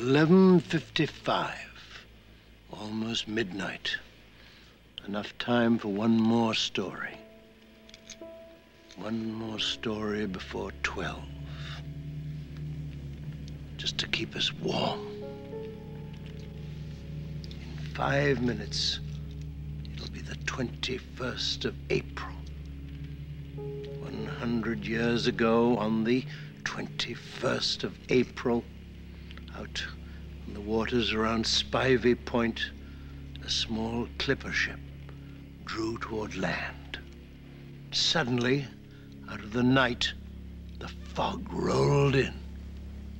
11.55. Almost midnight. Enough time for one more story. One more story before 12. Just to keep us warm. In five minutes, it'll be the 21st of April. 100 years ago, on the 21st of April, out on the waters around Spivey Point, a small clipper ship drew toward land. Suddenly, out of the night, the fog rolled in.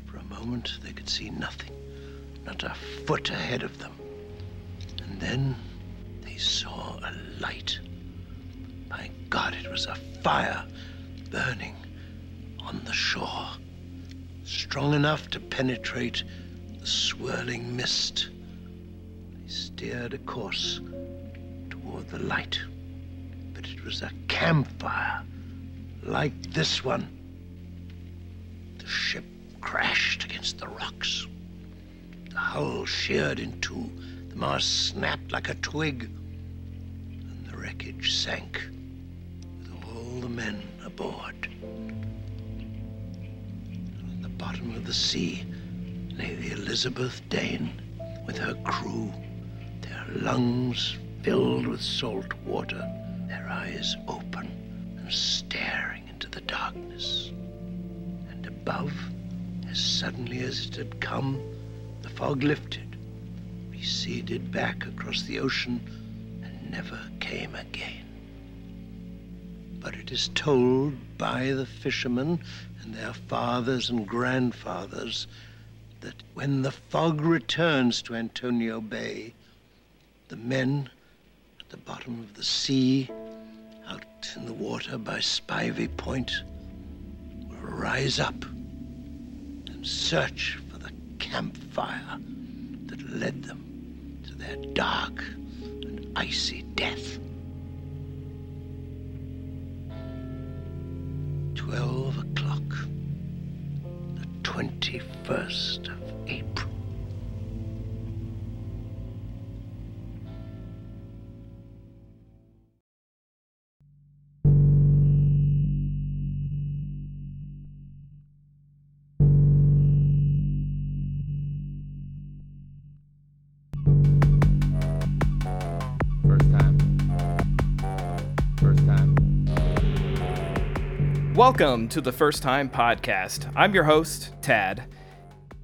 For a moment, they could see nothing, not a foot ahead of them. And then they saw a light. My God, it was a fire burning on the shore, strong enough to penetrate the swirling mist. They steered a course toward the light, but it was a campfire like this one. The ship crashed against the rocks. The hull sheared in two, the mast snapped like a twig, and the wreckage sank with all the men aboard. Bottom of the sea lay the Elizabeth Dane with her crew, their lungs filled with salt water, their eyes open and staring into the darkness. And above, as suddenly as it had come, the fog lifted, receded back across the ocean, and never came again. But it is told by the fishermen and their fathers and grandfathers that when the fog returns to Antonio Bay, the men at the bottom of the sea, out in the water by Spivey Point, will rise up and search for the campfire that led them to their dark and icy death. 12 o'clock, the 21st of April. Welcome to the First Time Podcast. I'm your host, Tad.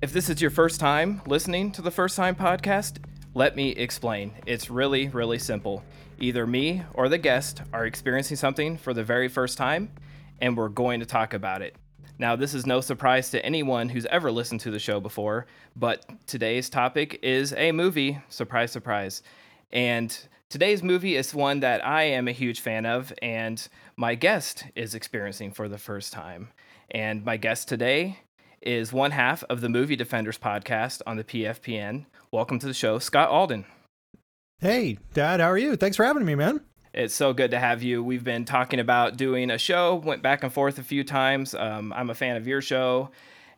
If this is your first time listening to the First Time Podcast, let me explain. It's really, really simple. Either me or the guest are experiencing something for the very first time, and we're going to talk about it. Now, this is no surprise to anyone who's ever listened to the show before, but today's topic is a movie. Surprise, surprise. And today's movie is one that I am a huge fan of, and my guest is experiencing for the first time. And my guest today is one half of the Movie Defenders podcast on the PFPN. Welcome to the show, Scott Alden. Hey, Tad, how are you? Thanks for having me, man. It's so good to have you. We've been talking about doing a show, went back and forth a few times. Um, I'm a fan of your show,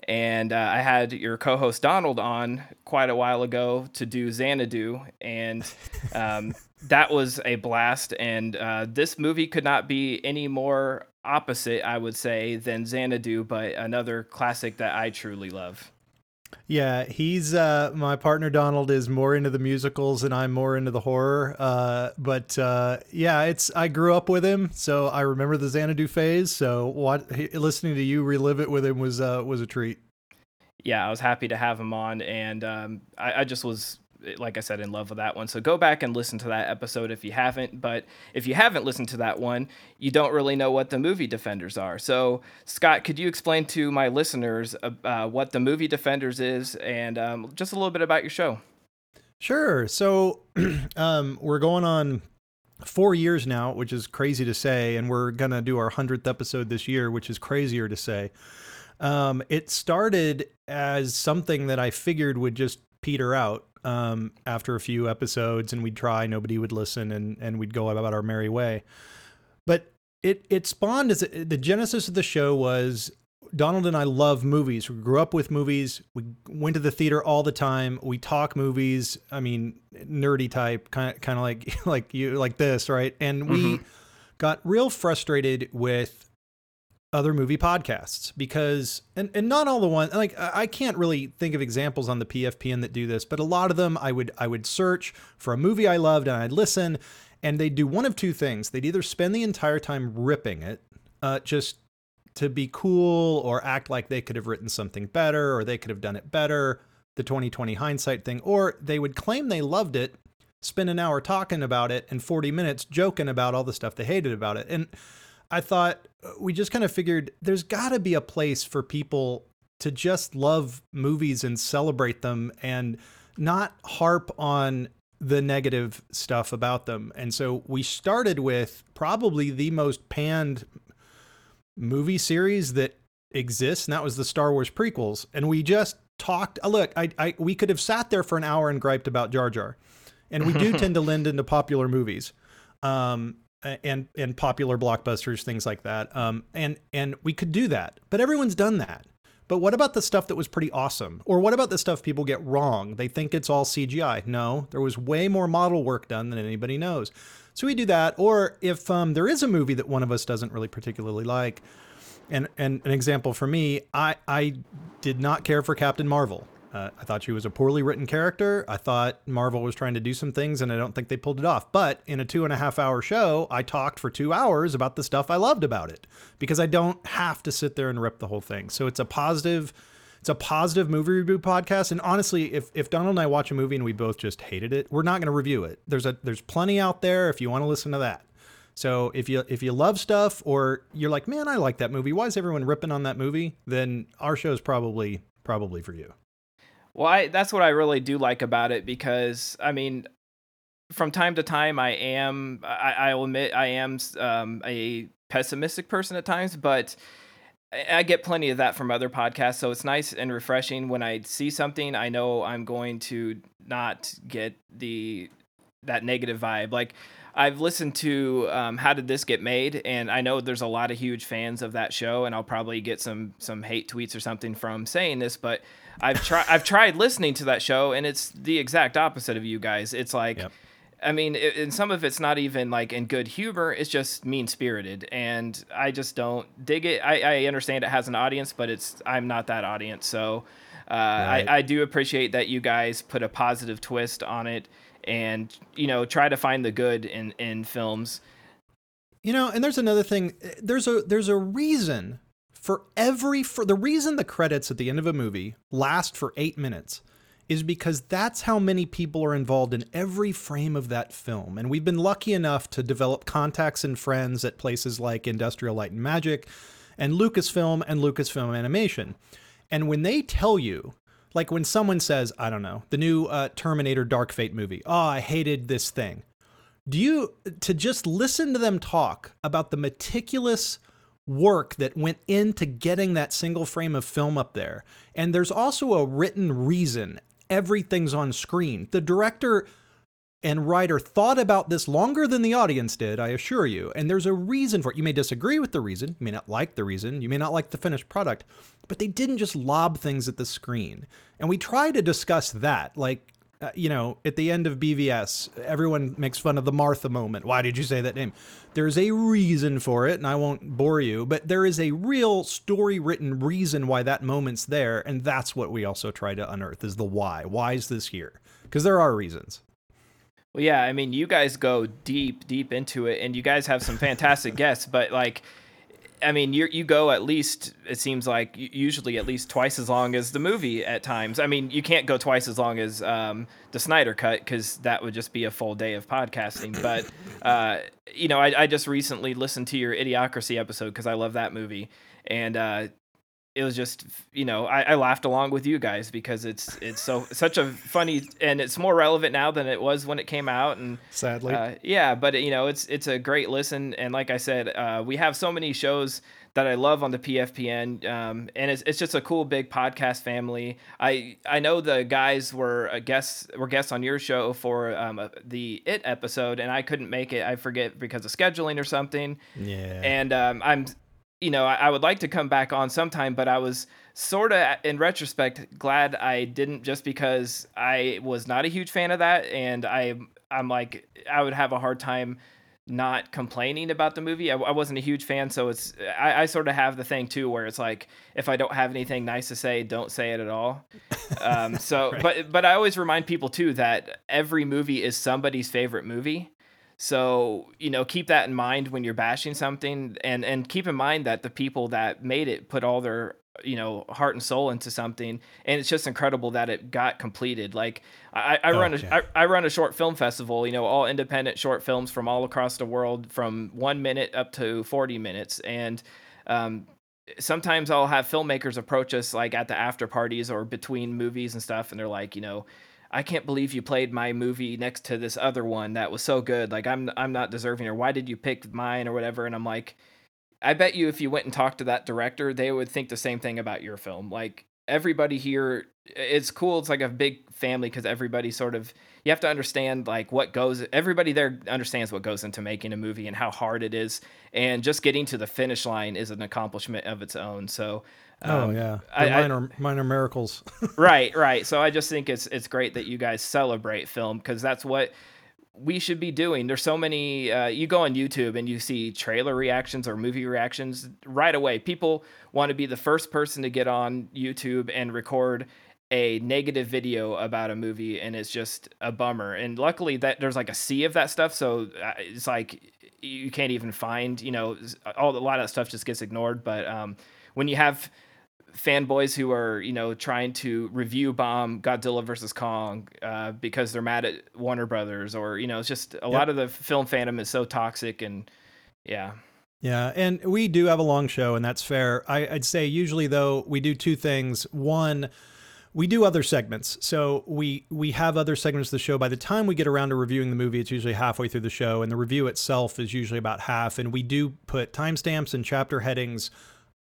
and uh, I had your co-host Donald on quite a while ago to do Xanadu, and um, that was a blast. And uh, this movie could not be any more opposite, I would say, than Xanadu, but another classic that I truly love. Yeah, he's uh my partner Donald is more into the musicals and I'm more into the horror. Uh but uh yeah, it's I grew up with him, so I remember the Xanadu phase, so what listening to you relive it with him was uh was a treat. yeah, I was happy to have him on, and um, I, I just was, like I said, in love with that one. So go back and listen to that episode if you haven't. But if you haven't listened to that one, you don't really know what the movie Defenders are. So Scott, could you explain to my listeners uh, uh, what the movie Defenders is, and um, just a little bit about your show? Sure. So um we're going on 4 years now, which is crazy to say, and we're going to do our 100th episode this year, which is crazier to say. Um it started as something that I figured would just peter out um, after a few episodes, and we'd try, nobody would listen, and and we'd go about our merry way. But it it spawned as a, the genesis of the show was Donald and I love movies. We grew up with movies. We went to the theater all the time. We talk movies. I mean, nerdy type, kind of, kind of like like you, like this, right? And we Mhm. got real frustrated with other movie podcasts because, and and not all the ones. Like I can't really think of examples on the PFPN that do this, but a lot of them, I would I would search for a movie I loved and I'd listen, and they'd do one of two things. They'd either spend the entire time ripping it, uh, just to be cool or act like they could have written something better or they could have done it better, the 2020 hindsight thing, or they would claim they loved it, spend an hour talking about it and 40 minutes joking about all the stuff they hated about it. And I thought we just kind of figured there's got to be a place for people to just love movies and celebrate them and not harp on the negative stuff about them. And so we started with probably the most panned movie series that exists, and that was the Star Wars prequels. And we just talked. Uh, look, I, I we could have sat there for an hour and griped about Jar Jar, and we do tend to lend into popular movies, um, and and popular blockbusters, things like that. Um, and and we could do that, but everyone's done that. But what about the stuff that was pretty awesome? Or what about the stuff people get wrong? They think it's all CGI. No, there was way more model work done than anybody knows. So we do that. Or if um, there is a movie that one of us doesn't really particularly like, and and an example for me, I I did not care for Captain Marvel. Uh, I thought she was a poorly written character. I thought Marvel was trying to do some things, and I don't think they pulled it off. But in a two and a half hour show, I talked for two hours about the stuff I loved about it because I don't have to sit there and rip the whole thing. So it's a positive, it's a positive movie review podcast. And honestly, if if Donald and I watch a movie and we both just hated it, we're not going to review it. There's a there's plenty out there if you want to listen to that. So if you if you love stuff or you're like, man, I like that movie. Why is everyone ripping on that movie? Then our show is probably probably for you. Well, I, that's what I really do like about it because I mean, from time to time, I am I, I'll admit I am um, a pessimistic person at times, but I I get plenty of that from other podcasts. So it's nice and refreshing when I see something. I know I'm going to not get the that negative vibe. Like I've listened to um, How Did This Get Made, and I know there's a lot of huge fans of that show, and I'll probably get some some hate tweets or something from saying this, but I've tried I've tried listening to that show, and it's the exact opposite of you guys. It's like. Yep. I mean, it, and some of it's not even like in good humor. It's just mean spirited, and I just don't dig it. I, I understand it has an audience, but it's I'm not that audience. So uh, Right. I, I do appreciate that you guys put a positive twist on it, and you know try to find the good in in films. You know, and there's another thing. There's a there's a reason for every for the reason the credits at the end of a movie last for 8 minutes is because that's how many people are involved in every frame of that film. And we've been lucky enough to develop contacts and friends at places like Industrial Light and Magic and Lucasfilm and Lucasfilm Animation. And when they tell you, like when someone says, I don't know, the new uh, Terminator Dark Fate movie, oh, I hated this thing. Do you, to just listen to them talk about the meticulous work that went into getting that single frame of film up there. And there's also a written reason everything's on screen. The director and writer thought about this longer than the audience did, I assure you. And there's a reason for it. You may disagree with the reason, you may not like the reason, you may not like the finished product, but they didn't just lob things at the screen. And we try to discuss that. Like, uh, you know, at the end of BVS, everyone makes fun of the Martha moment. Why did you say that name? There's a reason for it, and I won't bore you, but there is a real story written reason why that moment's there, and that's what we also try to unearth is the why. Why is this here? Because there are reasons. Well, yeah, I mean, you guys go deep, deep into it, and you guys have some fantastic guests. But like, I mean, you you go at least it seems like usually at least twice as long as the movie at times. I mean, you can't go twice as long as um, the Snyder cut because that would just be a full day of podcasting. But uh, you know, I, I just recently listened to your Idiocracy episode because I love that movie, and uh, it was just you know I, I laughed along with you guys because it's it's so such a funny and it's more relevant now than it was when it came out and Sadly. uh, yeah but you know it's it's a great listen and like I said uh, we have so many shows that I love on the PFPN um, and it's, it's just a cool big podcast family I I know the guys were uh, guests were guests on your show for um, uh, the it episode and I couldn't make it I forget because of scheduling or something yeah. and um, I'm you know, I, I would like to come back on sometime, but I was sort of, in retrospect, glad I didn't, just because I was not a huge fan of that, and I, I'm like, I would have a hard time not complaining about the movie. I, I wasn't a huge fan, so it's I, I, sort of have the thing too, where it's like if I don't have anything nice to say, don't say it at all. Um, so, right. but but I always remind people too that every movie is somebody's favorite movie. So, you know, keep that in mind when you're bashing something and and keep in mind that the people that made it put all their, you know, heart and soul into something and it's just incredible that it got completed. Like I, I oh, run a yeah. I, I run a short film festival, you know, all independent short films from all across the world from 1 minute up to 40 minutes and um sometimes I'll have filmmakers approach us like at the after parties or between movies and stuff and they're like, you know, I can't believe you played my movie next to this other one that was so good. Like I'm I'm not deserving or why did you pick mine or whatever? And I'm like, I bet you if you went and talked to that director, they would think the same thing about your film. Like everybody here it's cool. It's like a big family because everybody sort of you have to understand like what goes everybody there understands what goes into making a movie and how hard it is and just getting to the finish line is an accomplishment of its own. So Oh um, yeah, I, minor I, minor miracles. right, right. So I just think it's it's great that you guys celebrate film because that's what we should be doing. There's so many. Uh, you go on YouTube and you see trailer reactions or movie reactions right away. People want to be the first person to get on YouTube and record a negative video about a movie, and it's just a bummer. And luckily, that there's like a sea of that stuff, so uh, it's like you can't even find. You know, all a lot of that stuff just gets ignored. But um, when you have fanboys who are you know trying to review bomb Godzilla versus Kong uh, because they're mad at Warner Brothers or you know it's just a yep. lot of the film fandom is so toxic and yeah. Yeah, and we do have a long show, and that's fair. I, I'd say usually though we do two things. One, we do other segments. So we we have other segments of the show. By the time we get around to reviewing the movie, it's usually halfway through the show, and the review itself is usually about half. And we do put timestamps and chapter headings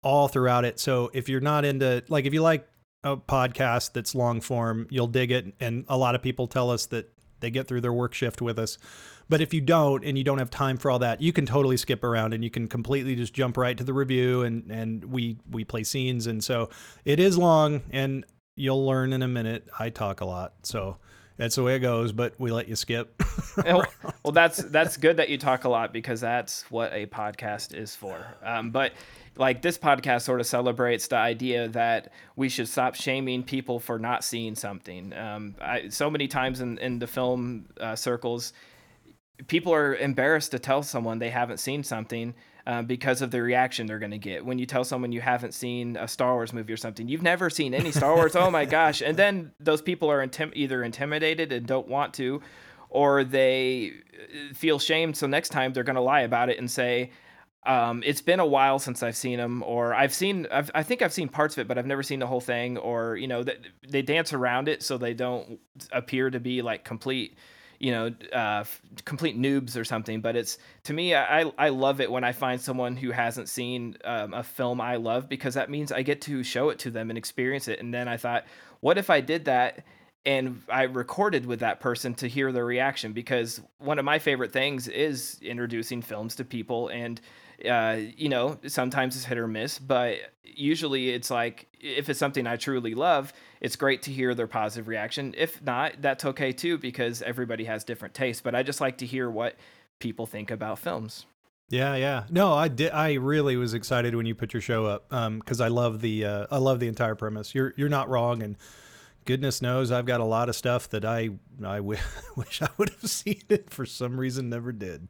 all throughout it. So if you're not into like if you like a podcast that's long form, you'll dig it. And a lot of people tell us that they get through their work shift with us. But if you don't and you don't have time for all that, you can totally skip around and you can completely just jump right to the review and and we we play scenes and so it is long and you'll learn in a minute. I talk a lot. So that's the way it goes, but we let you skip. well, that's that's good that you talk a lot because that's what a podcast is for. Um, but like this podcast sort of celebrates the idea that we should stop shaming people for not seeing something. Um, I, so many times in, in the film uh, circles, people are embarrassed to tell someone they haven't seen something uh, because of the reaction they're going to get. When you tell someone you haven't seen a Star Wars movie or something, you've never seen any Star Wars, oh my gosh. And then those people are intim- either intimidated and don't want to, or they uh, feel shamed. So next time they're going to lie about it and say, um, it's been a while since I've seen them, or I've seen, I've, i think I've seen parts of it, but I've never seen the whole thing, or you know, they, they dance around it so they don't appear to be like complete, you know, uh, complete noobs or something. But it's to me, I I love it when I find someone who hasn't seen um, a film I love because that means I get to show it to them and experience it. And then I thought, what if I did that? and I recorded with that person to hear their reaction because one of my favorite things is introducing films to people and uh, you know, sometimes it's hit or miss, but usually it's like if it's something I truly love, it's great to hear their positive reaction. If not, that's okay too because everybody has different tastes. But I just like to hear what people think about films. Yeah, yeah. No, I did. I really was excited when you put your show up because um, I love the uh, I love the entire premise. You're you're not wrong, and goodness knows I've got a lot of stuff that I I w- wish I would have seen it for some reason never did.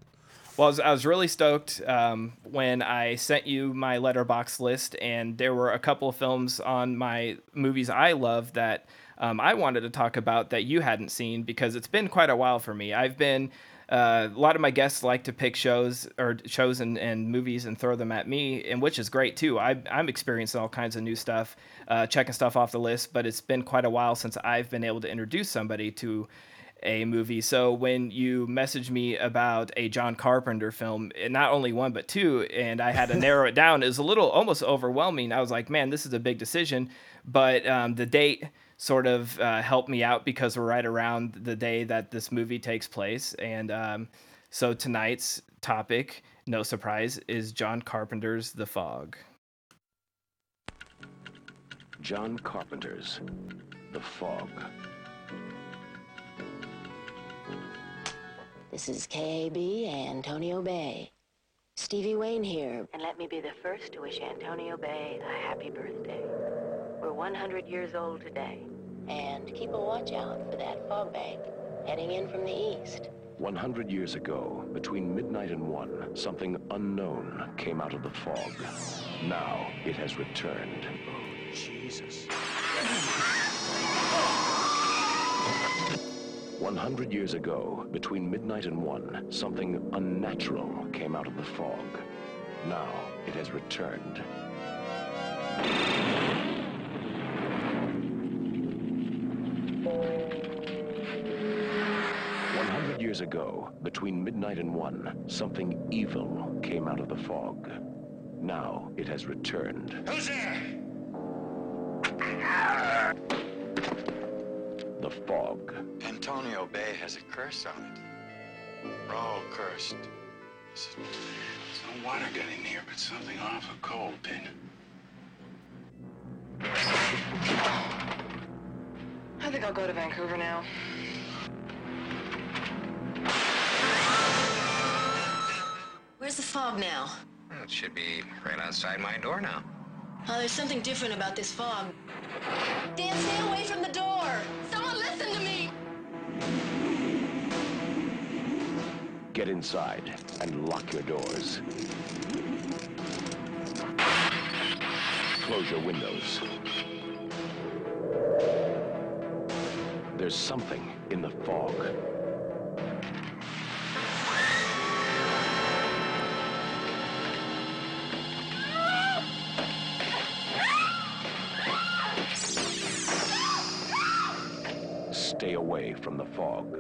Well, I was, I was really stoked um, when I sent you my Letterboxd list, and there were a couple of films on my movies I love that um, I wanted to talk about that you hadn't seen because it's been quite a while for me. I've been uh, a lot of my guests like to pick shows or shows and, and movies and throw them at me, and which is great too. I, am experiencing all kinds of new stuff, uh, checking stuff off the list, but it's been quite a while since I've been able to introduce somebody to a movie. So when you messaged me about a John Carpenter film, not only one but two, and I had to narrow it down, it was a little almost overwhelming. I was like, man, this is a big decision. But um, the date sort of uh, helped me out because we're right around the day that this movie takes place, and um, so tonight's topic, no surprise, is John Carpenter's The Fog. John Carpenter's The Fog. This is KAB Antonio Bay. Stevie Wayne here, and let me be the first to wish Antonio Bay a happy birthday. We're 100 years old today, and keep a watch out for that fog bank heading in from the east. 100 years ago, between midnight and one, something unknown came out of the fog. Now it has returned. Oh, Jesus. 100 years ago, between midnight and one, something unnatural came out of the fog. Now it has returned. Years ago, between midnight and one, something evil came out of the fog. Now it has returned. Who's there? The fog. Antonio Bay has a curse on it. We're all cursed. There's, there's no water getting here, but something awful cold did. I think I'll go to Vancouver now. Where's the fog now? It should be right outside my door now. Oh, there's something different about this fog. Dan, stay away from the door! Someone listen to me! Get inside and lock your doors. Close your windows. There's something in the fog. From the fog.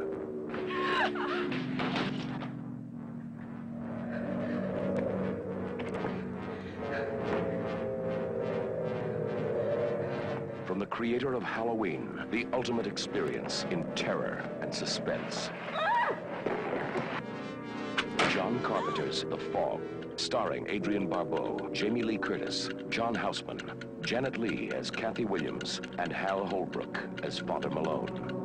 From the creator of Halloween, the ultimate experience in terror and suspense. John Carpenter's The Fog, starring Adrienne Barbeau, Jamie Lee Curtis, John Houseman, Janet Leigh as Kathy Williams, and Hal Holbrook as Father Malone.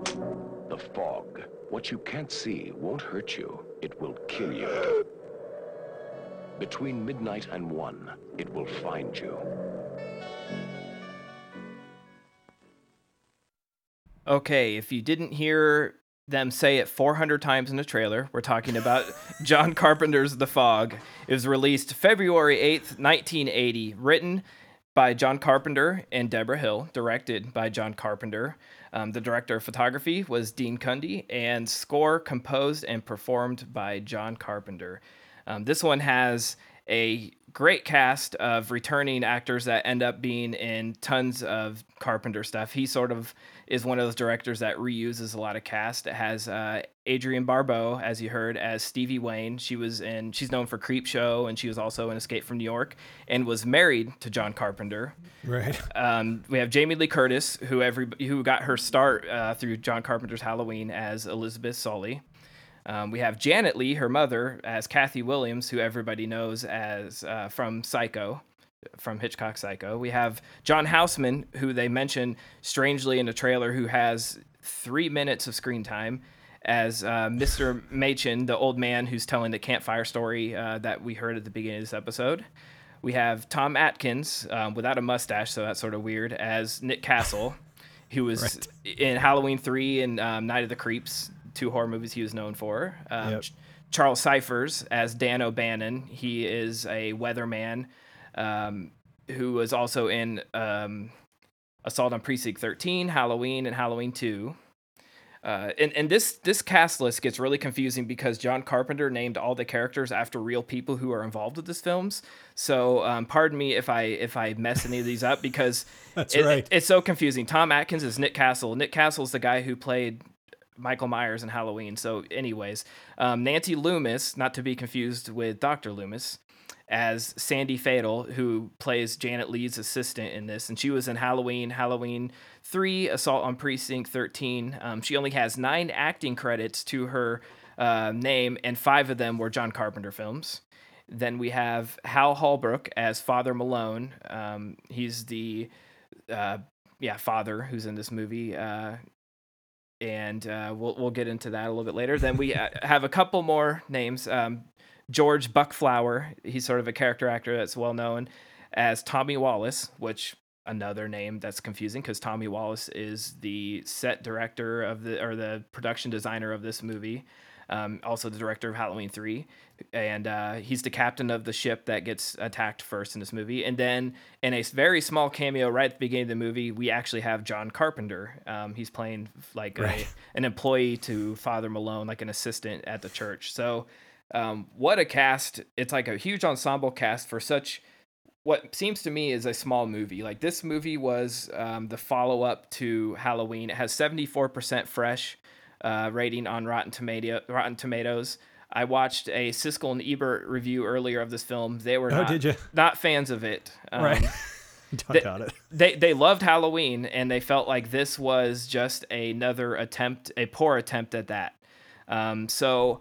The Fog. What you can't see won't hurt you. It will kill you. Between midnight and one, it will find you. Okay, if you didn't hear them say it 400 times in the trailer, we're talking about John Carpenter's The Fog. It was released February 8th, 1980, written by John Carpenter and Deborah Hill, directed by John Carpenter. Um, the director of photography was Dean Cundey, and score composed and performed by John Carpenter. Um, this one has a great cast of returning actors that end up being in tons of Carpenter stuff. He sort of is one of those directors that reuses a lot of cast. It has uh, Adrienne Barbeau, as you heard, as Stevie Wayne. She was in. She's known for Creepshow, and she was also in Escape from New York, and was married to John Carpenter. Right. Um, we have Jamie Lee Curtis, who every who got her start uh, through John Carpenter's Halloween as Elizabeth Sully. Um, we have Janet Leigh, her mother, as Kathy Williams, who everybody knows as uh, from Psycho, from Hitchcock Psycho. We have John Houseman, who they mention strangely in the trailer, who has three minutes of screen time as uh, Mr. Machen, the old man who's telling the campfire story uh, that we heard at the beginning of this episode. We have Tom Atkins um, without a mustache, so that's sort of weird, as Nick Castle, who was Right. in Halloween 3 and um, Night of the Creeps, two horror movies he was known for. Um, Yep. Ch- Charles Cyphers as Dan O'Bannon. He is a weatherman um, who was also in um, Assault on Precinct 13, Halloween, and Halloween 2. Uh, and and this this cast list gets really confusing because John Carpenter named all the characters after real people who are involved with this films. So um, pardon me if I if I mess any of these up because That's it- right. it's so confusing. Tom Atkins is Nick Castle. Nick Castle is the guy who played Michael Myers and Halloween. So, anyways, um, Nancy Loomis, not to be confused with Dr. Loomis, as Sandy Fadel, who plays Janet Leigh's assistant in this, and she was in Halloween, Halloween Three, Assault on Precinct Thirteen. Um, she only has nine acting credits to her uh, name, and five of them were John Carpenter films. Then we have Hal Holbrook as Father Malone. Um, he's the uh, yeah father who's in this movie, uh, and uh, we'll we'll get into that a little bit later. Then we uh, have a couple more names. Um, George Buck Flower. He's sort of a character actor that's well known as Tommy Wallace, which another name that's confusing because Tommy Wallace is the set director of the or the production designer of this movie. Um, also the director of Halloween 3. And uh, he's the captain of the ship that gets attacked first in this movie. And then in a very small cameo right at the beginning of the movie, we actually have John Carpenter. Um, he's playing like Right. a, an employee to Father Malone, like an assistant at the church. So um, what a cast. It's like a huge ensemble cast for such what seems to me is a small movie. Like this movie was um, the follow up to Halloween. It has 74% fresh uh, rating on Rotten Tomato Rotten Tomatoes. I watched a Siskel and Ebert review earlier of this film. They were Oh, not, not fans of it. Um, Right. Don't they, doubt it. They they loved Halloween and they felt like this was just another attempt, a poor attempt at that. Um, so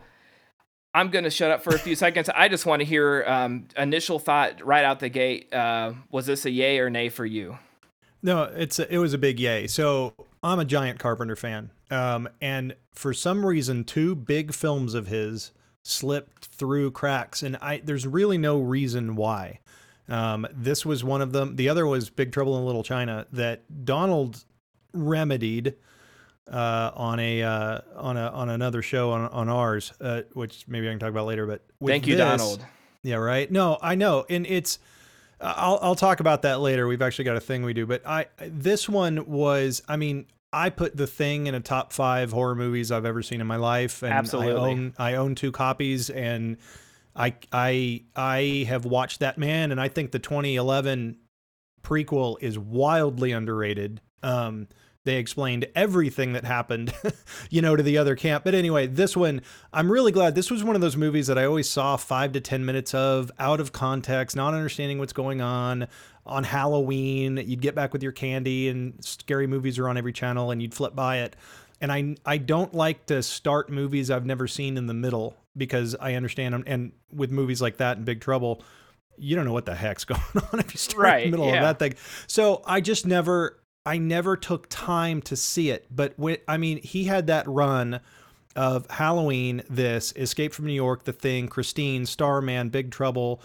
I'm going to shut up for a few seconds. I just want to hear um, initial thought right out the gate. Uh, was this a yay or nay for you? No, it's a, it was a big yay. So I'm a giant Carpenter fan, um, and for some reason, two big films of his slipped through cracks, and I there's really no reason why. Um, this was one of them. The other was Big Trouble in Little China that Donald remedied uh, on a uh, on a on another show on on ours, uh, which maybe I can talk about later. But Thank you, this- Donald. Yeah, right. No, I know, and it's. I'll I'll talk about that later. We've actually got a thing we do, but I this one was. I mean, I put the thing in a top five horror movies I've ever seen in my life, and Absolutely. I own I own two copies, and I I I have watched that man, and I think the 2011 prequel is wildly underrated. Um, they explained everything that happened, you know, to the other camp. But anyway, this one, I'm really glad. This was one of those movies that I always saw five to 10 minutes of out of context, not understanding what's going on. On Halloween, you'd get back with your candy, and scary movies are on every channel, and you'd flip by it. And I, I don't like to start movies I've never seen in the middle because I understand. And with movies like that and Big Trouble, you don't know what the heck's going on if you start in the middle yeah. of that thing. So I just never, I never took time to see it. But when, I mean, he had that run of Halloween, this Escape from New York, The Thing, Christine, Starman, Big Trouble,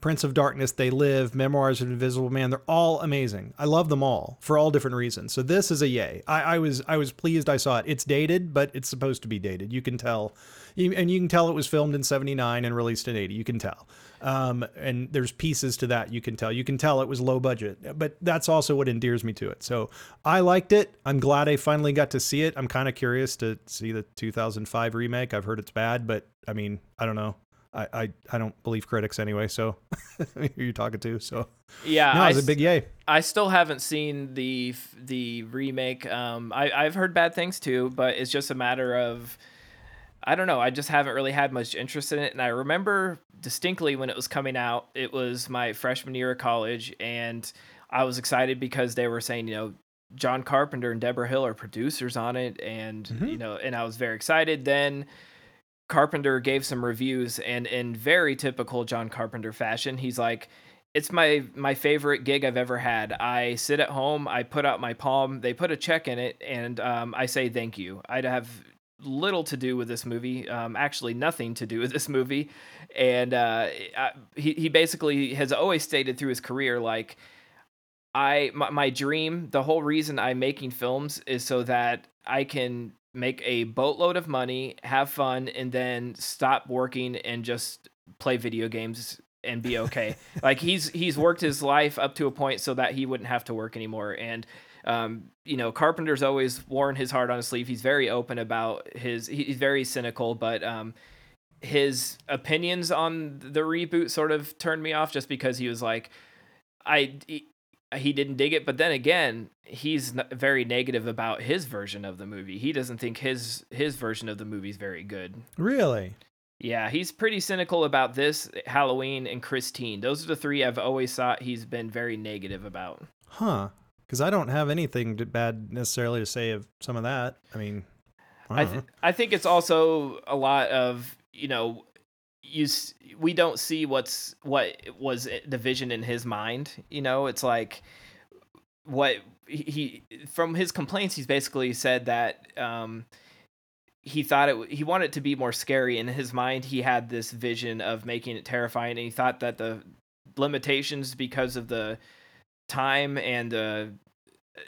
Prince of Darkness, They Live, Memoirs of Invisible Man. They're all amazing. I love them all for all different reasons. So this is a yay. I, I was I was pleased I saw it. It's dated, but it's supposed to be dated. You can tell, and you can tell it was filmed in '79 and released in '80. You can tell. Um, and there's pieces to that you can tell. You can tell it was low budget, but that's also what endears me to it. So I liked it. I'm glad I finally got to see it. I'm kind of curious to see the 2005 remake. I've heard it's bad, but I mean, I don't know. I, I, I don't believe critics anyway, so who you're talking to. So Yeah, no, I it's a big yay. I still haven't seen the the remake. Um, I I've heard bad things too, but it's just a matter of I don't know. I just haven't really had much interest in it. And I remember distinctly when it was coming out. It was my freshman year of college, and I was excited because they were saying, you know, John Carpenter and Deborah Hill are producers on it, and you know, and I was very excited. Then Carpenter gave some reviews, and in very typical John Carpenter fashion, he's like, "It's my my favorite gig I've ever had. I sit at home, I put out my palm, they put a check in it, and um, I say thank you. I'd have little to do with this movie, um, actually nothing to do with this movie, and uh, I, he he basically has always stated through his career like." I my, my dream, the whole reason I'm making films is so that I can make a boatload of money, have fun, and then stop working and just play video games and be okay. like he's he's worked his life up to a point so that he wouldn't have to work anymore. And um, you know, Carpenter's always worn his heart on his sleeve. He's very open about his. He's very cynical, but um, his opinions on the reboot sort of turned me off just because he was like, I he, he didn't dig it, but then again, he's very negative about his version of the movie. He doesn't think his his version of the movie is very good. Really? Yeah, he's pretty cynical about this Halloween and Christine. Those are the three I've always thought he's been very negative about. Huh. Because I don't have anything bad necessarily to say of some of that. I mean, I, th- I think it's also a lot of you know you s- we don't see what's what was the vision in his mind you know? It's like what he he- from his complaints he's basically said that um he thought it he wanted it to be more scary. In his mind he had this vision of making it terrifying and he thought that the limitations because of the time and the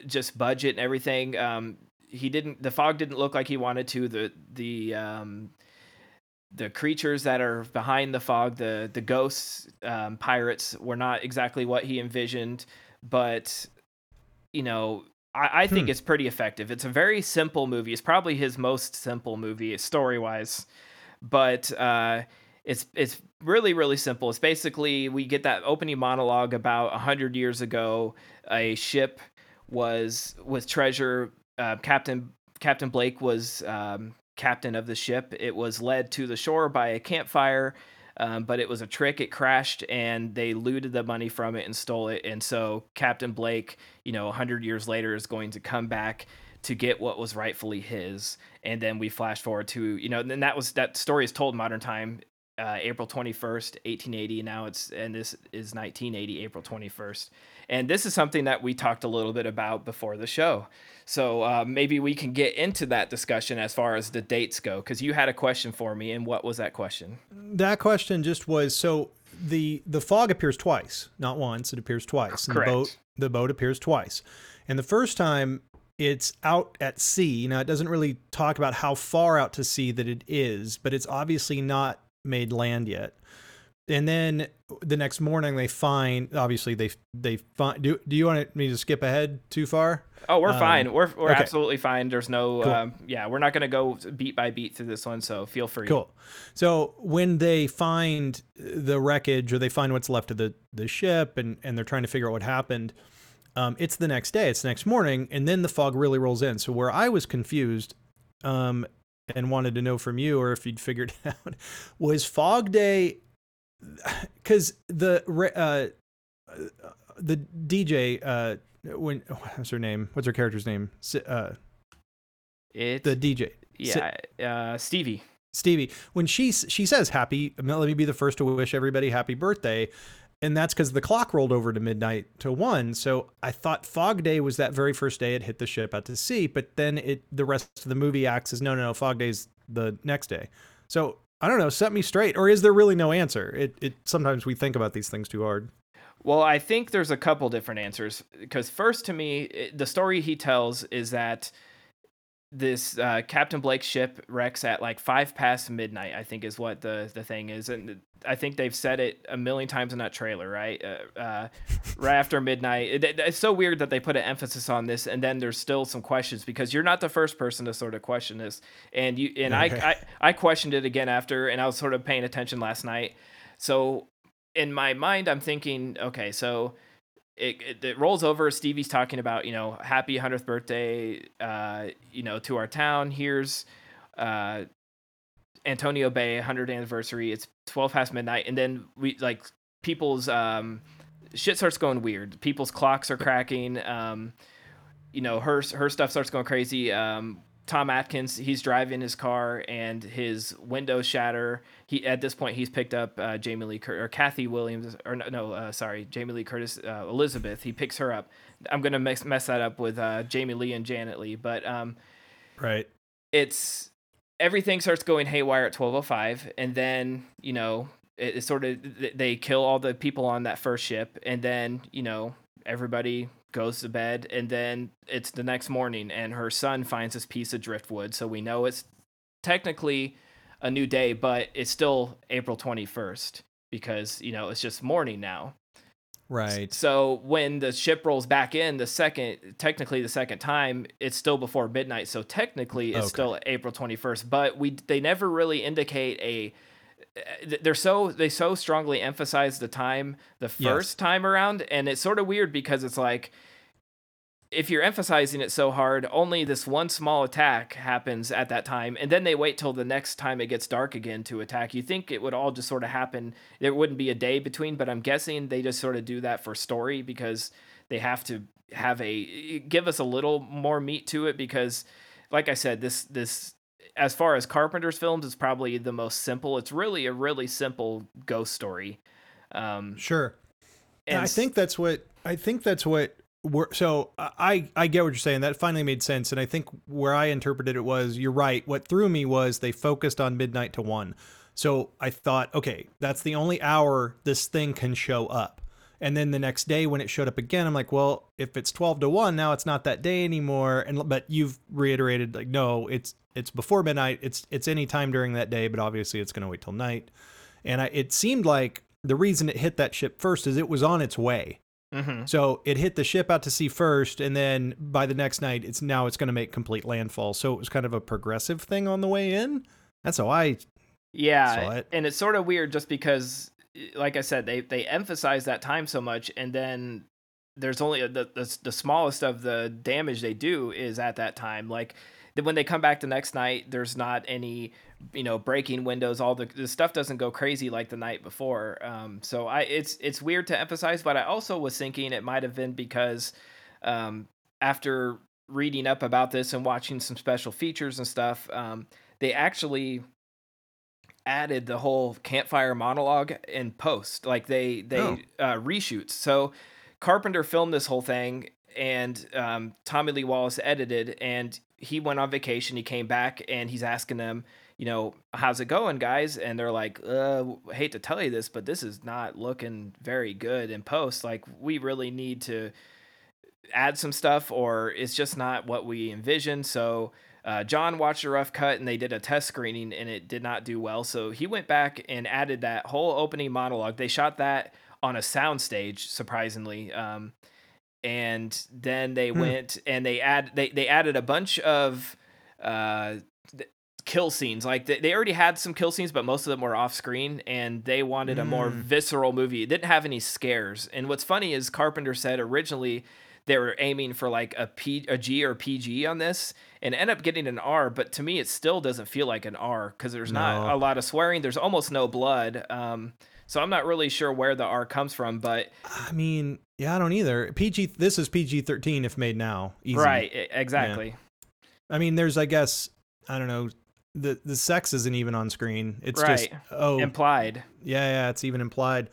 just budget and everything um he didn't the fog didn't look like he wanted to the the um the creatures that are behind the fog the the ghosts um pirates were not exactly what he envisioned but you know I, I think Hmm. it's pretty effective. It's a very simple movie. It's probably his most simple movie story wise, but uh, it's it's really really simple. It's basically we get that opening monologue about hundred years ago. A ship was with treasure. Uh, Captain Captain Blake was um, captain of the ship. It was led to the shore by a campfire. Um, but it was a trick. It crashed, and they looted the money from it and stole it. And so Captain Blake, you know, hundred years later, is going to come back to get what was rightfully his. And then we flash forward to, you know, and that was that story is told modern time, uh, April twenty first, eighteen eighty. Now it's and this is nineteen eighty, April twenty first. And this is something that we talked a little bit about before the show. So uh, maybe we can get into that discussion as far as the dates go, because you had a question for me, and what was that question? That question just was so the the fog appears twice, not once. It appears twice. And Correct. the boat the boat appears twice, and the first time it's out at sea. Now it doesn't really talk about how far out to sea that it is, but it's obviously not made land yet. And then the next morning they find obviously they they find do do you want me to skip ahead too far? Oh, we're Um, fine. We're we're okay. absolutely fine. There's no, Cool. um, yeah, we're not gonna go beat by beat through this one. So feel free. Cool. So when they find the wreckage or they find what's left of the, the ship and, and they're trying to figure out what happened, um, it's the next day, it's the next morning, and then the fog really rolls in. So where I was confused um, and wanted to know from you or if you'd figured it out was fog day because the uh, the DJ uh, when what's her name? What's her character's name? Uh, It's the DJ. Yeah, uh, Stevie. Stevie, when she she says happy, let me be the first to wish everybody happy birthday, and that's because the clock rolled over to midnight to one. So I thought Fog Day was that very first day it hit the ship out to sea, but then it the rest of the movie acts as no, no, no, Fog Day's the next day. So I don't know, set me straight, or is there really no answer? It it sometimes we think about these things too hard. Well, I think there's a couple different answers. Because first, to me, it, the story he tells is that this uh, Captain Blake ship wrecks at like five past midnight. I think is what the the thing is, and I think they've said it a million times in that trailer, right? Uh, uh, right after midnight. It, it's so weird that they put an emphasis on this, and then there's still some questions because you're not the first person to sort of question this, and you and Okay. I, I I questioned it again after, and I was sort of paying attention last night. So in my mind, I'm thinking, okay, so it, it, it rolls over. Stevie's talking about, you know, happy 100th birthday, uh, you know, to our town. Here's uh, Antonio Bay 100th anniversary. It's 12 past midnight. And then we like people's um, shit starts going weird. People's clocks are cracking. Um, you know, her, her stuff starts going crazy. Um, Tom Atkins, he's driving his car and his windows shatter. He at this point he's picked up uh, Jamie Lee Cur- or Kathy Williams or no, no uh, sorry Jamie Lee Curtis uh, Elizabeth. He picks her up. I'm gonna mess, mess that up with uh, Jamie Lee and Janet Leigh, but um, Right. it's everything starts going haywire at 12:05, and then you know it, it's sort of they kill all the people on that first ship, and then you know everybody goes to bed, and then it's the next morning, and her son finds this piece of driftwood, so we know it's technically a new day, but it's still April 21st because you know it's just morning now. Right. So when the ship rolls back in the second, technically the second time, it's still before midnight. So technically, it's Okay. still April twenty first. But we they never really indicate a. Eh, they're so they so strongly emphasize the time the Yes. first time around, and it's sort of weird because it's like if you're emphasizing it so hard, only this one small attack happens at that time, and then they wait till the next time it gets dark again to attack. You think it would all just sort of happen? There wouldn't be a day between, but I'm guessing they just sort of do that for story because they have to have a eh, give us a little more meat to it because, like I said, this this as far as Carpenter's films, it's probably the most simple. It's really a really simple ghost story. Um, Sure. And I think that's what I think that's what we're so I I get what you're saying. That finally made sense. And I think where I interpreted it was you're right. What threw me was they focused on midnight to one. So I thought, okay, that's the only hour this thing can show up. And then the next day when it showed up again, I'm like, well, if it's 12 to 1, now it's not that day anymore. And but you've reiterated like no, it's it's before midnight. It's it's any time during that day, but obviously it's going to wait till night. And I, it seemed like the reason it hit that ship first is it was on its way. mhm. So it hit the ship out to sea first, and then by the next night, it's now it's going to make complete landfall. So it was kind of a progressive thing on the way in. That's how I. Yeah, saw it. and it's sort of weird just because, like I said, they they emphasize that time so much, and then there's only the the, the smallest of the damage they do is at that time. Like when they come back the next night, there's not any you know breaking windows. All the the stuff doesn't go crazy like the night before. Um, so I it's it's weird to emphasize, but I also was thinking it might have been because um, after reading up about this and watching some special features and stuff, um, they actually added the whole campfire monologue in post like they they Oh. uh, reshoots. So carpenter filmed this whole thing and um, tommy lee wallace edited and he went on vacation he came back and he's asking them you know how's it going guys? And they're like uh hate to tell you this but this is not looking very good in post. Like we really need to add some stuff or it's just not what we envisioned. So uh, John watched a rough cut and they did a test screening and it did not do well. So he went back and added that whole opening monologue. They shot that on a soundstage, surprisingly. Um, and then they Hmm. went and they add they, they added a bunch of uh, th- kill scenes. Like they, they already had some kill scenes, but most of them were off screen and they wanted a more Mm. visceral movie. It didn't have any scares. And what's funny is Carpenter said originally they were aiming for like a P, a G or PG on this, and end up getting an R. But to me, it still doesn't feel like an R because there's not a lot of swearing. There's almost no blood. Um, so I'm not really sure where the R comes from, but I mean, yeah, I don't either. PG. This is PG thirteen if made now. Easy. right, exactly. I mean, there's I guess I don't know. The the sex isn't even on screen. It's Right. just oh Implied. Yeah, yeah, it's even implied.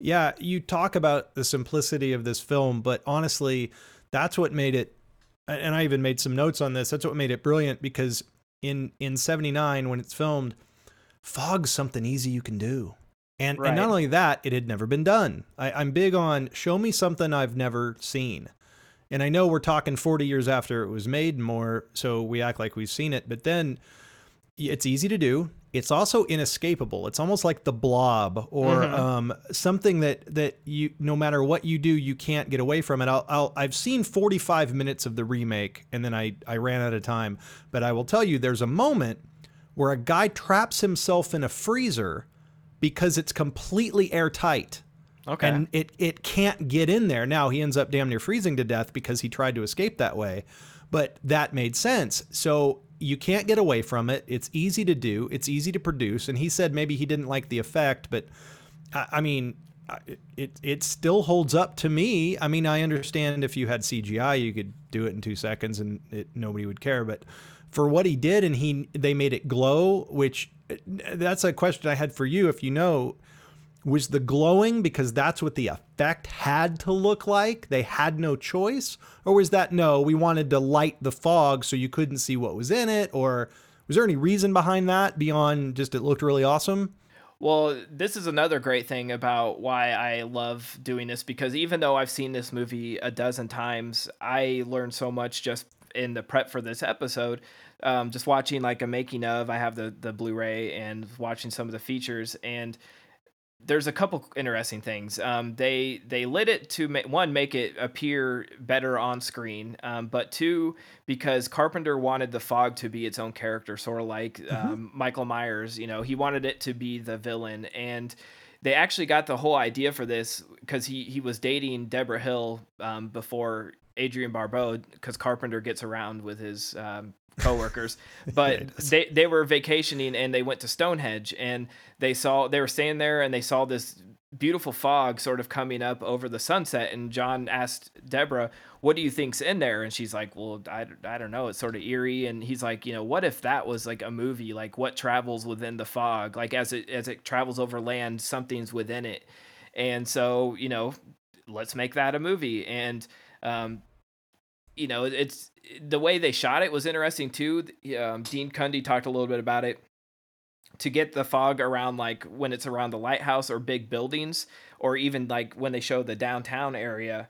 Yeah, you talk about the simplicity of this film, but honestly, that's what made it and I even made some notes on this. That's what made it brilliant because in in 79 when it's filmed, fog's something easy you can do. And and not only that, it had never been done. I, I'm big on show me something I've never seen. And I know we're talking 40 years after it was made more, so we act like we've seen it, but then it's easy to do. It's also inescapable. It's almost like the blob or Mhm. um, something that that you no matter what you do, you can't get away from it. I'll, I'll I've seen 45 minutes of the remake and then I I ran out of time, but I will tell you there's a moment where a guy traps himself in a freezer because it's completely airtight Okay. and it it can't get in there. Now he ends up damn near freezing to death because he tried to escape that way, but that made sense. So you can't get away from it. It's easy to do. It's easy to produce. And he said maybe he didn't like the effect, but I, I mean, it it still holds up to me. I mean, I understand if you had CGI, you could do it in two seconds and it, nobody would care. But for what he did, and he they made it glow, which that's a question I had for you. If you know, was the glowing because that's what the effect had to look like? They had no choice? Or was that no, we wanted to light the fog so you couldn't see what was in it? Or was there any reason behind that beyond just it looked really awesome? Well, this is another great thing about why I love doing this because even though I've seen this movie a dozen times, I learned so much just in the prep for this episode. Um, just watching like a making of, I have the the Blu-ray and watching some of the features, and there's a couple interesting things. Um, they they lit it to ma- one make it appear better on screen, um, but two because Carpenter wanted the fog to be its own character, sort of like um, Michael Myers. You know, he wanted it to be the villain, and they actually got the whole idea for this because he he was dating Debra Hill um, before Adrienne Barbeau because Carpenter gets around with his um, coworkers, but they they were vacationing and they went to Stonehenge and they saw they were staying there and they saw this beautiful fog sort of coming up over the sunset. And John asked Debra, "What do you think's in there?" And she's like, "Well, I, I don't know. It's sort of eerie." And he's like, "You know, what if that was like a movie? Like what travels within the fog? Like as it as it travels over land, something's within it." And so, you know, let's make that a movie. And um, you know, it's the way they shot it was interesting too. Um, Dean Cundey talked a little bit about it to get the fog around like when it's around the lighthouse or big buildings or even like when they show the downtown area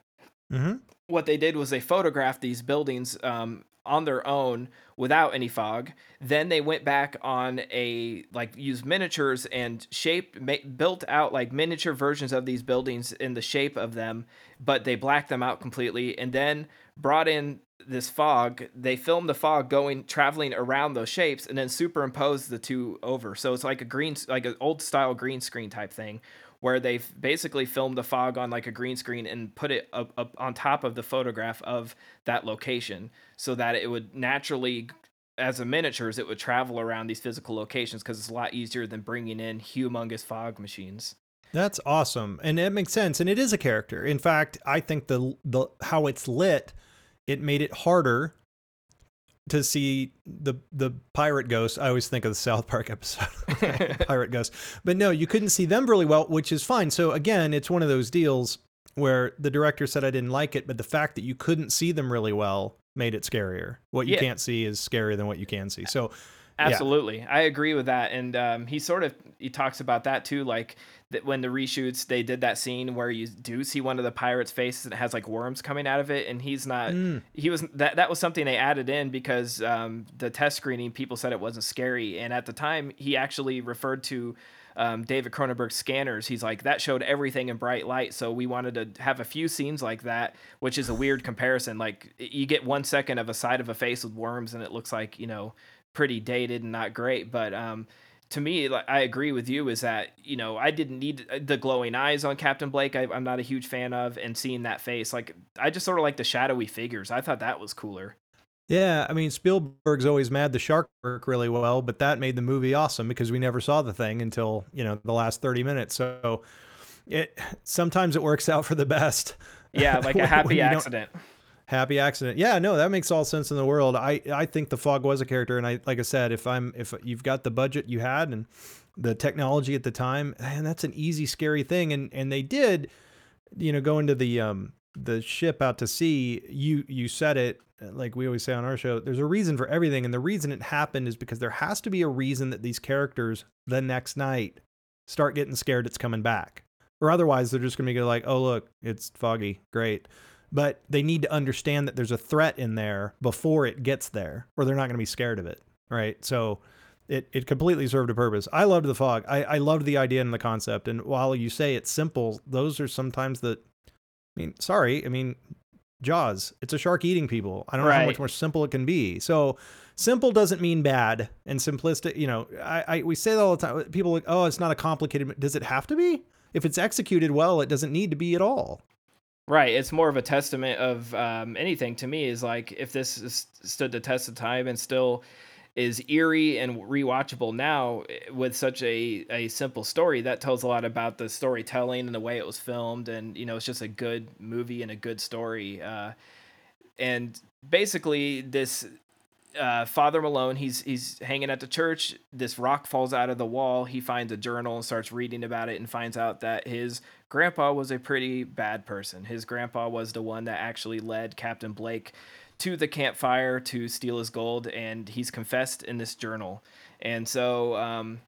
Mm-hmm. what they did was they photographed these buildings um, on their own without any fog. Then they went back on a like used miniatures and shaped ma- built out like miniature versions of these buildings in the shape of them but they blacked them out completely and then brought in this fog. They filmed the fog going traveling around those shapes and then superimposed the two over. So it's like a green like an old style green screen type thing where they've basically filmed the fog on like a green screen and put it up, up on top of the photograph of that location so that it would naturally as a miniatures it would travel around these physical locations because it's a lot easier than bringing in humongous fog machines That's awesome, and it makes sense, and it is a character. In fact, I think the the how it's lit, it made it harder to see the the pirate ghost. I always think of the South Park episode, pirate ghost, but no, you couldn't see them really well, which is fine. So again, it's one of those deals where the director said I didn't like it, but the fact that you couldn't see them really well made it scarier. What you Yeah. can't see is scarier than what you can see. So yeah. Absolutely, I agree with that, and um, he sort of he talks about that too, like that when the reshoots they did that scene where you do see one of the pirates' faces and it has like worms coming out of it, and he's not Mm. he was that that was something they added in because um, the test screening people said it wasn't scary, and at the time he actually referred to. Um, David Cronenberg's scanners. He's like that showed everything in bright light, so we wanted to have a few scenes like that, which is a weird comparison. Like you get one second of a side of a face with worms, and it looks like you know pretty dated and not great. But um, to me, I agree with you. Is that you know I didn't need the glowing eyes on Captain Blake. I, I'm not a huge fan of, and seeing that face, like I just sort of like the shadowy figures. I thought that was cooler. Yeah, I mean Spielberg's always mad the shark work really well, but that made the movie awesome because we never saw the thing until you know the last thirty minutes. So it sometimes it works out for the best. Yeah, like a happy accident. Happy accident. Yeah, no, that makes all sense in the world. I I think the fog was a character, and I like I said, if I'm if you've got the budget you had and the technology at the time, and that's an easy scary thing, and and they did, you know, go into the um the ship out to sea. You you said it like we always say on our show. There's a reason for everything, and the reason it happened is because there has to be a reason that these characters the next night start getting scared it's coming back, or otherwise they're just gonna be like, oh look, it's foggy, great but they need to understand that there's a threat in there before it gets there or they're not going to be scared of it right so it, it completely served a purpose i loved the fog I, I loved the idea and the concept and while you say it's simple those are sometimes the i mean sorry i mean jaws it's a shark eating people. I don't know how much more simple it can be. So simple doesn't mean bad and simplistic you know i, I we say that all the time. People are like oh it's not a complicated does it have to be? If it's executed well it doesn't need to be at all. Right. It's more of a testament of um, anything to me is like if this is, stood the test of time and still is eerie and rewatchable now eh, with such a, a simple story, that tells a lot about the storytelling and the way it was filmed. And, you know, it's just a good movie and a good story. Uh, and basically, this uh, Father Malone, he's he's hanging at the church. This rock falls out of the wall. He finds a journal and starts reading about it, and finds out that his grandpa was a pretty bad person. His grandpa was the one that actually led Captain Blake to the campfire to steal his gold, and he's confessed in this journal. And so um,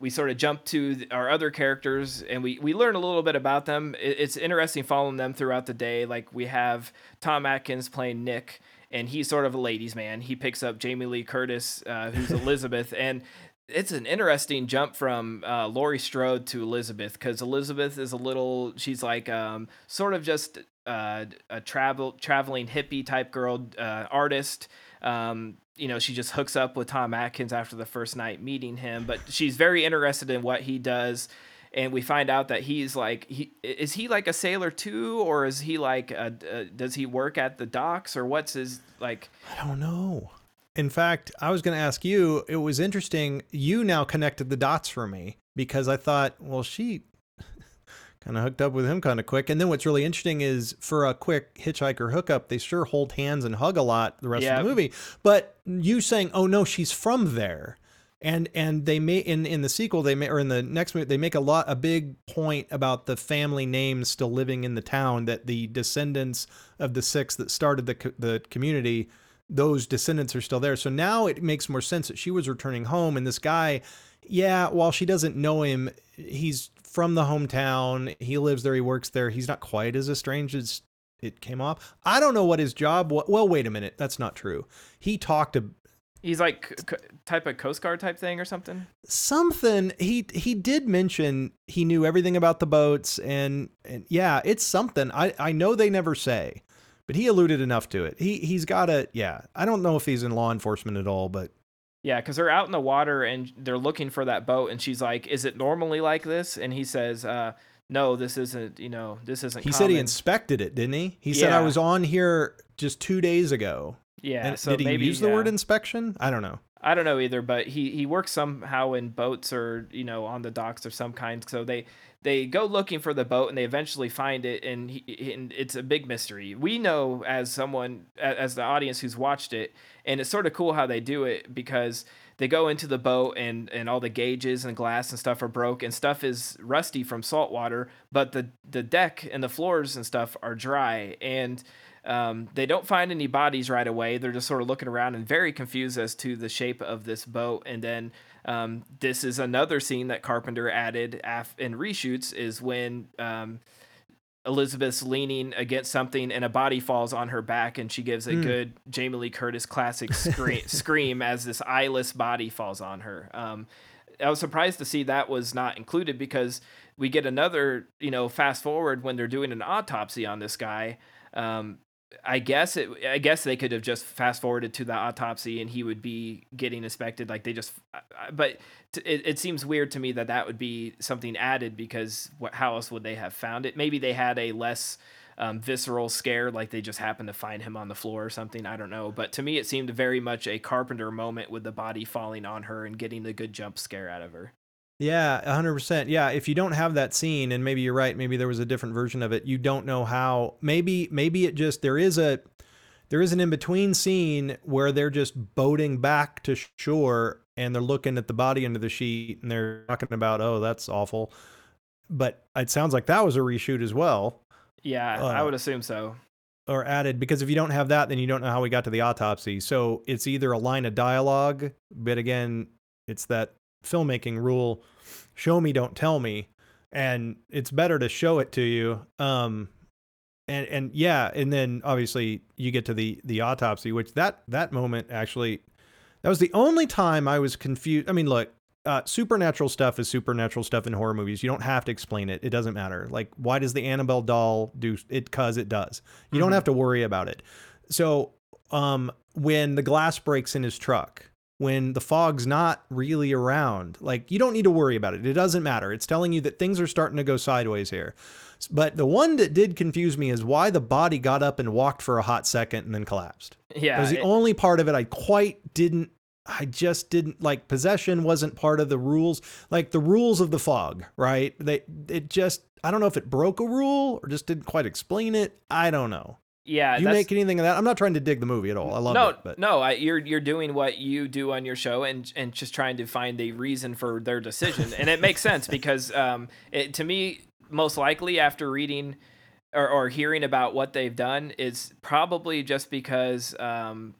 we sort of jump to our other characters and we, we learn a little bit about them. It, it's interesting following them throughout the day. Like we have Tom Atkins playing Nick, and he's sort of a ladies' man. He picks up Jamie Lee Curtis, uh, who's Elizabeth, and it's an interesting jump from uh, Laurie Strode to Elizabeth because Elizabeth is a little, she's like um, sort of just uh, a travel traveling hippie type girl, uh, artist. Um, you know, she just hooks up with Tom Atkins after the first night meeting him, but she's very interested in what he does. And we find out that he's like, he is he like a sailor too, or is he like, a, uh does he work at the docks, or what's his like? I don't know. In fact, I was going to ask you, it was interesting. You now connected the dots for me because I thought, well, she kind of hooked up with him kind of quick. And then what's really interesting is for a quick hitchhiker hookup, they sure hold hands and hug a lot the rest Yeah. of the movie. But you saying, "Oh no, she's from there," and and they may in in the sequel they may or in the next movie they make a lot a big point about the family names still living in the town that the descendants of the six that started the the community those descendants are still there so now it makes more sense that she was returning home and this guy yeah while she doesn't know him he's from the hometown. He lives there. He works there. He's not quite as estranged as it came off i don't know what his job was well wait a minute. That's not true. He talked to He's like type of Coast Guard type thing or something. something. He he did mention he knew everything about the boats and, and yeah it's something. I i know they never say but he alluded enough to it. He he's got a yeah. I don't know if he's in law enforcement at all but Yeah, because they're out in the water and they're looking for that boat, and she's like, "Is it normally like this?" And he says, uh, "No, this isn't. You know, this isn't." he said he inspected it didn't he he said i was on here just two days ago Yeah, and so did he maybe use the word inspection i don't know I don't know either, but he he works somehow in boats or you know on the docks or some kind. So they they go looking for the boat and they eventually find it, and, he, and it's a big mystery. We know as someone as the audience who's watched it, and it's sort of cool how they do it because they go into the boat and and all the gauges and glass and stuff are broke and stuff is rusty from salt water, but the the deck and the floors and stuff are dry and. Um, they don't find any bodies right away. They're just sort of looking around and very confused as to the shape of this boat. And then um, this is another scene that Carpenter added af- in reshoots is when um, Elizabeth's leaning against something and a body falls on her back and she gives a Mm. good Jamie Lee Curtis classic scream, scream as this eyeless body falls on her. Um, I was surprised to see that was not included because we get another, you know, fast forward when they're doing an autopsy on this guy. Um, I guess it. I guess they could have just fast forwarded to the autopsy and he would be getting inspected. Like they just. But it, it seems weird to me that that would be something added because what? How else would they have found it? Maybe they had a less um, visceral scare, like they just happened to find him on the floor or something. I don't know. But to me, it seemed very much a Carpenter moment with the body falling on her and getting the good jump scare out of her. Yeah, 100%. Yeah, if you don't have that scene and maybe you're right, maybe there was a different version of it, you don't know how maybe maybe it just there is a there is an in-between scene where they're just boating back to shore and they're looking at the body under the sheet and they're talking about, "Oh, that's awful." But it sounds like that was a reshoot as well Yeah, I Uh, would assume so. or added because if you don't have that then you don't know how we got to the autopsy so it's either a line of dialogue but again it's that filmmaking rule show me don't tell me and it's better to show it to you um and and yeah and then obviously you get to the the autopsy which that that moment actually that was the only time i was confused i mean look uh, supernatural stuff is supernatural stuff in horror movies. You don't have to explain it. It doesn't matter. Like, why does the Annabelle doll do it? Cause it does. You don't Mhm. have to worry about it. So, um, when the glass breaks in his truck, when the fog's not really around, like you don't need to worry about it. It doesn't matter. It's telling you that things are starting to go sideways here. But the one that did confuse me is why the body got up and walked for a hot second and then collapsed. Yeah, That was the it- only part of it I quite didn't. I just didn't like possession wasn't part of the rules, like the rules of the fog, right? They it just I don't know if it broke a rule or just didn't quite explain it. I don't know. Yeah. Do you make anything of that? I'm not trying to dig the movie at all. I love no, it, but no, I, you're you're doing what you do on your show and and just trying to find a reason for their decision, and it makes sense because um, it, to me, most likely after reading or, or hearing about what they've done, is probably just because um,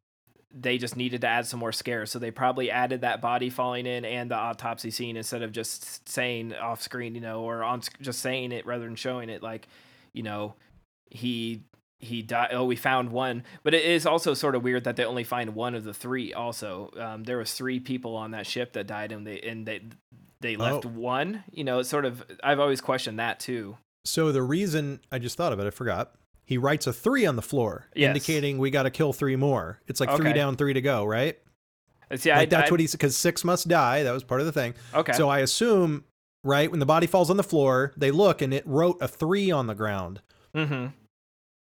they just needed to add some more scares, so they probably added that body falling in and the autopsy scene instead of just saying off screen, you know, or on just saying it rather than showing it, like, you know, he he died. Oh, we found one, but it is also sort of weird that they only find one of the three. Also, um, there was three people on that ship that died, and they and they they left Oh. one. You know, it's sort of I've always questioned that too. so the reason I just thought of it, I forgot. He writes a three on the floor, Yes. indicating we got to kill three more. It's like three down, three to go, right? Uh, See, like I, that's I, what he said because six must die. That was part of the thing. Okay. So I assume, right, when the body falls on the floor, they look and it wrote a three on the ground. Mm-hmm.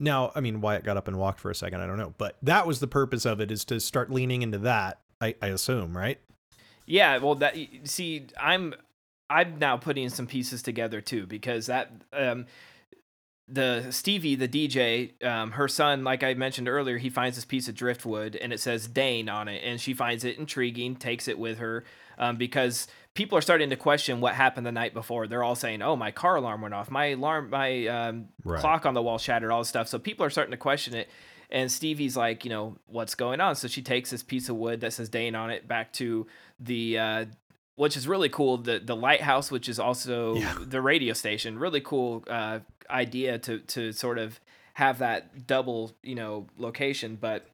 Now, I mean, Wyatt got up and walked for a second. I don't know, but that was the purpose of it is to start leaning into that. I, I assume, right? Yeah, well, that see, I'm I'm now putting some pieces together too because that um, the Stevie, the DJ, um, her son, like I mentioned earlier, he finds this piece of driftwood and it says Dane on it, and she finds it intriguing, takes it with her um, because people are starting to question what happened the night before. They're all saying, "Oh, my car alarm went off, my alarm, my um, Right. clock on the wall shattered, all this stuff." So people are starting to question it. And Stevie's like, you know, what's going on? So she takes this piece of wood that says Dane on it back to the uh, which is really cool. The the lighthouse, which is also Yeah. the radio station, really cool uh, idea to to sort of have that double you know location. But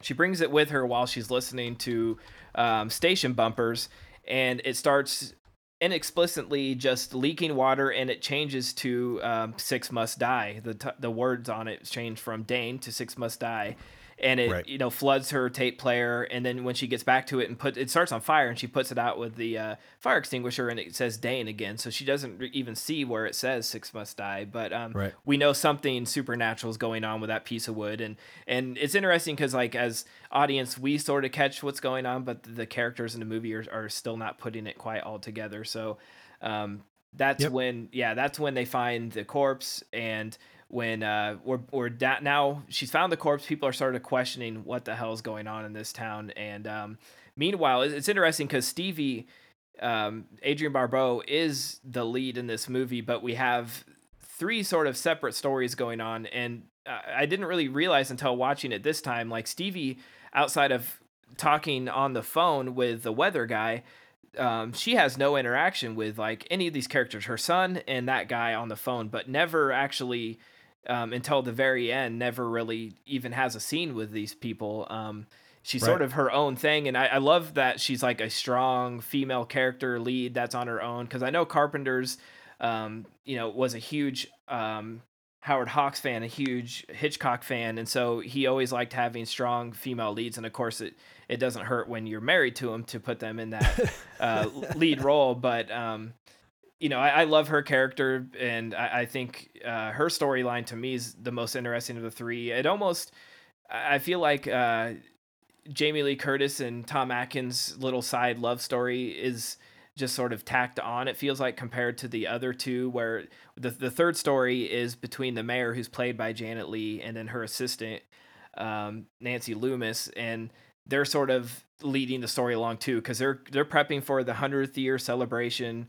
she brings it with her while she's listening to um, station bumpers, and it starts inexplicitly just leaking water, and it changes to um, "Six Must Die." The t- the words on it change from Dane to "Six Must Die." And it, Right. you know, floods her tape player, and then when she gets back to it and put it starts on fire, and she puts it out with the uh, fire extinguisher, and it says Dane again. So she doesn't re- even see where it says six Must Die," but um, Right. we know something supernatural is going on with that piece of wood and and it's interesting because like as audience we sort of catch what's going on but the characters in the movie are, are still not putting it quite all together so um that's Yep. when yeah that's when they find the corpse and when uh we're, we're da- now she's found the corpse people are started questioning what the hell is going on in this town and um meanwhile it's it's interesting because stevie um, Adrienne Barbeau is the lead in this movie, but we have three sort of separate stories going on. And uh, I didn't really realize until watching it this time, like Stevie, outside of talking on the phone with the weather guy, um, she has no interaction with like any of these characters, her son and that guy on the phone, but never actually um, until the very end, never really even has a scene with these people. Um, she's sort of her own thing, and I, I love that she's like a strong female character lead that's on her own. Because I know Carpenter's, um, you know, was a huge um, Howard Hawks fan, a huge Hitchcock fan, and so he always liked having strong female leads. And of course, it it doesn't hurt when you're married to him to put them in that uh, lead role, but. You know, I, I love her character, and I, I think uh, her storyline to me is the most interesting of the three. It almost, I feel like uh, Jamie Lee Curtis and Tom Atkins' little side love story is just sort of tacked on. It feels like compared to the other two, where the the third story is between the mayor, who's played by Janet Leigh, and then her assistant um, Nancy Loomis, and they're sort of leading the story along too, because they're they're prepping for the hundredth year celebration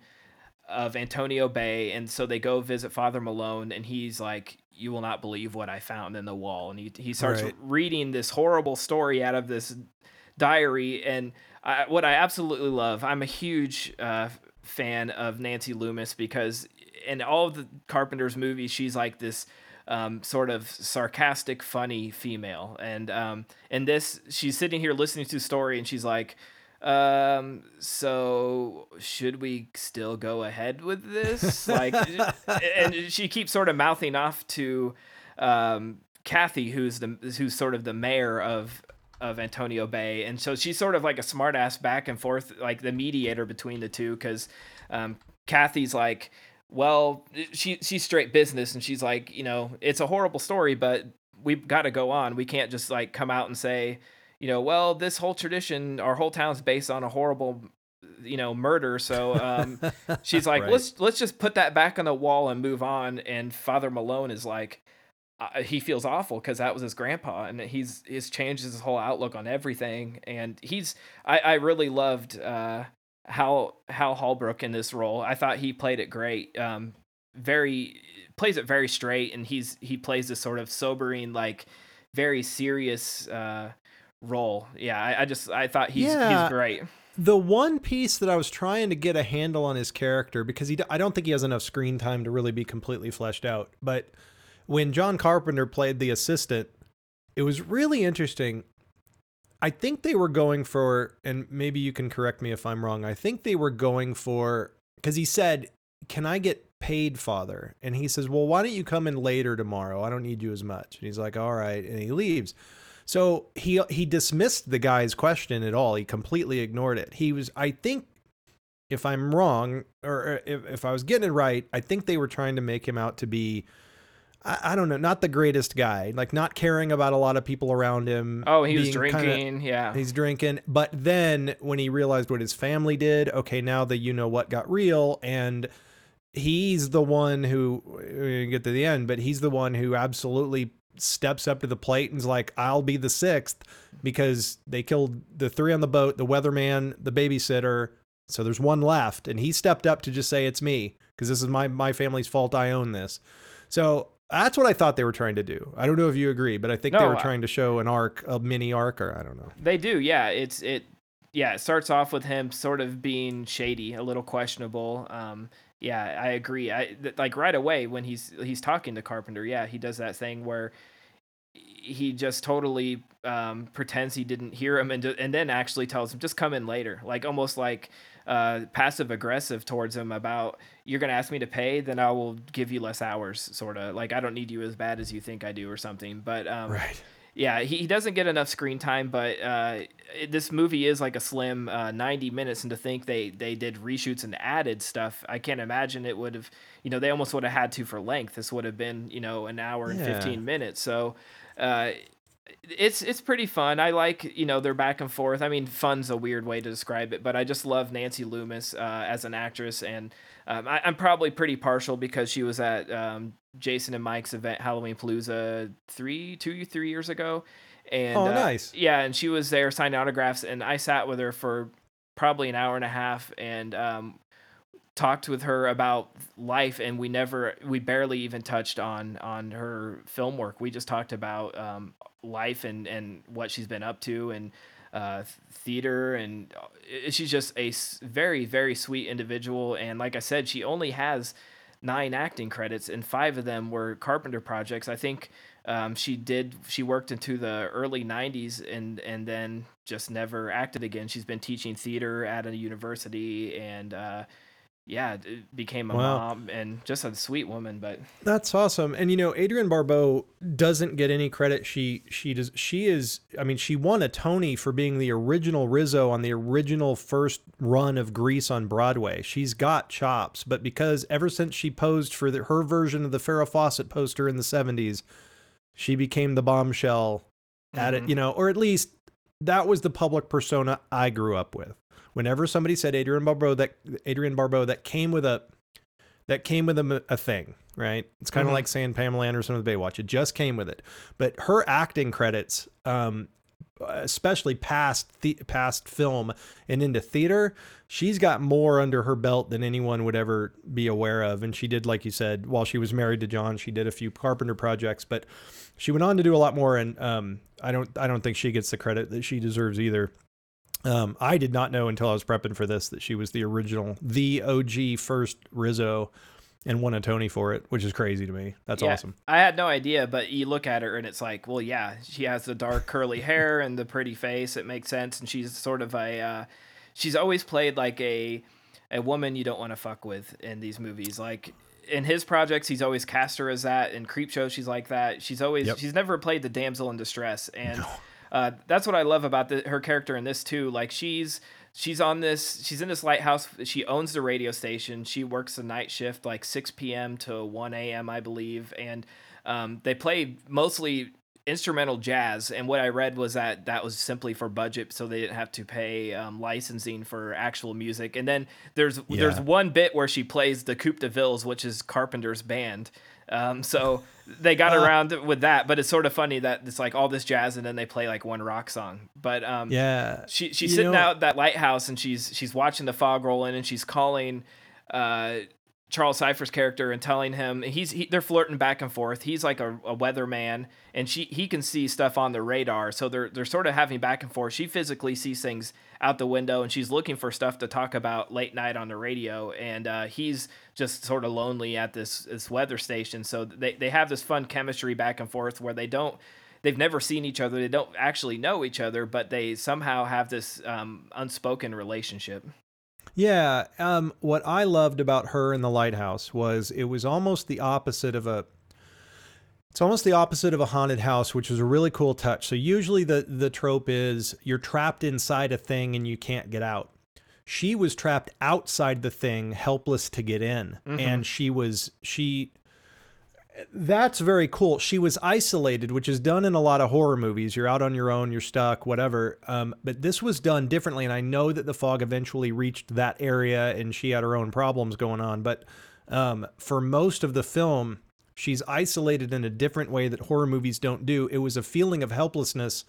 of Antonio Bay, and so they go visit Father Malone, and he's like, "You will not believe what I found in the wall," and he he starts Right. reading this horrible story out of this diary, and I, what I absolutely love, I'm a huge uh, fan of Nancy Loomis because in all of the Carpenter's movies, she's like this. Um, sort of sarcastic, funny female, and um, and this she's sitting here listening to the story, and she's like, um so should we still go ahead with this? Like and she keeps sort of mouthing off to um kathy who's the who's sort of the mayor of of antonio bay. And so she's sort of like a smart ass back and forth like the mediator between the two because um kathy's like well she she's straight business and she's like you know it's a horrible story but we've got to go on. We can't just like come out and say you know, well, this whole tradition, our whole town's based on a horrible, you know, murder. So um, she's like, Right. let's let's just put that back on the wall and move on. And Father Malone is like, uh, he feels awful because that was his grandpa, and he's he's changed his whole outlook on everything. And he's, I, I really loved uh, Hal Hal Holbrook in this role. I thought he played it great. Um, very plays it very straight, and he's he plays this sort of sobering, like very serious. Uh, role. Yeah, I, I just I thought he's Yeah. he's great. The one piece that I was trying to get a handle on his character because he I don't think he has enough screen time to really be completely fleshed out. But when John Carpenter played the assistant, it was really interesting. I think they were going for and maybe you can correct me if I'm wrong. I think they were going for cuz he said, "Can I get paid, father?" And he says, "Well, why don't you come in later tomorrow? I don't need you as much." And he's like, "All right." And he leaves. So he he dismissed the guy's question at all. He completely ignored it. He was, I think, if I'm wrong, or if, if I was getting it right, I think they were trying to make him out to be I, I don't know, not the greatest guy, like not caring about a lot of people around him. Oh, he was being kinda- drinking. yeah. He's drinking, but then when he realized what his family did, okay, now the you know what got real, and he's the one who we get to the end, but he's the one who absolutely steps up to the plate and and's like, "I'll be the sixth because they killed the three on the boat, the weatherman, the babysitter, so there's one left, and he stepped up to just say it's me because this is my my family's fault. I own this." So that's what I thought they were trying to do. I don't know if you agree, but I think they were I- trying to show an arc, a mini arc, or I don't know. They do, yeah. It's it, yeah. It starts off with him sort of being shady, a little questionable. Um, yeah, I agree. I th- like right away when he's he's talking to Carpenter. Yeah, he does that thing where he just totally um, pretends he didn't hear him, and and then actually tells him just come in later, like almost like uh, passive aggressive towards him about you're gonna ask me to pay, then I will give you less hours, sort of like I don't need you as bad as you think I do or something. But um, Right. Yeah, he, he doesn't get enough screen time, but uh, it- this movie is like a slim uh, 90 minutes. And to think they, they did reshoots and added stuff, I can't imagine it would have, you know, they almost would have had to for length. This would have been, you know, an hour and Yeah. 15 minutes. So uh, it's it's pretty fun. I like, you know, they're back and forth. I mean, fun's a weird way to describe it, but I just love Nancy Loomis uh, as an actress. And um, I, I'm probably pretty partial because she was at um, Jason and Mike's event, Halloween Palooza, three, two, three years ago. And Oh, uh, nice. Yeah, and she was there signing autographs, and I sat with her for probably an hour and a half, and um, talked with her about life and we never we barely even touched on on her film work we just talked about um, life and and what she's been up to and uh, theater and uh, she's just a very very sweet individual and like i said she only has nine acting credits and five of them were carpenter projects. I think um, she did she worked into the early 90s and and then just never acted again. She's been teaching theater at a university and uh, yeah, became a Wow. mom and just a sweet woman. But That's awesome. And you know, Adrienne Barbeau doesn't get any credit. She she does she is I mean, she won a Tony for being the original Rizzo on the original first run of Grease on Broadway. She's got chops, but because ever since she posed for the, her version of the Farrah Fawcett poster in the 70s, she became the bombshell at it, Mhm. you know, or at least that was the public persona I grew up with. Whenever somebody said Adrian Barbeau that Adrienne Barbeau that came with a that came with a, a thing, right? It's kind of Mhm. like saying Pamela Anderson with Baywatch. It just came with it. But her acting credits, um, especially past the past film and into theater, she's got more under her belt than anyone would ever be aware of. And she did, like you said, while she was married to John, she did a few Carpenter projects, but she went on to do a lot more. And um, I don't, I don't think she gets the credit that she deserves either. Um, I did not know until I was prepping for this that she was the original, the OG first Rizzo, and won a Tony for it, which is crazy to me. That's yeah, awesome. I had no idea, but you look at her and it's like, well, yeah, she has the dark curly hair and the pretty face. It makes sense, and she's sort of a, uh, she's always played like a, a woman you don't want to fuck with in these movies. Like in his projects, he's always cast her as that. In Creepshow, she's like that. She's always, Yep. she's never played the damsel in distress, and. Uh, that's what I love about the, her character in this too. Like she's she's on this she's in this lighthouse. She owns the radio station. She works the night shift, like 6 p.m. to 1 a.m. I believe, and um, they play mostly instrumental jazz. And what I read was that that was simply for budget, so they didn't have to pay um, licensing for actual music. And then there's there's one bit where she plays the Coupe de Villes, which is Carpenter's band. Um, so they got Uh, around with that, but it's sort of funny that it's like all this jazz and then they play like one rock song. But um, Yeah. she she's You sitting know- out that lighthouse and she's she's watching the fog roll in and she's calling uh, Charles Cyphers' character and telling him he's he, they're flirting back and forth. He's like a, a weatherman and she he can see stuff on the radar, so they're they're sort of having back and forth. She physically sees things out the window and she's looking for stuff to talk about late night on the radio, and uh, he's just sort of lonely at this this weather station. So they they have this fun chemistry back and forth where they don't they've never seen each other. They don't actually know each other, but they somehow have this um, unspoken relationship. Yeah. Um, what I loved about her in the lighthouse was it was almost the opposite of a. It's almost the opposite of a haunted house, which was a really cool touch. So usually the the trope is you're trapped inside a thing and you can't get out. She was trapped outside the thing, helpless to get in, Mhm. and she was she. that's very cool. She was isolated, which is done in a lot of horror movies. You're out on your own, you're stuck, whatever. Um, but this was done differently, and I know that the fog eventually reached that area, and she had her own problems going on. But um, for most of the film, she's isolated in a different way that horror movies don't do. It was a feeling of helplessness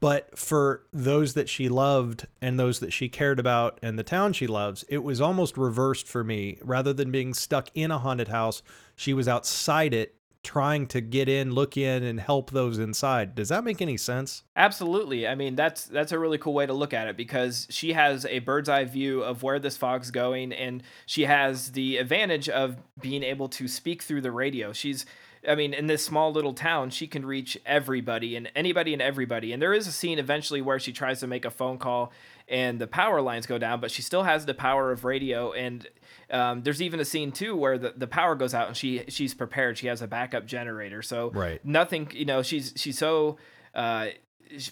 but for those that she loved and those that she cared about and the town she loves, it was almost reversed for me. Rather than being stuck in a haunted house, she was outside it trying to get in, look in and help those inside. Does that make any sense? Absolutely. I mean, that's that's a really cool way to look at it because she has a bird's eye view of where this fog's going and she has the advantage of being able to speak through the radio. She's I mean, in this small little town, she can reach everybody and anybody and everybody. And there is a scene eventually where she tries to make a phone call and the power lines go down, but she still has the power of radio. And um, there's even a scene too where the, the power goes out and she she's prepared. She has a backup generator, so right. nothing. You know, she's she's so. Uh,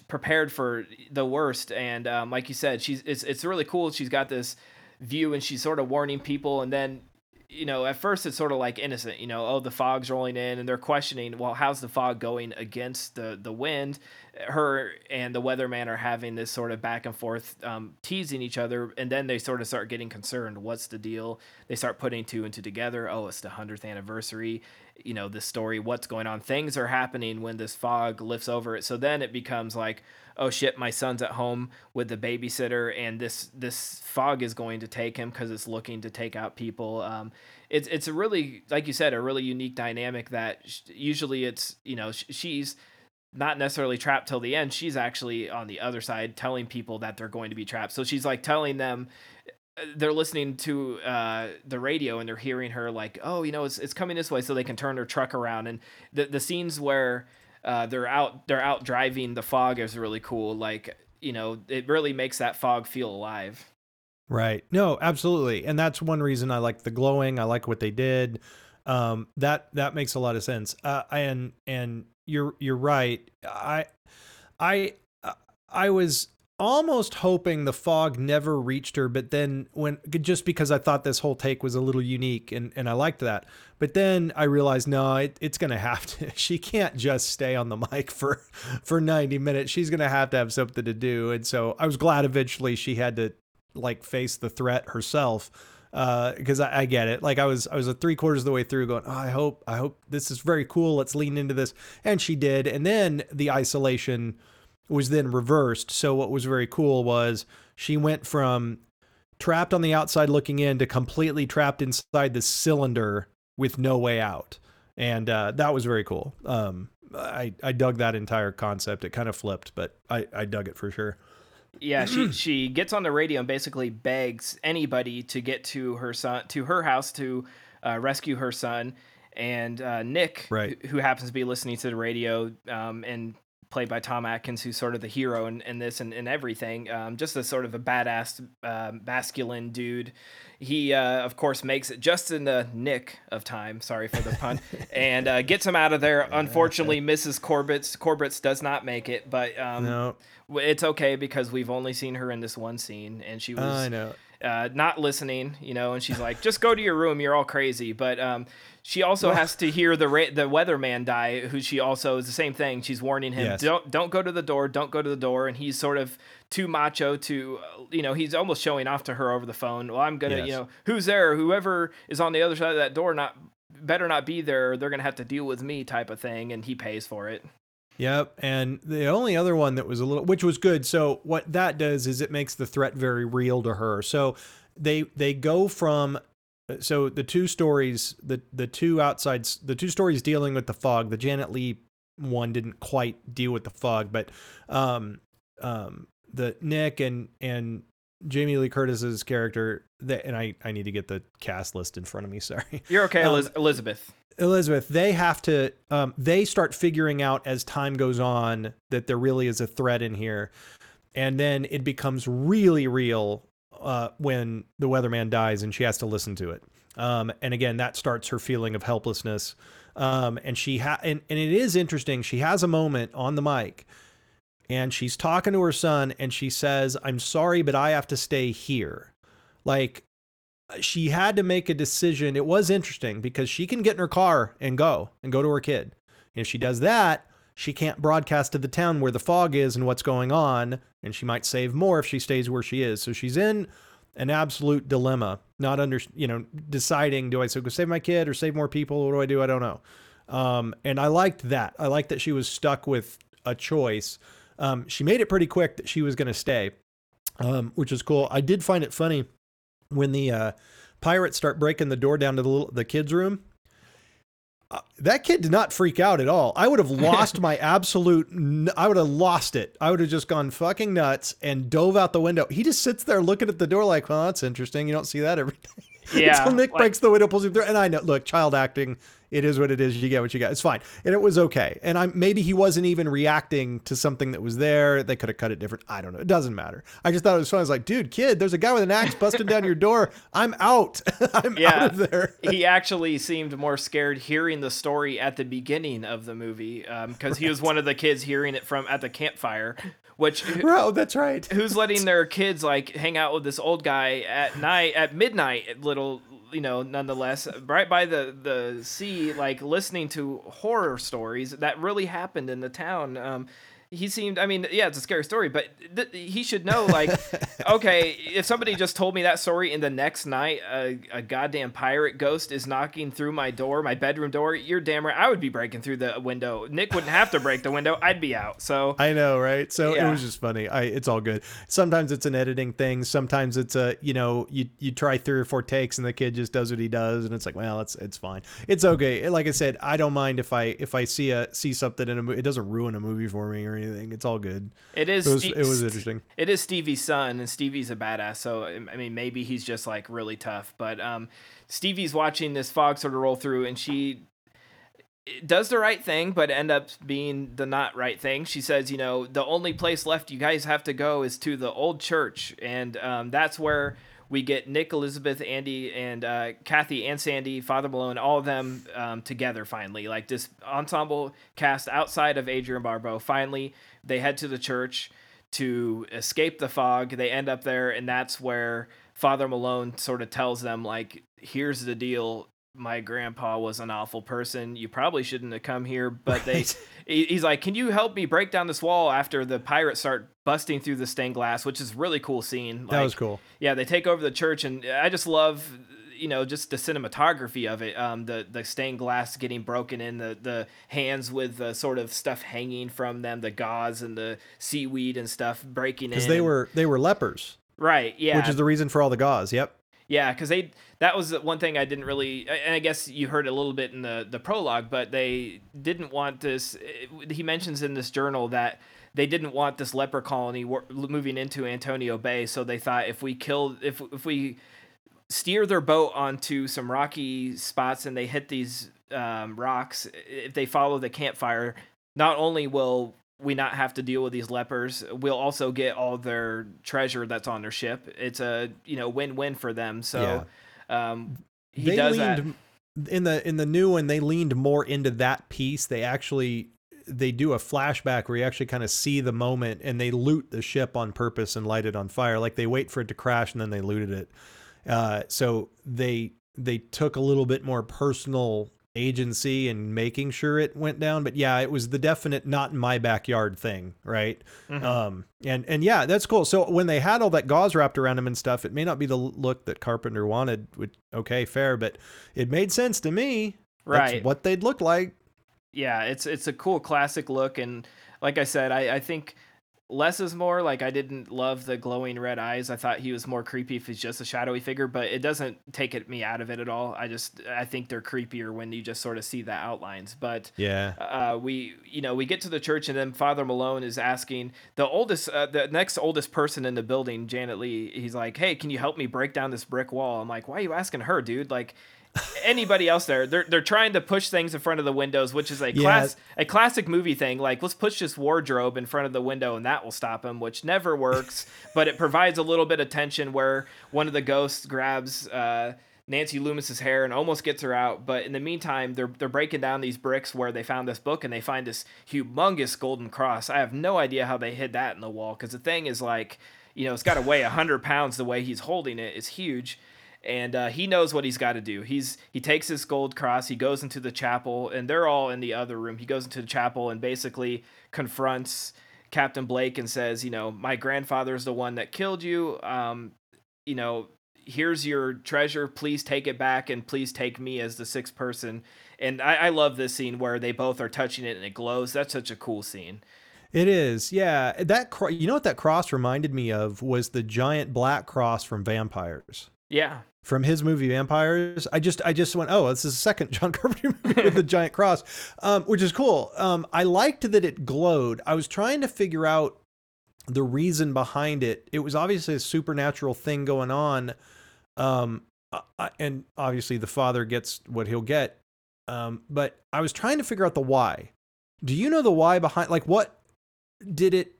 prepared for the worst and um, like you said she's it's, it's really cool she's got this view and she's sort of warning people and then you know, at first it's sort of like innocent, you know, oh, the fog's rolling in and they're questioning, well, how's the fog going against the, the wind? Her and the weatherman are having this sort of back and forth, um, teasing each other. And then they sort of start getting concerned. What's the deal? They start putting two and two together. Oh, it's the 100th anniversary. You know, this story, what's going on? Things are happening when this fog lifts over it. So then it becomes like, oh shit, my son's at home with the babysitter, and this this fog is going to take him because it's looking to take out people. Um, it's it's a really like you said a really unique dynamic that usually it's you know she's not necessarily trapped till the end. She's actually on the other side telling people that they're going to be trapped. So she's like telling them uh, they're listening to uh, the radio and they're hearing her like oh you know it's, it's coming this way so they can turn their truck around. And the, the scenes where uh, they're out they're out driving the fog is really cool like you know it really makes that fog feel alive. Right. No absolutely. And that's one reason i like the glowing i like what they did. Um, that that makes a lot of sense. Uh, and and you're you're right. I i i was almost hoping the fog never reached her, but then when just because I thought this whole take was a little unique and, and I liked that. But then I realized no, it, it's gonna have to she can't just stay on the mic for for 90 minutes. She's gonna have to have something to do. And so I was glad eventually she had to like face the threat herself. because uh, I, I, get it. Like I was, I was a three quarters of the way through, going, oh, I hope, I hope this is very cool. Let's lean into this, and she did. And then the isolation was then reversed. So what was very cool was she went from trapped on the outside looking in to completely trapped inside the cylinder with no way out. And uh, that was very cool. Um, I, I dug that entire concept. It kind of flipped, but I, I dug it for sure. Yeah, she she gets on the radio and basically begs anybody to get to her son to her house to uh, rescue her son. And uh, Nick, right. who, who, happens to be listening to the radio um, and played by Tom Atkins, who's sort of the hero in, in this and, and everything. Um, just a sort of a badass, uh, masculine dude. He, uh, of course, makes it just in the nick of time. Sorry for the pun, and uh, gets him out of there. Unfortunately, Mrs. Corbett's Corbett's does not make it, but um, no. it's okay because we've only seen her in this one scene, and she was. I know. Uh, not listening, you know, and she's like, "Just go to your room. You're all crazy." But um, she also has to hear the ra- the weatherman die, who she also is the same thing. She's warning him, yes. don't don't go to the door, don't go to the door, and he's sort of too macho to, you know, he's almost showing off to her over the phone. Well, I'm gonna, yes. you know, who's there? Whoever is on the other side of that door, not better not be there. They're gonna have to deal with me, type of thing, and he pays for it. Yep, and the only other one that was a little, which was good. So what that does is it makes the threat very real to her. So they they go from so the two stories the the two outsides the two stories dealing with the fog the janet Leigh one didn't quite deal with the fog but um um the nick and and jamie lee curtis's character that and i i need to get the cast list in front of me sorry you're okay um, elizabeth elizabeth they have to um they start figuring out as time goes on that there really is a threat in here and then it becomes really real uh, when the weatherman dies and she has to listen to it. Um, and again, that starts her feeling of helplessness. Um, and she ha- and, and it is interesting. She has a moment on the mic and she's talking to her son and she says, I'm sorry, but I have to stay here. Like she had to make a decision. It was interesting because she can get in her car and go and go to her kid. And if she does that, she can't broadcast to the town where the fog is and what's going on, and she might save more if she stays where she is. So she's in an absolute dilemma, not under, you know, deciding do I so go save my kid or save more people? What do I do? I don't know. Um, and I liked that. I liked that she was stuck with a choice. Um, she made it pretty quick that she was going to stay, um, which is cool. I did find it funny when the uh, pirates start breaking the door down to the little, the kids' room. Uh, that kid did not freak out at all. I would have lost my absolute. n- I would have lost it. I would have just gone fucking nuts and dove out the window. He just sits there looking at the door like, "Well, that's interesting. You don't see that every day." Yeah, Until Nick like- breaks the window, pulls him through, and I know. Look, child acting. It is what it is. You get what you get. It's fine, and it was okay. And I'm maybe he wasn't even reacting to something that was there. They could have cut it different. I don't know. It doesn't matter. I just thought it was fun. I was like, dude, kid, there's a guy with an axe busting down your door. I'm out. I'm Yeah. out of there. he actually seemed more scared hearing the story at the beginning of the movie um, because he was one of the kids hearing it from at the campfire. Which Bro, that's right. who's letting their kids like hang out with this old guy at night at midnight little you know nonetheless right by the the sea like listening to horror stories that really happened in the town um he seemed i mean yeah it's a scary story but th- he should know like okay if somebody just told me that story and the next night a, a goddamn pirate ghost is knocking through my door my bedroom door you're damn right i would be breaking through the window nick wouldn't have to break the window i'd be out so I know, right? So it was just funny. I it's all good. Sometimes it's an editing thing. Sometimes it's a you know you you try three or four takes and the kid just does what he does and it's like well it's it's fine. It's okay. Like I said, I don't mind if I if I see a see something in a movie. It doesn't ruin a movie for me or anything. It's all good. It is. It was, it was interesting. It is Stevie's son, and Stevie's a badass. So I mean, maybe he's just like really tough. But um, Stevie's watching this fog sort of roll through, and she does the right thing, but end up being the not right thing. She says, you know, the only place left you guys have to go is to the old church, and um, that's where we get Nick, Elizabeth, Andy, and uh, Kathy and Sandy, Father Malone, all of them um, together finally. Like this ensemble cast outside of Adrienne Barbeau. Finally, they head to the church to escape the fog. They end up there, and that's where Father Malone sort of tells them, like, here's the deal. My grandpa was an awful person. You probably shouldn't have come here. But they, he's like, can you help me break down this wall after the pirates start busting through the stained glass, which is really cool scene. That was cool. yeah, they take over the church, and I just love, you know, just the cinematography of it. Um, the the stained glass getting broken in, the the hands with the sort of stuff hanging from them, the gauze and the seaweed and stuff breaking in. Because they were they were lepers, right, yeah, which is the reason for all the gauze. Yep. yeah, because they that was one thing I didn't really, and I guess you heard a little bit in the the prologue, but they didn't want this. He mentions in this journal that they didn't want this leper colony moving into Antonio Bay, so they thought if we kill, if if we steer their boat onto some rocky spots and they hit these um, rocks, if they follow the campfire, not only will we not have to deal with these lepers, we'll also get all their treasure that's on their ship. It's a you know win win for them. So um, he they does that. in the in the new one they leaned more into that piece they actually they do a flashback where you actually kind of see the moment and they loot the ship on purpose and light it on fire. Like they wait for it to crash and then they looted it. Uh, so they they took a little bit more personal agency in making sure it went down. But yeah it was the definite not in my backyard thing right? Um and and yeah that's cool. So when they had all that gauze wrapped around him and stuff it may not be the look that carpenter wanted which okay fair but it made sense to me. That's Right. what they'd look like yeah, it's it's a cool classic look, and like I said, I, I think less is more. Like I didn't love the glowing red eyes. I thought he was more creepy if he's just a shadowy figure, but it doesn't take it me out of it at all. I just I think they're creepier when you just sort of see the outlines. But yeah uh, we you know we get to the church and then Father Malone is asking the oldest uh, the next oldest person in the building, Janet Leigh. He's like, "Hey, can you help me break down this brick wall?" I'm like, "Why are you asking her, dude?" Like anybody else there they're they're trying to push things in front of the windows which is a Yeah. class a classic movie thing like let's push this wardrobe in front of the window and that will stop him which never works but it provides a little bit of tension where one of the ghosts grabs uh Nancy Loomis's hair and almost gets her out, but in the meantime, they're they're breaking down these bricks where they found this book and they find this humongous golden cross. I have no idea how they hid that in the wall because the thing is like, you know, it's got to weigh a hundred pounds. The way he's holding it is huge, and uh, he knows what he's got to do. He's he takes his gold cross, he goes into the chapel, and they're all in the other room. He goes into the chapel and basically confronts Captain Blake and says, you know, my grandfather is the one that killed you. Um, you know, here's your treasure. Please take it back, and please take me as the sixth person. And I, I love this scene where they both are touching it and it glows. That's such a cool scene. It is, yeah. That you know what that cross reminded me of was the giant black cross from Vampires. Yeah, from his movie Vampires. I just I just went, oh, this is the second John Carpenter movie with the giant cross, um, which is cool. Um, I liked that it glowed. I was trying to figure out the reason behind it. It was obviously a supernatural thing going on, um, and obviously the father gets what he'll get. Um, but I was trying to figure out the why. Do you know the why behind? Like, what did it,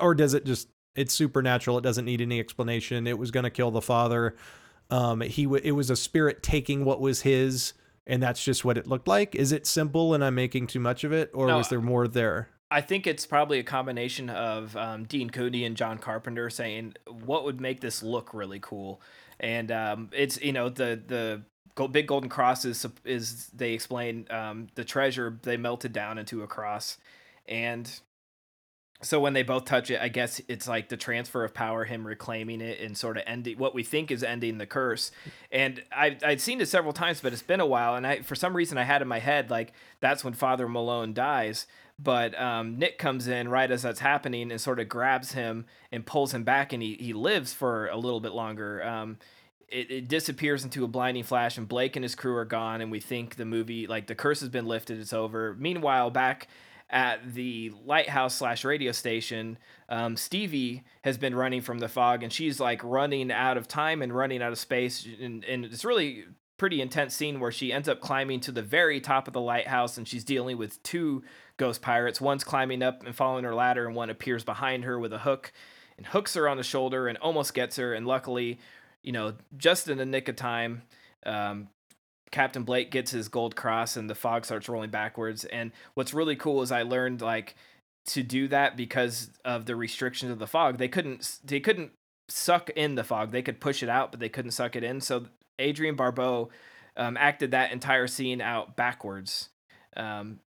or does it just? It's supernatural. It doesn't need any explanation. It was going to kill the father um, he w- it was a spirit taking what was his, and that's just what it looked like. Is it simple and I'm making too much of it, or no, was there more there? I think it's probably a combination of um, Dean Cundey and John Carpenter saying what would make this look really cool, and um, it's you know the the big golden cross is is they explain um, the treasure they melted down into a cross, and so when they both touch it, I guess it's like the transfer of power, him reclaiming it and sort of ending what we think is ending the curse. And I I'd seen it several times, but it's been a while, and I for some reason I had in my head like that's when Father Malone dies. But um, Nick comes in right as that's happening and sort of grabs him and pulls him back, and he he lives for a little bit longer. Um, it, it disappears into a blinding flash, and Blake and his crew are gone, and we think the movie like the curse has been lifted, it's over. Meanwhile, back at the lighthouse slash radio station, um, Stevie has been running from the fog, and she's like running out of time and running out of space, and, and it's really pretty intense scene where she ends up climbing to the very top of the lighthouse, and she's dealing with two ghost pirates. One's climbing up and following her ladder, and one appears behind her with a hook and hooks her on the shoulder and almost gets her. And luckily, you know, just in the nick of time, um, Captain Blake gets his gold cross and the fog starts rolling backwards. And what's really cool is I learned like to do that because of the restrictions of the fog. They couldn't they couldn't suck in the fog. They could push it out, but they couldn't suck it in. So Adrienne Barbeau um, acted that entire scene out backwards. Um,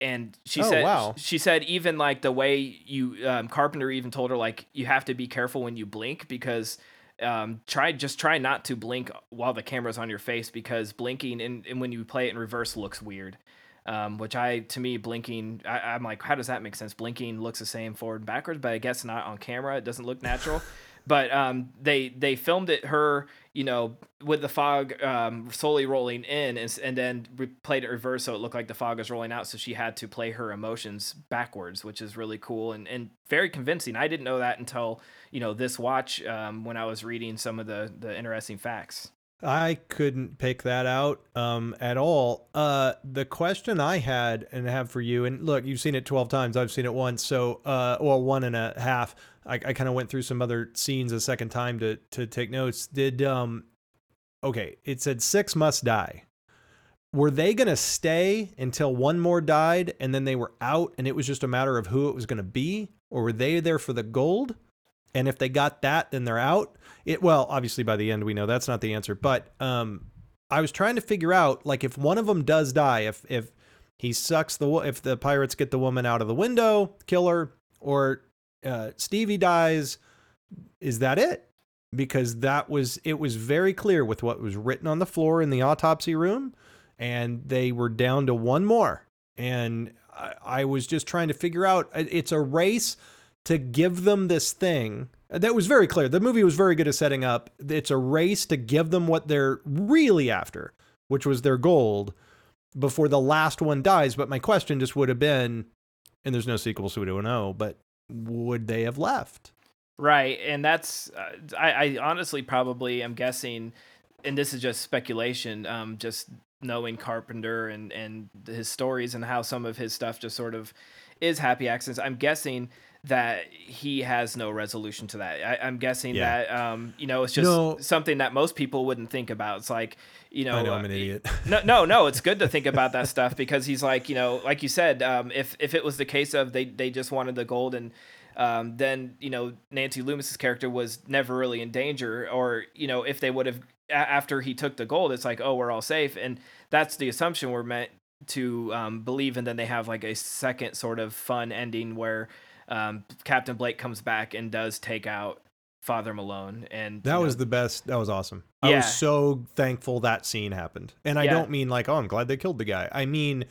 and she oh, said wow. she said even like the way you um, Carpenter even told her like you have to be careful when you blink because um, try just try not to blink while the camera's on your face because blinking and, and when you play it in reverse looks weird. Um, which I to me blinking I, am like how does that make sense? Blinking looks the same forward and backwards, but I guess not on camera. It doesn't look natural. but um, they they filmed it her you know with the fog um, slowly rolling in and, and then we played it reverse so it looked like the fog was rolling out so she had to play her emotions backwards which is really cool and, and very convincing i didn't know that until you know this watch um, when i was reading some of the the interesting facts I couldn't pick that out um, at all. Uh, the question I had and have for you, and look, you've seen it 12 times. I've seen it once. So, uh, well, one and a half. I, I kind of went through some other scenes a second time to to take notes. Did um okay, it said six must die. Were they gonna stay until one more died and then they were out and it was just a matter of who it was gonna be? Or were they there for the gold? And if they got that, then they're out. It well, obviously by the end we know that's not the answer. But um I was trying to figure out like if one of them does die, if if he sucks the if the pirates get the woman out of the window, kill her, or uh, Stevie dies. Is that it? Because that was it was very clear with what was written on the floor in the autopsy room, and they were down to one more. And I, I was just trying to figure out. Uh, it's a race to give them this thing that was very clear. The movie was very good at setting up. It's a race to give them what they're really after, which was their gold, before the last one dies. But my question just would have been, and there's no sequel, so we don't know. But would they have left? Right, and that's uh, I, I honestly probably am guessing, and this is just speculation. Um, just knowing Carpenter and and his stories and how some of his stuff just sort of is happy accidents. I'm guessing that he has no resolution to that. I, am guessing yeah. that um, you know it's just no. something that most people wouldn't think about. It's like you know, I know I'm an uh, idiot. no, no, no. It's good to think about that stuff because he's like you know, like you said, um, if if it was the case of they they just wanted the gold and um, then you know Nancy Loomis's character was never really in danger, or you know if they would have a- after he took the gold, it's like, oh, we're all safe, and that's the assumption we're meant to um, believe. And then they have like a second sort of fun ending where um, Captain Blake comes back and does take out Father Malone, and That you was know, the best. That was awesome. I was so thankful that scene happened. And I Yeah. don't mean like, oh, I'm glad they killed the guy. I mean,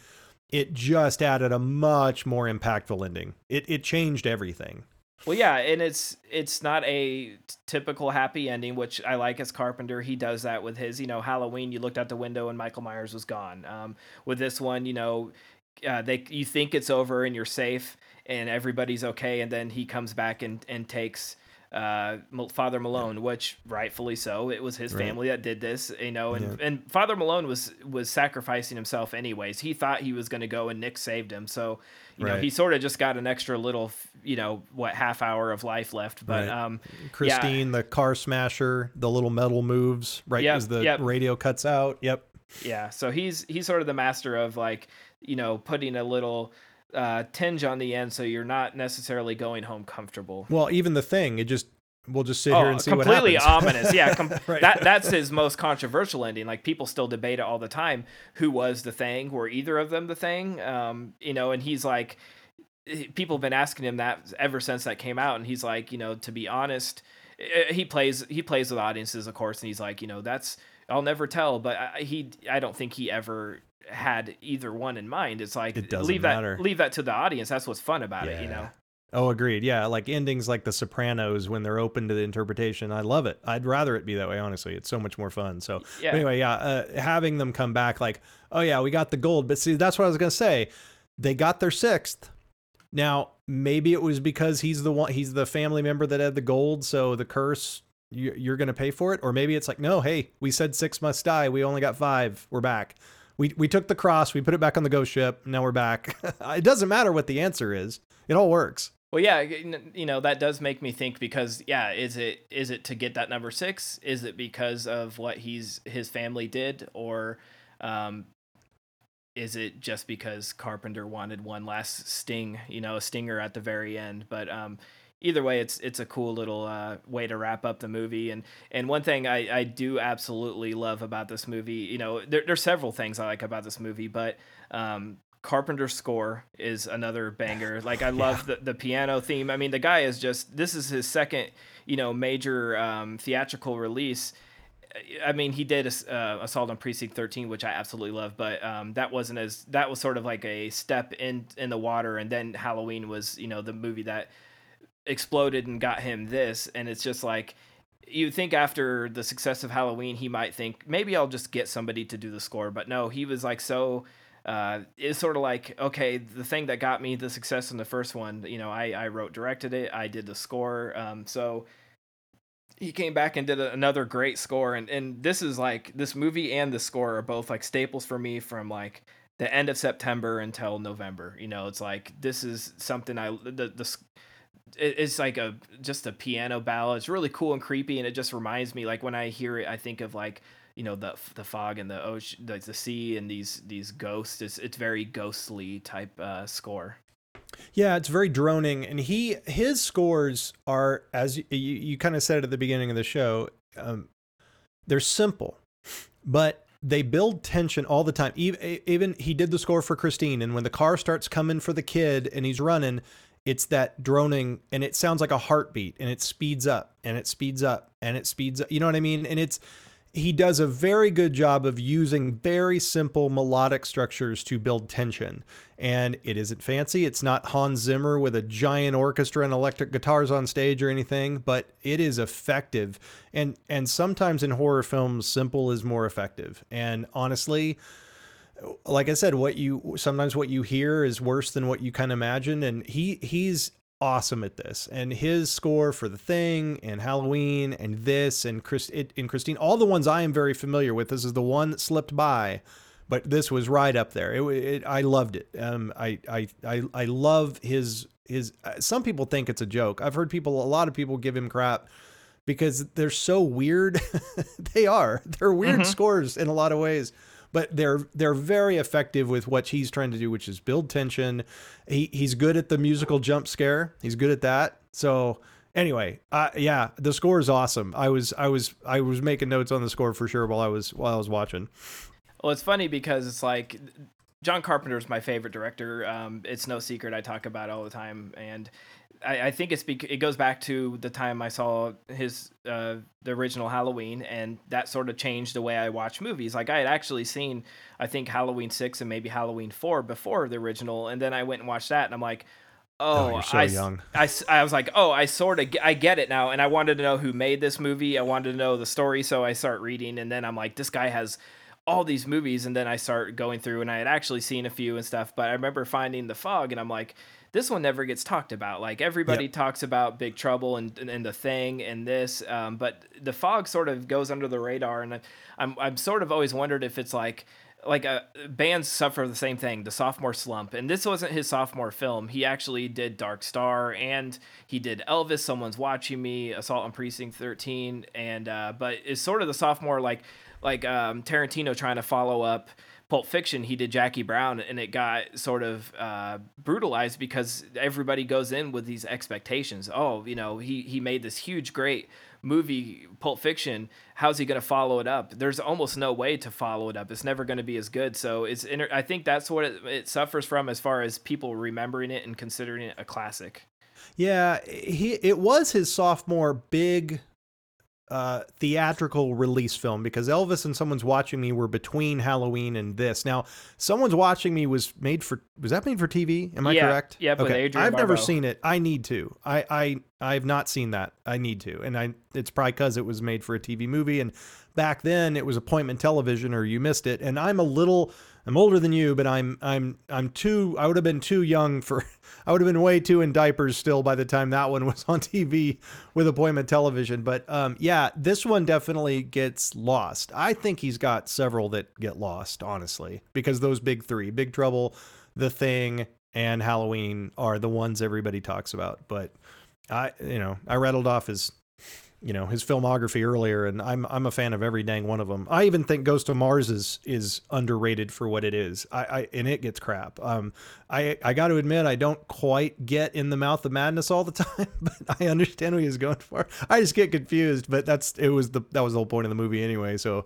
it just added a much more impactful ending. It it changed everything. Well, yeah, and it's it's not a typical happy ending, which I like as Carpenter. He does that with his, you know, Halloween. You looked out the window and Michael Myers was gone. Um, with this one, you know, uh, they you think it's over and you're safe and everybody's okay, and then he comes back and and takes uh, Father Malone, which rightfully so. It was his Right. family that did this, you know, and Yeah. and Father Malone was was sacrificing himself anyways. He thought he was going to go, and Nick saved him. So, you know, he sort of just got an extra little, you know, what half hour of life left. But Right. um, Christine, the car smasher, the little metal moves right Yep, as the yep. radio cuts out. Yep. yeah, so he's he's sort of the master of like, you know, putting a little uh, tinge on the end, so you're not necessarily going home comfortable. Well, even the thing, it just we'll just sit here and see what Oh, completely happens. ominous. Yeah, com- Right. that that's his most controversial ending. Like people still debate it all the time. Who was the thing? Were either of them the thing? Um, you know, and he's like, eh, people have been asking him that ever since that came out, and he's like, you know, to be honest, eh, he plays he plays with audiences, of course, and he's like, you know, that's I'll never tell, but I, he I don't think he ever had either one in mind. It's like It doesn't leave matter. that leave that to the audience. That's what's fun about it, you know. Oh, agreed. Yeah, like endings like The Sopranos when they're open to the interpretation. I love it. I'd rather it be that way, honestly. It's so much more fun. So, Yeah. anyway, yeah, uh, having them come back like, oh, yeah, we got the gold. But see, that's what I was going to say. They got their sixth. Now, maybe it was because he's the one, he's the family member that had the gold. So the curse, you, you're going to pay for it. Or maybe it's like, no, hey, we said six must die. We only got five. We're back. We, we took the cross, we put it back on the ghost ship. Now we're back. it doesn't matter what the answer is. It all works. Well, yeah, you know that does make me think because yeah, is it is it to get that number six? Is it because of what he's his family did, or um, is it just because Carpenter wanted one last sting, you know, a stinger at the very end? But um, either way, it's it's a cool little uh, way to wrap up the movie. And and one thing I, I do absolutely love about this movie, you know, there, there's several things I like about this movie, but um, Carpenter's score is another banger. Like I love the, the piano theme. I mean, the guy is just this is his second, you know, major um, theatrical release. I mean, he did uh, Assault on Precinct 13, which I absolutely love, but um, that wasn't as that was sort of like a step in in the water, and then Halloween was, you know, the movie that exploded and got him this, and it's just like you think after the success of Halloween, he might think maybe I'll just get somebody to do the score, but no, he was like so. Uh, it's sort of like okay, the thing that got me the success in the first one, you know, I I wrote, directed it, I did the score, um, so he came back and did a, another great score and and this is like this movie and the score are both like staples for me from like the end of September until November you know it's like this is something I the the it's like a just a piano ballad it's really cool and creepy and it just reminds me like when I hear it I think of like you know the the fog and the ocean the, the sea and these these ghosts it's it's very ghostly type uh score Yeah, it's very droning, and he his scores are as you, you, kind of said at the beginning of the show. Um, they're simple, but they build tension all the time. Even, even he did the score for Christine, and when the car starts coming for the kid and he's running, it's that droning, and it sounds like a heartbeat, and it speeds up, and it speeds up, and it speeds up. You know what I mean? And it's he does a very good job of using very simple melodic structures to build tension. And it isn't fancy. It's not Hans Zimmer with a giant orchestra and electric guitars on stage or anything, but it is effective. And and sometimes in horror films, simple is more effective. And honestly, like I said, what you sometimes what you hear is worse than what you can imagine. And he he's awesome at this. And his score for The Thing and Halloween and this and Chris it, and Christine, all the ones I am very familiar with. This is the one that slipped by, but this was right up there. It, it I loved it. Um, I I I I love his his. uh, Some people think it's a joke. I've heard people, a lot of people give him crap because they're so weird. they are. They're weird Mhm. scores in a lot of ways, but they're they're very effective with what he's trying to do, which is build tension. He he's good at the musical jump scare. He's good at that. So anyway, uh, yeah, the score is awesome. I was I was I was making notes on the score for sure while I was while I was watching. Well, it's funny because it's like John Carpenter is my favorite director. Um, it's no secret I talk about all the time, and I, I think it's bec- it goes back to the time I saw his uh, the original Halloween, and that sort of changed the way I watch movies. Like I had actually seen, I think Halloween six and maybe Halloween four before the original, and then I went and watched that, and I'm like, oh, you're so I, young. I, I was like, oh, I sort of I get it now, and I wanted to know who made this movie. I wanted to know the story, so I start reading, and then I'm like, this guy has all these movies and then I start going through and I had actually seen a few and stuff, but I remember finding The Fog and I'm like, this one never gets talked about. Like everybody Yep. talks about Big Trouble and, and The Thing and this, um, but The Fog sort of goes under the radar and I- I'm I'm sort of always wondered if it's like like uh, bands suffer the same thing, the sophomore slump. And this wasn't his sophomore film. He actually did Dark Star and he did Elvis, Someone's Watching Me, Assault on Precinct 13, and uh, but it's sort of the sophomore like like um, Tarantino trying to follow up Pulp Fiction. He did Jackie Brown, and it got sort of uh, brutalized because everybody goes in with these expectations. Oh, you know, he he made this huge, great movie, Pulp Fiction. How's he going to follow it up? There's almost no way to follow it up. It's never going to be as good. So it's inter- I think that's what it, it suffers from as far as people remembering it and considering it a classic. Yeah, he it was his sophomore big uh theatrical release film because Elvis and Someone's Watching Me were between Halloween and this. Now, Someone's Watching Me was made for was that made for TV? Am I Yeah, correct? with Adrienne I've never seen it. I need to. I I I've not seen that. I need to. And I it's probably cuz it was made for a TV movie and back then it was appointment television or you missed it. And I'm a little I'm older than you, but I'm I'm I'm too I would have been too young for I would have been way too in diapers still by the time that one was on TV with appointment television. But um, yeah, this one definitely gets lost. I think he's got several that get lost, honestly, because those big three, Big Trouble, The Thing, and Halloween are the ones everybody talks about. But I, you know, I rattled off his, you know, his filmography earlier, and I'm I'm a fan of every dang one of them. I even think Ghost of Mars is is underrated for what it is. I, I and it gets crap. Um, I I got to admit I don't quite get in the mouth of madness all the time, but I understand what he's going for. I just get confused, but that's it was the that was the whole point of the movie anyway. So.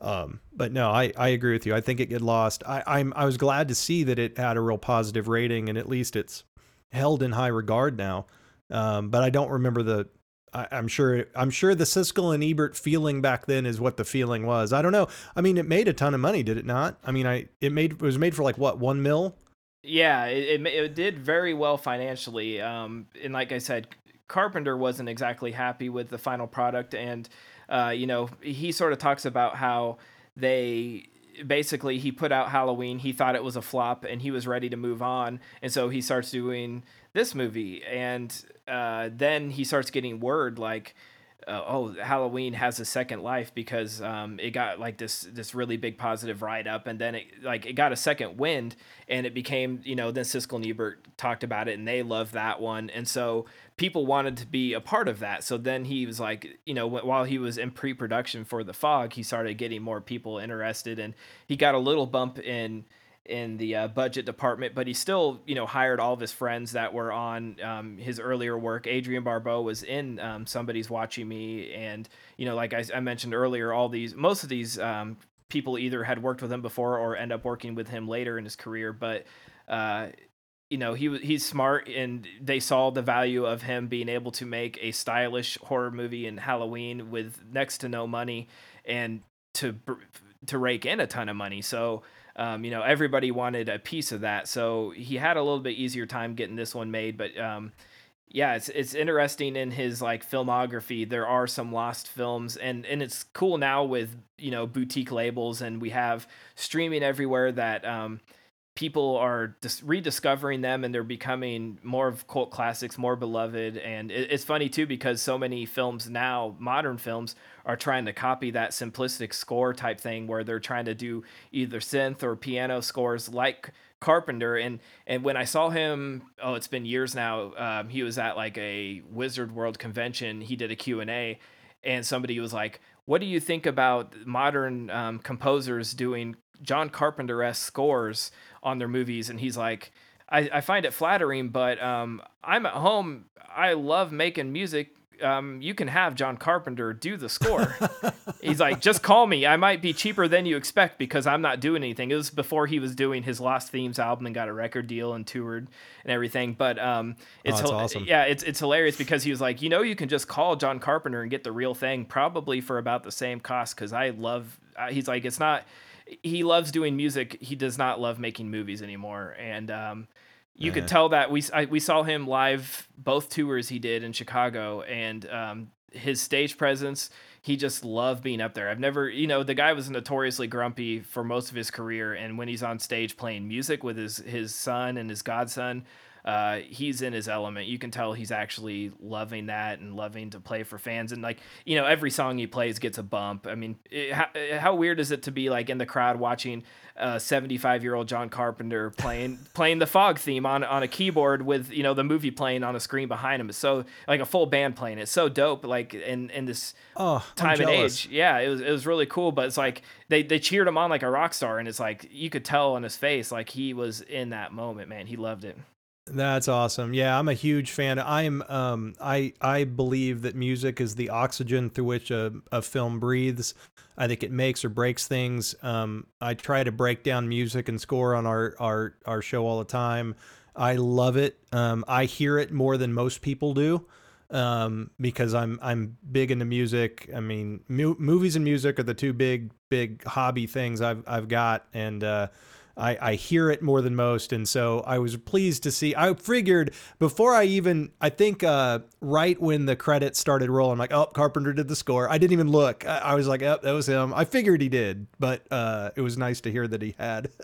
Um, but no, I, I agree with you. I think it get lost. I, I'm I was glad to see that it had a real positive rating and at least it's held in high regard now. Um, but I don't remember the. I, I'm sure. I'm sure the Siskel and Ebert feeling back then is what the feeling was. I don't know. I mean, it made a ton of money, did it not? I mean, I it made it was made for like what one mil. Yeah, it, it, it did very well financially. Um, and like I said, Carpenter wasn't exactly happy with the final product. And, uh, you know, he sort of talks about how they basically he put out Halloween, he thought it was a flop, and he was ready to move on. And so he starts doing this movie. And uh, then he starts getting word like, uh, oh, Halloween has a second life because um, it got like this this really big positive write up, and then it like it got a second wind, and it became you know then Siskel and Ebert talked about it, and they loved that one, and so people wanted to be a part of that. So then he was like, you know, while he was in pre production for The Fog, he started getting more people interested, and he got a little bump in in the uh, budget department, but he still, you know, hired all of his friends that were on um, his earlier work. Adrienne Barbeau was in um, Somebody's Watching Me, and you know, like I, I mentioned earlier, all these, most of these um, people either had worked with him before or end up working with him later in his career. But uh, you know, he he's smart, and they saw the value of him being able to make a stylish horror movie in Halloween with next to no money, and to to rake in a ton of money. So um, you know, everybody wanted a piece of that. So he had a little bit easier time getting this one made. But um, yeah, it's it's interesting in his like filmography. There are some lost films, and and it's cool now with you know boutique labels, and we have streaming everywhere that. Um, people are dis- rediscovering them and they're becoming more of cult classics more beloved. And it- it's funny too because so many films now modern films are trying to copy that simplistic score type thing where they're trying to do either synth or piano scores like carpenter. And and when i saw him oh it's been years now um, he was at like a wizard world convention. He did a q&a and somebody was like what do you think about modern um, composers doing john carpenter-esque scores on their movies and he's like I, I find it flattering, but um, I'm at home. I love making music. Um, you can have John Carpenter do the score. He's like, just call me. I might be cheaper than you expect because I'm not doing anything. It was before he was doing his Lost Themes album and got a record deal and toured and everything. But um, it's Oh, awesome. yeah, it's it's hilarious because he was like, you know, you can just call John Carpenter and get the real thing, probably for about the same cost. Because I love. Uh, he's like, it's not. He loves doing music. He does not love making movies anymore, and um, you could tell that we I, we saw him live both tours he did in Chicago, and um, his stage presence. He just loved being up there. I've never, you know, the guy was notoriously grumpy for most of his career, and when he's on stage playing music with his his son and his godson, uh, he's in his element. You can tell he's actually loving that and loving to play for fans. And like, you know, every song he plays gets a bump. I mean, it, how, how weird is it to be like in the crowd watching uh, 75 year old John Carpenter playing playing the fog theme on on a keyboard with you know the movie playing on a screen behind him? It's so like a full band playing. It's so dope. Like in in this Oh, time and age. Yeah, it was it was really cool. But it's like they they cheered him on like a rock star, and it's like you could tell on his face like he was in that moment. Man, he loved it. That's awesome. Yeah, I'm a huge fan. I'm um I I believe that music is the oxygen through which a, a film breathes. I think it makes or breaks things. Um I try to break down music and score on our our our show all the time. I love it. Um I hear it more than most people do. Um because I'm I'm big into music. I mean, mu- movies and music are the two big big hobby things I've I've got and uh I, I hear it more than most, and so I was pleased to see. I figured before I even, I think, uh, right when the credits started rolling, I'm like, oh, Carpenter did the score. I didn't even look. I, I was like, oh, that was him. I figured he did, but uh, it was nice to hear that he had.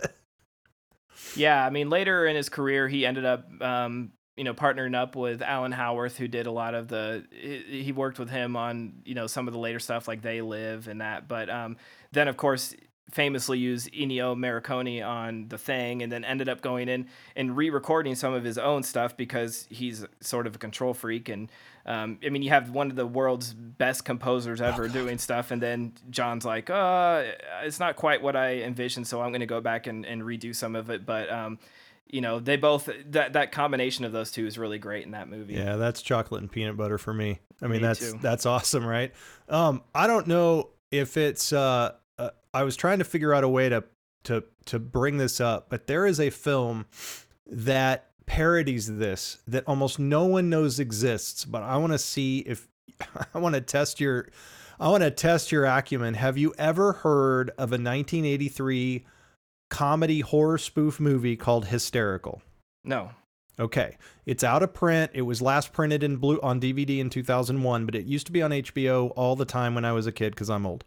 Yeah, I mean, later in his career, he ended up, um, you know, partnering up with Alan Howarth, who did a lot of the. He worked with him on, you know, some of the later stuff like They Live and that. But um, then, of course, famously used Ennio Morricone on The Thing, and then ended up going in and re-recording some of his own stuff because he's sort of a control freak. And um, I mean, you have one of the world's best composers ever doing stuff, and then John's like, "Uh, it's not quite what I envisioned, so I'm going to go back and, and redo some of it." But um, you know, they both that that combination of those two is really great in that movie. yeah, that's chocolate and peanut butter for me. I mean, Me that's too. that's awesome, right? Um, I don't know if it's. Uh, I was trying to figure out a way to to to bring this up, but there is a film that parodies this that almost no one knows exists, but I want to see if I want to test your I want to test your acumen. Have you ever heard of a 1983 comedy horror spoof movie called Hysterical? No. Okay, it's out of print. It was last printed in blue on DVD in 2001, but it used to be on HBO all the time when I was a kid because I'm old.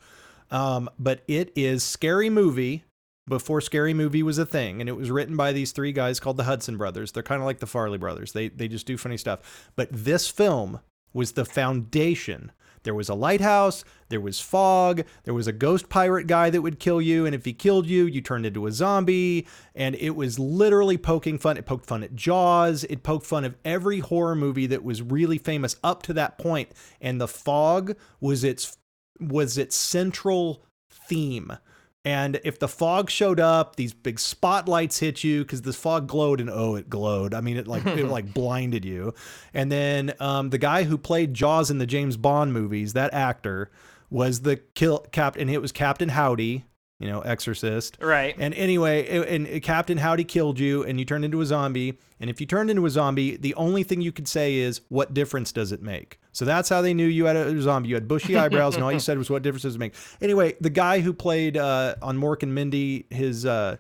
Um, but it is Scary Movie before Scary Movie was a thing, and it was written by these three guys called the Hudson Brothers. They're kind of like the Farrelly Brothers. They they just do funny stuff. But this film was the foundation. There was a lighthouse, there was fog, there was a ghost pirate guy that would kill you, and if he killed you, you turned into a zombie. And it was literally poking fun. It poked fun at Jaws. It poked fun of every horror movie that was really famous up to that point. And the fog was its was its central theme. And if the fog showed up, these big spotlights hit you because the fog glowed, and oh, it glowed. I mean, it like it like blinded you. And then um, the guy who played Jaws in the James Bond movies, that actor, was the kill cap, and it was Captain Howdy, you know, Exorcist. Right. And anyway, and Captain Howdy killed you, and you turned into a zombie. And if you turned into a zombie, the only thing you could say is, "What difference does it make?" So that's how they knew you had a zombie. You had bushy eyebrows, and all you said was, "What difference does it make?" Anyway, the guy who played uh, on Mork and Mindy, his uh,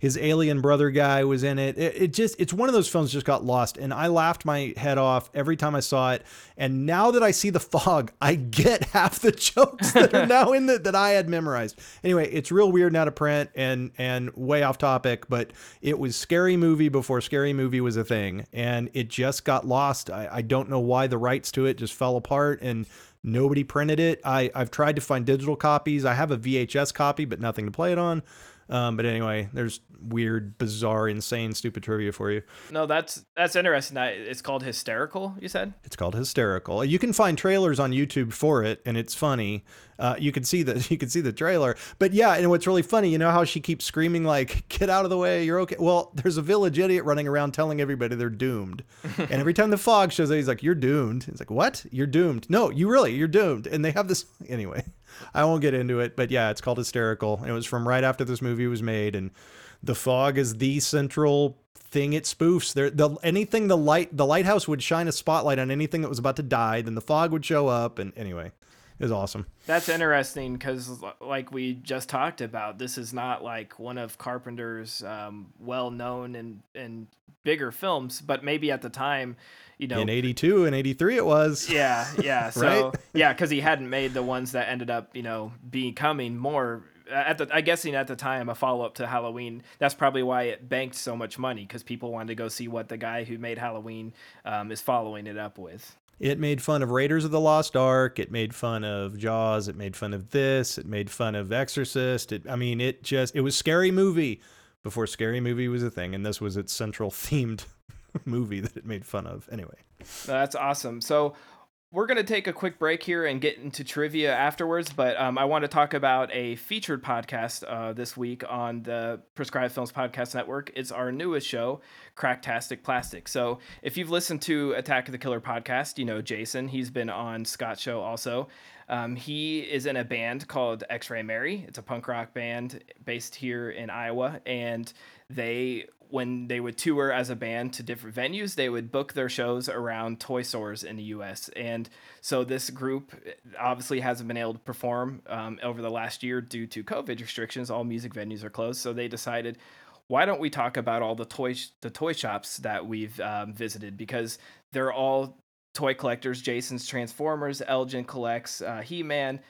his alien brother guy was in it. it. It just it's one of those films just got lost, and I laughed my head off every time I saw it. And now that I see the fog, I get half the jokes that are now in the that I had memorized. Anyway, it's real weird now to print and and way off topic, but it was scary movie before scary movie was a thing, and it just got lost. I, I don't know why the rights to it just fell apart and. Nobody printed it. I, I've tried to find digital copies. I have a VHS copy, but nothing to play it on. Um, but anyway, there's weird, bizarre, insane, stupid trivia for you. No, that's that's interesting. That it's called hysterical. You said It's called Hysterical. You can find trailers on YouTube for it, and it's funny. Uh, you can see the you can see the trailer. But yeah, and what's really funny, you know how she keeps screaming like, "Get out of the way! You're okay." Well, there's a village idiot running around telling everybody they're doomed, and every time the fog shows up, he's like, "You're doomed." He's like, "What? You're doomed?" No, you really, you're doomed. And they have this anyway. I won't get into it, but yeah, it's called Hysterical. It was from right after this movie was made, and the fog is the central thing it spoofs. There, the anything the light the lighthouse would shine a spotlight on anything that was about to die. Then the fog would show up, and anyway, it was awesome. that's interesting because, like we just talked about, this is not like one of Carpenter's um, well-known and and bigger films, but maybe at the time, you know, In '82 and '83, it was. Yeah, yeah. So Right? yeah, because he hadn't made the ones that ended up, you know, becoming more. At the, I guessing at the time, a follow up to Halloween. That's probably why it banked so much money because people wanted to go see what the guy who made Halloween um, is following it up with. It made fun of Raiders of the Lost Ark. It made fun of Jaws. It made fun of this. It made fun of Exorcist. It, I mean, it just it was scary movie before scary movie was a thing, and this was its central themed movie that it made fun of. Anyway, That's awesome. So we're going to take a quick break here and get into trivia afterwards, but um, I want to talk about a featured podcast uh, this week on the Prescribed Films Podcast Network. It's our newest show, Cracktastic Plastic. So if you've listened to Attack of the Killer podcast, you know Jason. He's been on Scott's show also. Um, he is in a band called X Ray Mary. It's a punk rock band based here in Iowa, and they when they would tour as a band to different venues, they would book their shows around toy stores in the U.S. And so this group obviously hasn't been able to perform um, over the last year due to COVID restrictions. All music venues are closed, so they decided, why don't we talk about all the toy the toy shops that we've um, visited because they're all toy collectors. Jason's Transformers, Elgin collects uh, He Man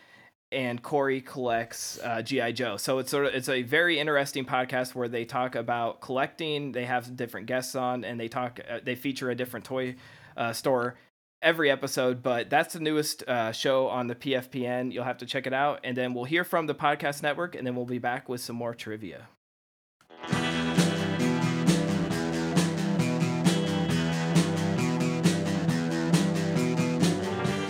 and Corey collects uh, GI Joe. So it's sort of it's a very interesting podcast where they talk about collecting. They have different guests on, and they talk. Uh, they feature a different toy uh, store every episode. But that's the newest uh, show on the PFPN. You'll have to check it out, and then we'll hear from the podcast network, and then we'll be back with some more trivia.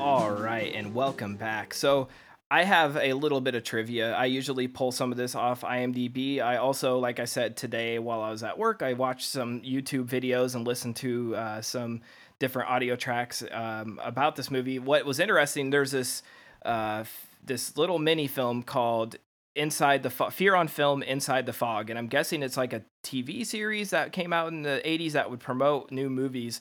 All right, and welcome back. So, I have a little bit of trivia. I usually pull some of this off IMDb. I also, like I said today while I was at work, I watched some YouTube videos and listened to uh, some different audio tracks um, about this movie. What was interesting, there's this uh, this little mini film called Inside the Fo- Fear on Film Inside the Fog, and I'm guessing it's like a TV series that came out in the 80s that would promote new movies.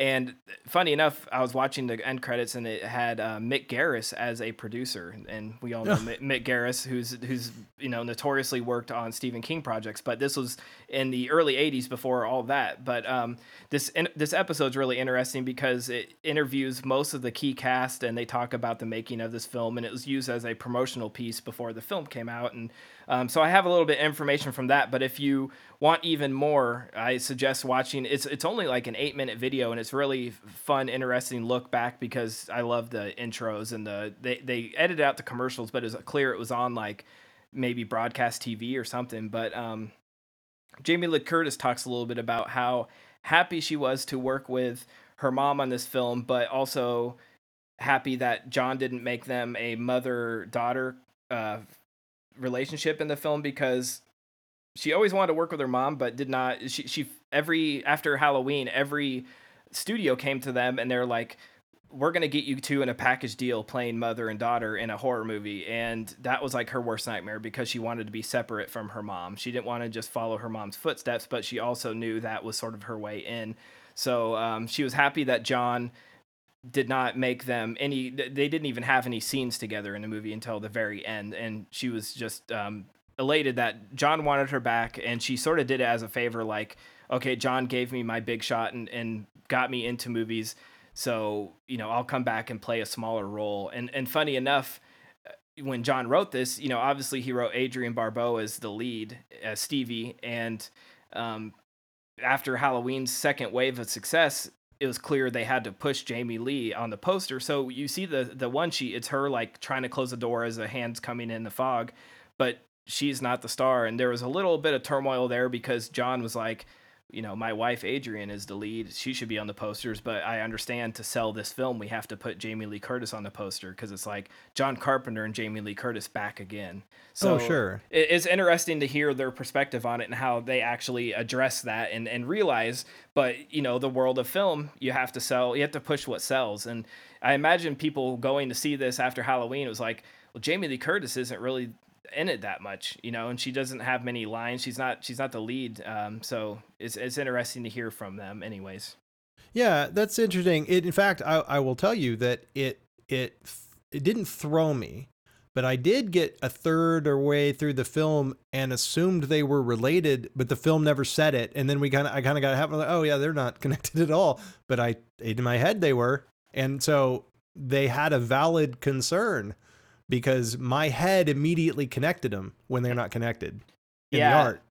And funny enough, I was watching the end credits and it had uh, Mick Garris as a producer, and we all know Mick Garris, who's who's you know notoriously worked on Stephen King projects. But this was in the early '80s before all that. But um, this in, this episode's really interesting because it interviews most of the key cast, and they talk about the making of this film, and it was used as a promotional piece before the film came out. And um, so I have a little bit of information from that. But if you want even more, I suggest watching. It's it's only like an eight minute video, and it's really fun, interesting look back because I love the intros and the they they edited out the commercials, but it's clear it was on like maybe broadcast TV or something. But um, Jamie Lee Curtis talks a little bit about how happy she was to work with her mom on this film, but also happy that John didn't make them a mother daughter uh, relationship in the film because she always wanted to work with her mom, but did not. She she every after Halloween, every studio came to them and they're like, "We're gonna get you two in a package deal playing mother and daughter in a horror movie," and that was like her worst nightmare because she wanted to be separate from her mom. She didn't want to just follow her mom's footsteps, but she also knew that was sort of her way in. So um, she was happy that John did not make them any. They didn't even have any scenes together in the movie until the very end, and she was just um, elated that John wanted her back, and she sort of did it as a favor, like, okay, John gave me my big shot and and got me into movies, so you know I'll come back and play a smaller role. And and funny enough when John wrote this, you know, obviously he wrote adrienne Barbeau as the lead, as Stevie, and um, after Halloween's second wave of success, it was clear they had to push Jamie Lee on the poster. So you see the the one sheet, it's her like trying to close the door as the hands coming in the fog, but she's not the star. And there was a little bit of turmoil there because John was like, you know, my wife Adrienne is the lead. She should be on the posters, but I understand to sell this film, we have to put Jamie Lee Curtis on the poster because it's like John Carpenter and Jamie Lee Curtis back again. So oh, sure. It's interesting to hear their perspective on it and how they actually address that and, and realize, but you know, the world of film, you have to sell, you have to push what sells. And I imagine people going to see this after Halloween, it was like, well, Jamie Lee Curtis isn't really in it that much, you know, and she doesn't have many lines. She's not she's not the lead. Um, so it's it's interesting to hear from them, anyways. Yeah, that's interesting. It, in fact, I, I will tell you that it it it didn't throw me, but I did get a third or way through the film and assumed they were related, but the film never said it. And then we kind of I kind of got happen like, oh yeah, they're not connected at all. But I in my head they were, and so they had a valid concern because my head immediately connected them when they're not connected in yeah. the art.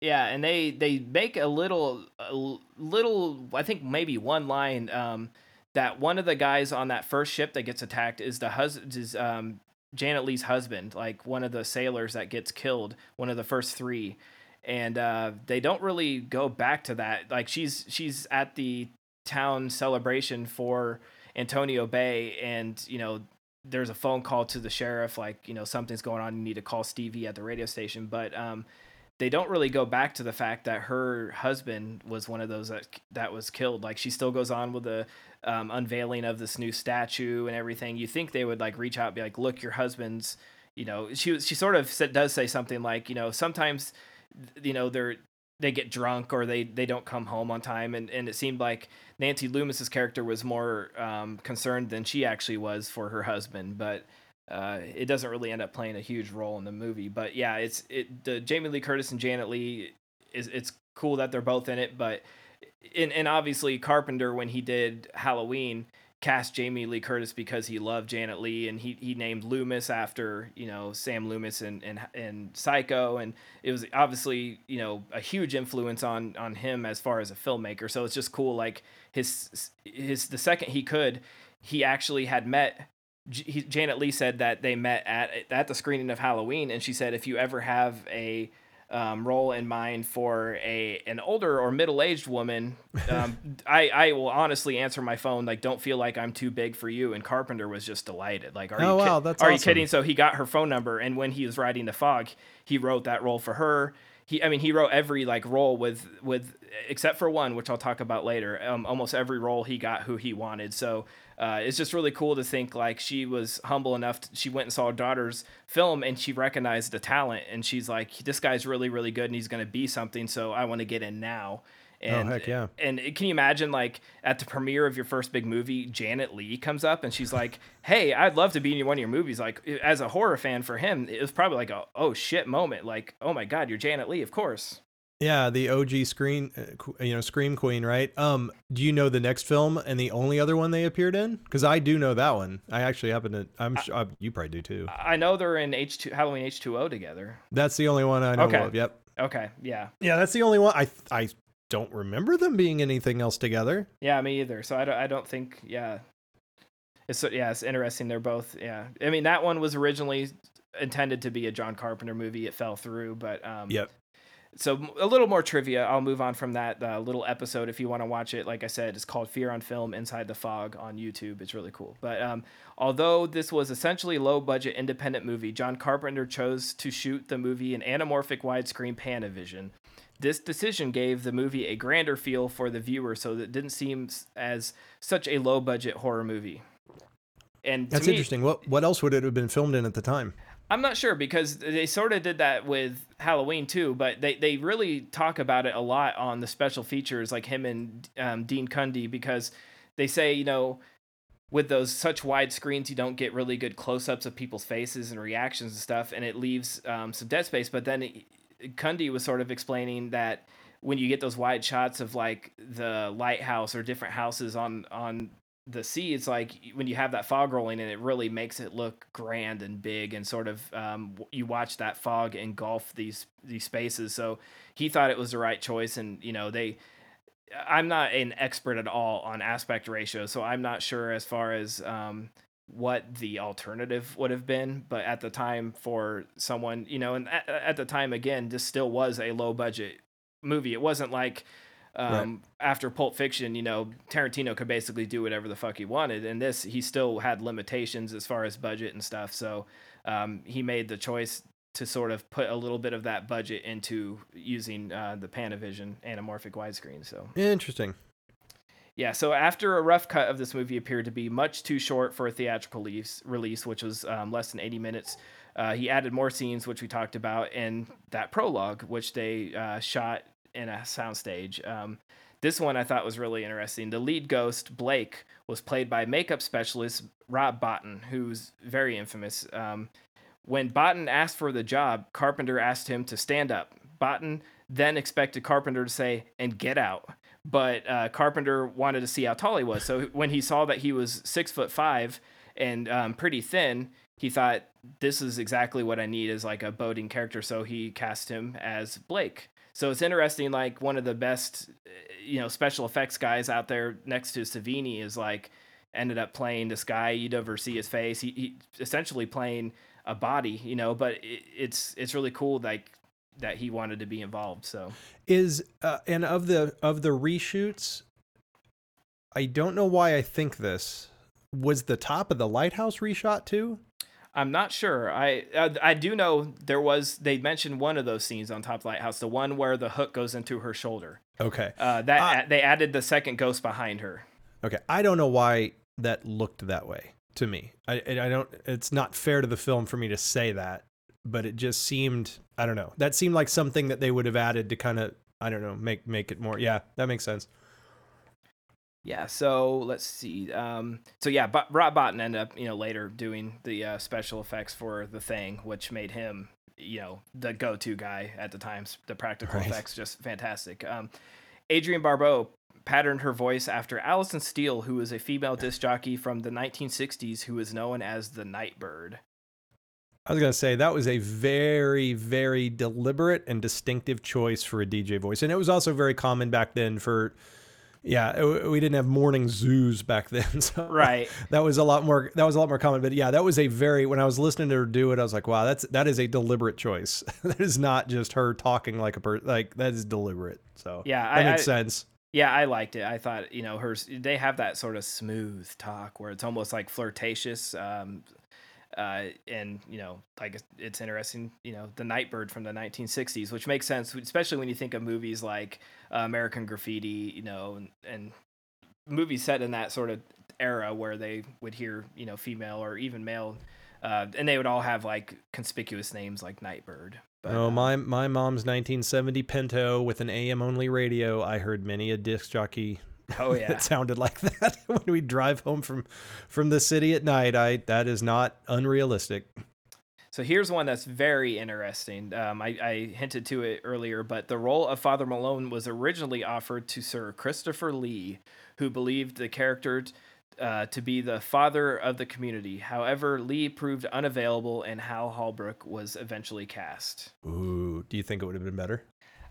Yeah, and they they make a little a little I think maybe one line um, that one of the guys on that first ship that gets attacked is the husband is um, Janet Leigh's husband, like one of the sailors that gets killed, one of the first three, and uh, they don't really go back to that. Like she's she's at the town celebration for Antonio Bay, and you know there's a phone call to the sheriff, like, you know, something's going on. You need to call Stevie at the radio station. But um, they don't really go back to the fact that her husband was one of those that, that was killed. Like, she still goes on with the um, unveiling of this new statue and everything. You think they would, like, reach out be like, look, your husband's, you know, she, she sort of does say something like, you know, sometimes, you know, they're, they get drunk or they they don't come home on time. And and it seemed like Nancy Loomis's character was more um, concerned than she actually was for her husband. But uh, it doesn't really end up playing a huge role in the movie. But yeah it's it the Jamie Lee Curtis and Janet Leigh is it's cool that they're both in it. But and, and obviously Carpenter when he did Halloween cast Jamie Lee Curtis because he loved Janet Leigh and he he named Loomis after you know Sam Loomis and and and Psycho and it was obviously you know a huge influence on on him as far as a filmmaker. So it's just cool like his his the second he could he actually had met J- Janet Leigh said that they met at at the screening of Halloween and she said if you ever have a um, role in mind for a an older or middle aged woman, um, I I will honestly answer my phone like, "Don't feel like I'm too big for you." And Carpenter was just delighted. Like, are oh, you wow, that's are awesome. you kidding? So he got her phone number, and when he was writing the fog, he wrote that role for her. He, I mean, he wrote every like role with with except for one, which I'll talk about later. Um, almost every role he got who he wanted. So uh, it's just really cool to think like she was humble enough. To, she went and saw her daughter's film and she recognized the talent and she's like, this guy's really really good and he's going to be something. So I want to get in now. And, oh heck yeah! And can you imagine like at the premiere of your first big movie, Janet Leigh comes up and she's like, "Hey, I'd love to be in one of your movies." Like as a horror fan, for him, it was probably like a oh shit moment. Like, oh my god, you're Janet Leigh, of course. Yeah, the OG screen, uh, you know, Scream Queen, right? Um, do you know the next film and the only other one they appeared in? Because I do know that one. I actually happen to. I'm sure I, you probably do too. I know they're in H two Halloween H two O together. That's the only one I know okay. of. Yep. Okay. Yeah. Yeah, that's the only one. I I don't remember them being anything else together. Yeah, me either. So I don't. I don't think. Yeah. It's yeah. It's interesting. They're both. Yeah. I mean, that one was originally intended to be a John Carpenter movie. It fell through, but um, yep so a little more trivia. I'll move on from that uh, little episode if you want to watch it. Like I said, it's called Fear on Film Inside the Fog on YouTube. It's really cool. But um, although this was essentially low budget independent movie, John Carpenter chose to shoot the movie in anamorphic widescreen Panavision. This decision gave the movie a grander feel for the viewer, so that it didn't seem as such a low budget horror movie. And that's me, interesting. What what else would it have been filmed in at the time? I'm not sure because they sort of did that with Halloween too, but they, they really talk about it a lot on the special features, like him and um, Dean Cundey, because they say, you know, with those such wide screens, you don't get really good close-ups of people's faces and reactions and stuff, and it leaves um, some dead space. But then Cundey was sort of explaining that when you get those wide shots of like the lighthouse or different houses on on the sea, it's like when you have that fog rolling and it really makes it look grand and big and sort of um, you watch that fog engulf these these spaces. So he thought it was the right choice, and you know they. I'm not an expert at all on aspect ratio, so I'm not sure as far as um, what the alternative would have been. But at the time, for someone, you know, and at, at the time, again, this still was a low budget movie. It wasn't like um, right. after Pulp Fiction, you know, Tarantino could basically do whatever the fuck he wanted. And this, he still had limitations as far as budget and stuff. So um, he made the choice to sort of put a little bit of that budget into using uh, the Panavision anamorphic widescreen. So interesting. Yeah, so after a rough cut of this movie appeared to be much too short for a theatrical release, release which was um, less than 80 minutes, uh, he added more scenes, which we talked about, and that prologue, which they uh, shot in a soundstage. Um, this one I thought was really interesting. The lead ghost, Blake, was played by makeup specialist Rob Bottin, who's very infamous. Um, when Bottin asked for the job, Carpenter asked him to stand up. Bottin then expected Carpenter to say, and get out. But uh, Carpenter wanted to see how tall he was. So when he saw that he was six foot five and um, pretty thin, he thought, this is exactly what I need as like a boating character. So he cast him as Blake. So it's interesting. Like one of the best, you know, special effects guys out there next to Savini is like ended up playing this guy. You'd never see his face. He, he essentially playing a body, you know. But it, it's it's really cool. Like that he wanted to be involved. So is uh, and of the of the reshoots, I don't know why I think this was the top of the lighthouse reshot too. I'm not sure. I, I, I do know there was they mentioned one of those scenes on Top Lighthouse, the one where the hook goes into her shoulder. Okay. Uh, that uh, they added the second ghost behind her. Okay, I don't know why that looked that way to me. I I don't. It's not fair to the film for me to say that, but it just seemed. I don't know. That seemed like something that they would have added to kind of. I don't know. Make make it more. Yeah, that makes sense. Yeah, so let's see. Um, so yeah, but Rob Bottin ended up, you know, later doing the uh, special effects for the thing, which made him, you know, the go-to guy at the times The practical right. effects just fantastic. Um, Adrienne Barbeau patterned her voice after Alison Steele, who was a female disc jockey from the 1960s, who was known as the Nightbird. I was gonna say that was a very, very deliberate and distinctive choice for a DJ voice, and it was also very common back then for yeah, we didn't have morning zoos back then, so right. That was a lot more. That was a lot more common. But yeah, that was a very. When I was listening to her do it, I was like, wow, that's that is a deliberate choice. that is not just her talking like a person. Like that is deliberate. So yeah, that I, makes I, sense. Yeah, I liked it. I thought you know her. They have that sort of smooth talk where it's almost like flirtatious. Um, uh, and you know, like it's interesting, you know, the Nightbird from the 1960s, which makes sense, especially when you think of movies like uh, American Graffiti, you know, and, and movies set in that sort of era where they would hear, you know, female or even male, uh, and they would all have like conspicuous names like Nightbird. But, oh, uh, my my mom's 1970 Pinto with an AM only radio. I heard many a disc jockey Oh yeah, it sounded like that when we drive home from from the city at night. I that is not unrealistic. So here's one that's very interesting. Um, I, I, hinted to it earlier, but the role of Father Malone was originally offered to Sir Christopher Lee, who believed the character uh, to be the father of the community. However, Lee proved unavailable, and Hal Holbrook was eventually cast. Ooh, do you think it would have been better?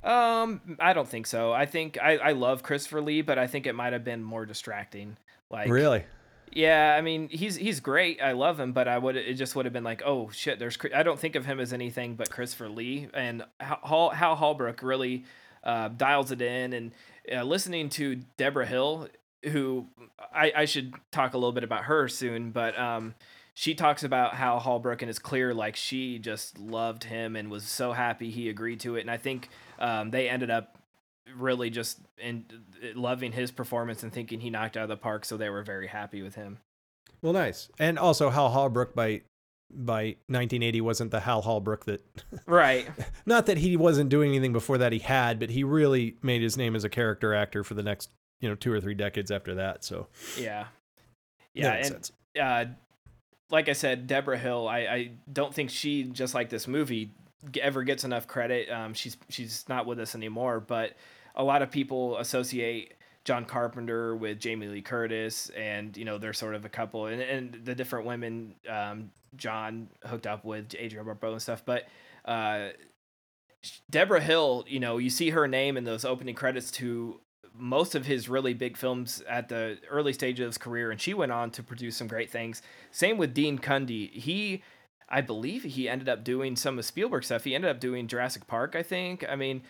Um, I don't think so. I think I, I love Christopher Lee, but I think it might have been more distracting. Like really, yeah. I mean, he's he's great. I love him, but I would it just would have been like, oh shit. There's I don't think of him as anything but Christopher Lee and Hal Hal Holbrook really uh, dials it in. And uh, listening to Debra Hill, who I I should talk a little bit about her soon, but um she talks about how Holbrook and it's clear like she just loved him and was so happy he agreed to it. And I think um, they ended up really just in loving his performance and thinking he knocked out of the park. So they were very happy with him. Well, nice. And also Hal Holbrook by by 1980 wasn't the Hal Holbrook that right. not that he wasn't doing anything before that he had, but he really made his name as a character actor for the next you know two or three decades after that. So yeah, Yeah, makes and sense. uh, like I said, Debra Hill. I, I don't think she just like this movie ever gets enough credit. Um, she's she's not with us anymore, but a lot of people associate John Carpenter with Jamie Lee Curtis, and you know they're sort of a couple, and, and the different women um, John hooked up with Adrienne Barbeau and stuff. But uh, Debra Hill, you know, you see her name in those opening credits to most of his really big films at the early stage of his career, and she went on to produce some great things. Same with Dean Cundey. He, I believe, he ended up doing some of Spielberg stuff. He ended up doing Jurassic Park, I think. I mean,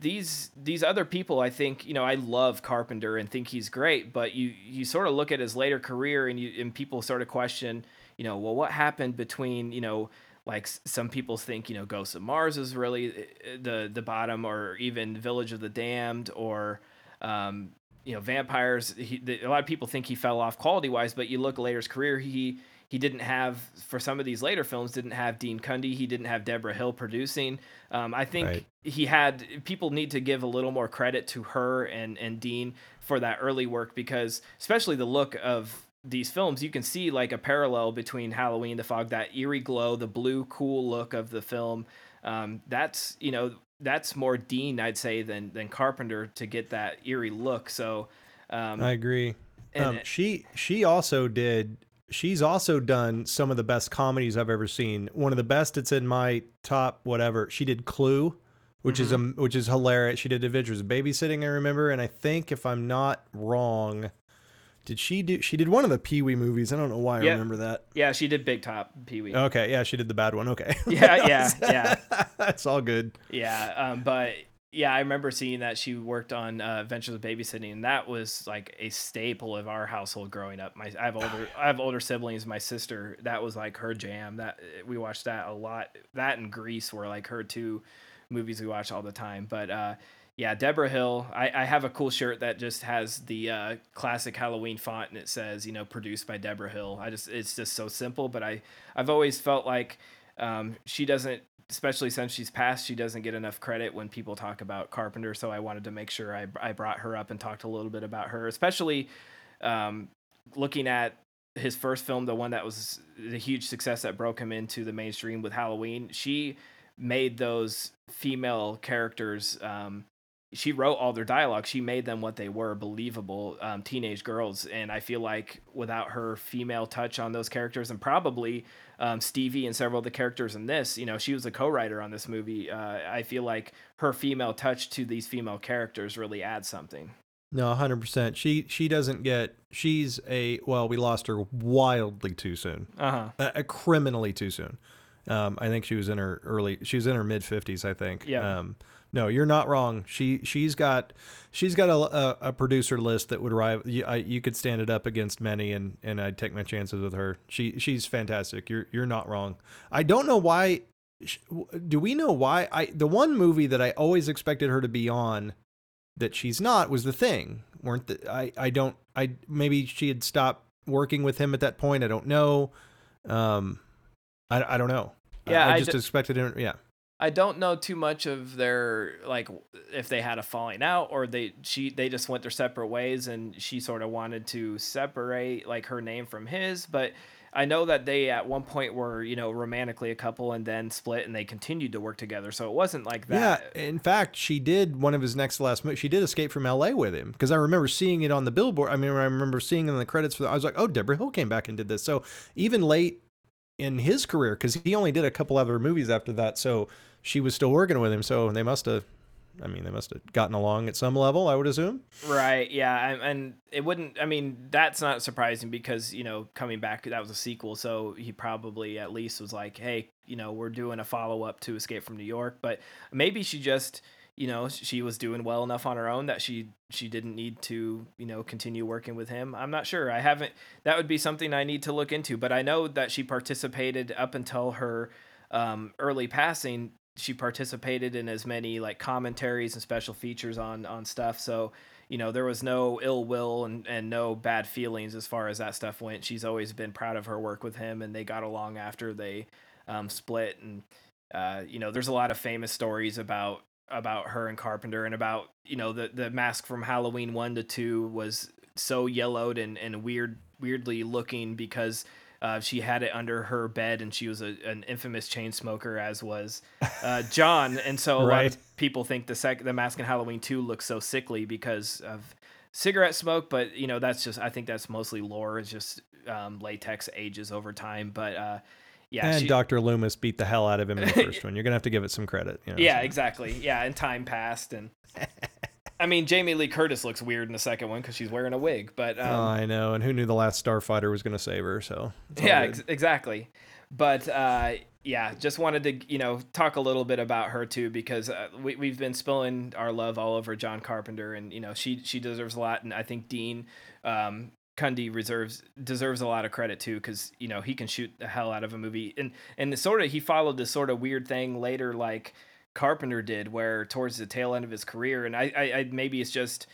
these these other people, I think, you know, I love Carpenter and think he's great, but you you sort of look at his later career and you and people sort of question, you know, well, what happened between, you know, like some people think you know Ghosts of Mars is really uh, the the bottom, or even Village of the Damned, or um, you know Vampires. He, the, a lot of people think he fell off quality wise, but you look later his career, he he didn't have for some of these later films didn't have Dean Cundey, he didn't have Debra Hill producing. Um, I think Right. he had people need to give a little more credit to her and and Dean for that early work because especially the look of these films you can see like a parallel between Halloween the fog that eerie glow the blue cool look of the film um, that's you know that's more Dean I'd say than than Carpenter to get that eerie look so um, I agree. and Um, it- she she also did. She's also done some of the best comedies I've ever seen. One of the best. It's in my top whatever. She did Clue, which is Mm-hmm. a which is hilarious. She did Adventures of Babysitting. I remember, and I think if I'm not wrong, did she do? She did one of the Pee Wee movies. I don't know why I Yeah. remember that. yeah she did Big Top Pee Wee Okay, yeah, she did the bad one. Okay, yeah yeah yeah that's all good. Yeah, um, but yeah, I remember seeing that she worked on uh, Adventures of Babysitting, and that was like a staple of our household growing up. My I have older I have older siblings. My sister that was like her jam. That we watched that a lot. That and Grease were like her two movies we watched all the time. But uh, yeah, Debra Hill. I, I have a cool shirt that just has the uh, classic Halloween font, and it says you know produced by Debra Hill. I just it's just so simple, but I I've always felt like um, she doesn't especially since she's passed she doesn't get enough credit when people talk about carpenter so i wanted to make sure i, I brought her up and talked a little bit about her especially um, looking at his first film the one that was the huge success that broke him into the mainstream with halloween she made those female characters um, she wrote all their dialogue she made them what they were believable um, teenage girls and i feel like without her female touch on those characters and probably um, stevie and several of the characters in this you know she was a co-writer on this movie uh, i feel like her female touch to these female characters really adds something No, hundred percent. She she doesn't get. She's a well. We lost her wildly too soon. uh-huh uh, criminally too soon. Um, I think she was in her early. She was in her mid fifties. I think. Yeah. Um, no, you're not wrong. She she's got she's got a, a, a producer list that would rival. You, I, you could stand it up against many, and and I'd take my chances with her. She she's fantastic. You're you're not wrong. I don't know why. Do we know why? I the one movie that I always expected her to be on that she's not was the thing. Weren't the, I I don't I maybe she had stopped working with him at that point. I don't know. Um, I I don't know. Yeah, I, I just d- expected it. Yeah. I don't know too much of their like if they had a falling out or they she they just went their separate ways and she sort of wanted to separate like her name from his but I know that they at one point were you know romantically a couple and then split and they continued to work together so it wasn't like that Yeah. In fact, she did one of his next to last movies. She did Escape from L.A. with him because I remember seeing it on the billboard. I mean, I remember seeing it in the credits for. The, I was like, oh, Debra Hill came back and did this. So even late in his career, because he only did a couple other movies after that, so she was still working with him. So they must have. I mean, they must have gotten along at some level. I would assume. Right. Yeah. And, it wouldn't. I mean, that's not surprising because you know coming back that was a sequel, so he probably at least was like, hey, you know, we're doing a follow up to Escape from New York, but maybe she just you know she was doing well enough on her own that she she didn't need to you know continue working with him. I'm not sure. I haven't that would be something i need to look into but i know that she participated up until her um, early passing. She participated in as many like commentaries and special features on on stuff. So you know there was no ill will and, and no bad feelings as far as that stuff went. She's always been proud of her work with him and they got along after they um, split. And uh, you know there's a lot of famous stories about about her and carpenter and about you know the the mask from halloween 1 to 2 was so yellowed and, and weird, weirdly looking because uh, she had it under her bed and she was a, an infamous chain smoker, as was uh, John. And so a lot Right. of people think the sec- the Mask in Halloween 2 looks so sickly because of cigarette smoke, but you know that's just I think that's mostly lore. It's just um, latex ages over time, but uh, yeah, and she- Dr. Loomis beat the hell out of him in the first one. You're gonna have to give it some credit. You know, yeah, so. exactly. Yeah, and time passed, and I mean Jamie Lee Curtis looks weird in the second one because she's wearing a wig, but um, Oh, I know. And who knew the last Starfighter was gonna save her? So yeah, ex- exactly. But uh, yeah, just wanted to you know talk a little bit about her too because uh, we we've been spilling our love all over John Carpenter, and you know she she deserves a lot, and I think Dean. Um, Cundey reserves deserves a lot of credit too because you know he can shoot the hell out of a movie and and sort of he followed this sort of weird thing later like Carpenter did where towards the tail end of his career and I, I, I maybe it's just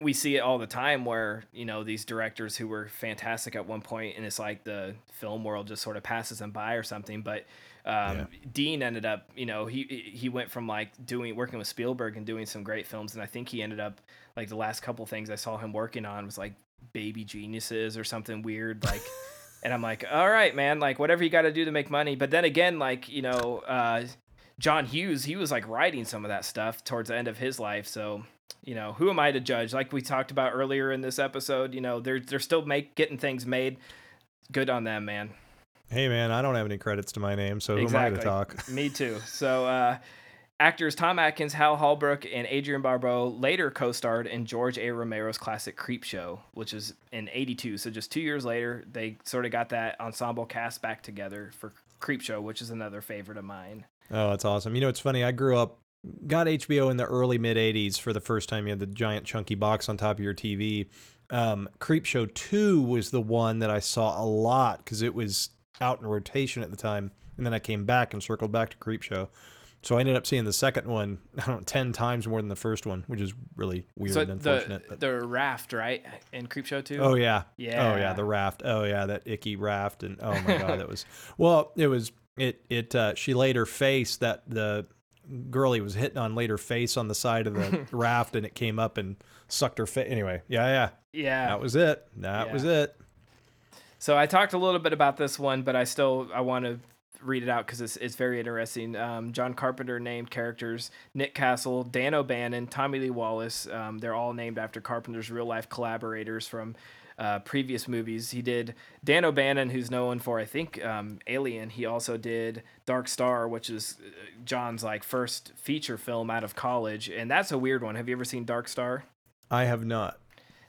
we see it all the time where you know these directors who were fantastic at one point and it's like the film world just sort of passes them by or something but um, Yeah. Dean ended up you know he he went from like doing working with Spielberg and doing some great films and I think he ended up like the last couple things I saw him working on was like Baby Geniuses or something weird like and I'm like all right man like whatever you got to do to make money but then again like you know uh, John Hughes, he was like writing some of that stuff towards the end of his life. So, you know, who am I to judge? Like we talked about earlier in this episode, you know, they're they're still make getting things made. Good on them, man. Hey man, I don't have any credits to my name, so who am I to talk? Me too. So, uh, actors Tom Atkins, Hal Holbrook, and Adrienne Barbeau later co-starred in George A. Romero's classic Creepshow, which is in '82. So just two years later, they sort of got that ensemble cast back together for Creepshow, which is another favorite of mine. Oh, that's awesome. You know, it's funny. I grew up, got HBO in the early mid 80s for the first time. You had the giant chunky box on top of your TV. Um, Creepshow 2 was the one that I saw a lot because it was out in rotation at the time. And then I came back and circled back to Creepshow. So I ended up seeing the second one, I don't know, 10 times more than the first one, which is really weird so and unfortunate. the but- the raft, right, in Creep Show too. Oh yeah. Yeah. Oh yeah, the raft. Oh yeah, that icky raft and oh my god, that was Well, it was it it uh she laid her face that the girl he was hitting on laid her face on the side of the raft and it came up and sucked her face. Anyway, yeah, yeah. Yeah. That was it. That was it. So I talked a little bit about this one, but I still I want to read it out because it's it's very interesting. Um, John Carpenter named characters Nick Castle, Dan O'Bannon, Tommy Lee Wallace. Um, they're all named after Carpenter's real life collaborators from uh, previous movies. He did Dan O'Bannon, who's known for I think um, Alien. He also did Dark Star, which is uh, John's like first feature film out of college, and that's a weird one. Have you ever seen Dark Star? I have not.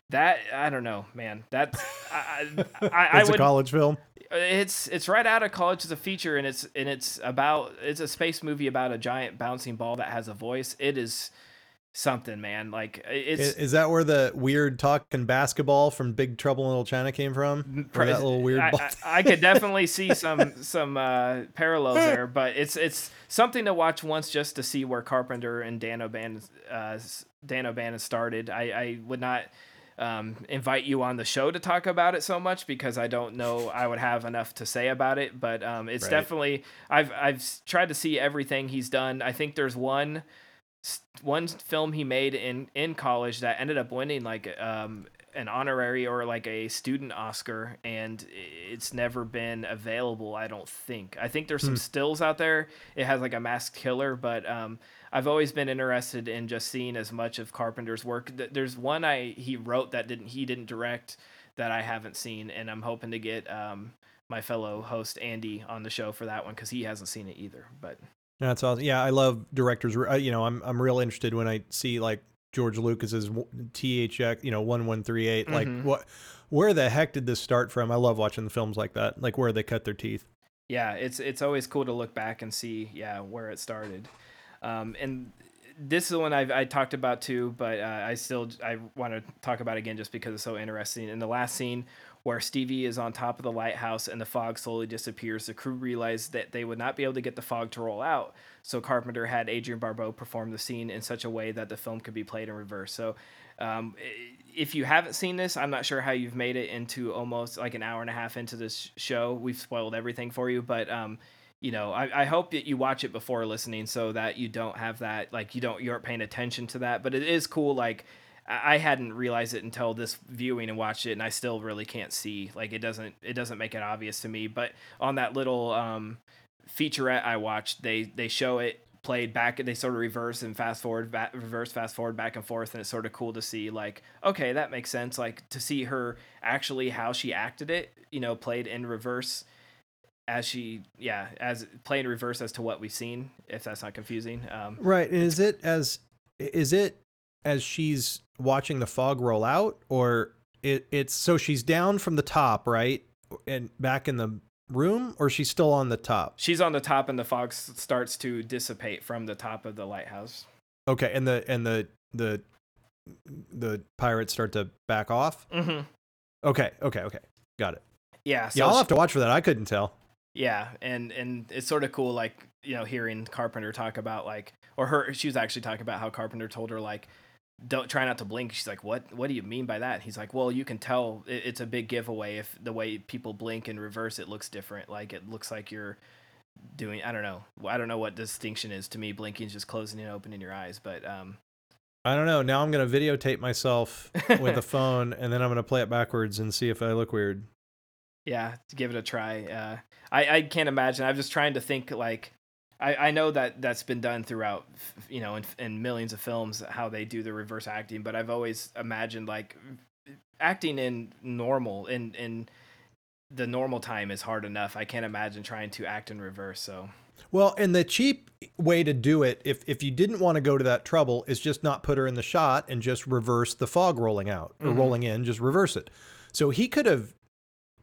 That I don't know, man. That's I, I, I, I It's a college film. It's it's right out of college as a feature and it's and it's about it's a space movie about a giant bouncing ball that has a voice it is something man like it's Is that where the weird talking basketball from Big Trouble in Little China came from? Or that little weird I? I, I could definitely see some some uh, parallels there, but it's it's something to watch once just to see where Carpenter and Dan O'Bannon uh, Dan O'Bannon started. I, I would not um, invite you on the show to talk about it so much because I don't know I would have enough to say about it. But um, it's Right. definitely I've I've tried to see everything he's done. I think there's one one film he made in in college that ended up winning like um an honorary or like a student Oscar and it's never been available I don't think. I think there's some Hmm. stills out there. It has like a masked killer but um I've always been interested in just seeing as much of Carpenter's work. There's one I he wrote that didn't he didn't direct that I haven't seen and I'm hoping to get um my fellow host Andy on the show for that one cuz he hasn't seen it either. But That's awesome. Yeah, I love directors. uh, You know, I'm I'm real interested when I see like George Lucas's THX, you know, one one three eight. Like Mhm. what? Where the heck did this start from? I love watching the films like that, like where they cut their teeth. yeah, it's it's always cool to look back and see yeah where it started, um, and this is the one I've I talked about too, but uh, I still I want to talk about again just because it's so interesting. In the last scene where Stevie is on top of the lighthouse and the fog slowly disappears, the crew realized that they would not be able to get the fog to roll out. So Carpenter had Adrienne Barbeau perform the scene in such a way that the film could be played in reverse. So um, if you haven't seen this, I'm not sure how you've made it into almost like an hour and a half into this show. We've spoiled everything for you, but um, you know, I, I hope that you watch it before listening so that you don't have that like you don't you aren't paying attention to that. But it is cool, like I hadn't realized it until this viewing and watched it, and I still really can't see. Like it doesn't it doesn't make it obvious to me. But on that little um, featurette I watched, they they show it played back. They sort of reverse and fast forward, back, reverse, fast forward, back and forth, and it's sort of cool to see. Like okay, that makes sense. Like to see her actually how she acted it, you know, played in reverse as she yeah as play in reverse as to what we've seen if that's not confusing um Right. And is it as is it as she's watching the fog roll out or it, it's so she's down from the top, right? And back in the room or she's still on the top? she's on the top and the fog starts to dissipate from the top of the lighthouse Okay, and the and the the the pirates start to back off? mm-hmm. Okay, okay, okay. Got it. yeah so yeah, I'll have to watch for that. I couldn't tell. Yeah and and it's sort of cool like you know hearing carpenter talk about like or her she was actually talking about how carpenter told her like don't try not to blink she's like what what do you mean by that he's like well you can tell it, it's a big giveaway if the way people blink in reverse it looks different like it looks like you're doing i don't know i don't know what distinction is to me blinking is just closing and opening your eyes but um I don't know. Now I'm going to videotape myself with a phone and then I'm going to play it backwards and see if I look weird. Yeah to give it a try uh i i can't imagine i'm just trying to think like i i know that that's been done throughout you know in, in millions of films how they do the reverse acting but i've always imagined like acting in normal in in the normal time is hard enough i can't imagine trying to act in reverse so Well, and the cheap way to do it, if if you didn't want to go to that trouble, is just not put her in the shot and just reverse the fog rolling out or Mhm. rolling in, just reverse it. So he could have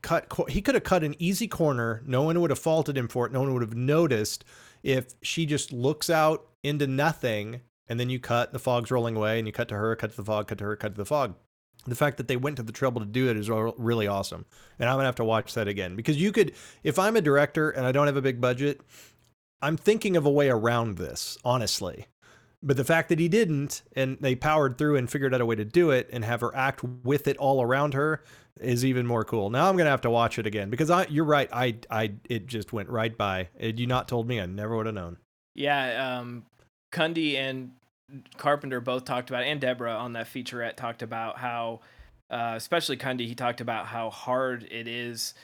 cut he could have cut an easy corner. No one would have faulted him for it. No one would have noticed if she just looks out into nothing and then you cut the fog's rolling away and you cut to her, cut to the fog, cut to her, cut to the fog. The fact that they went to the trouble to do it is really awesome. And I'm to have to watch that again because you could if I'm a director and I don't have a big budget, I'm thinking of a way around this, honestly. But the fact that he didn't and they powered through and figured out a way to do it and have her act with it all around her is even more cool. Now I'm to have to watch it again because I you're right. I I it just went right by. Had you not told me, I never would have known. Yeah, um, Cundey and Carpenter both talked about, and Debra on that featurette talked about how, uh, especially Cundey, he talked about how hard it is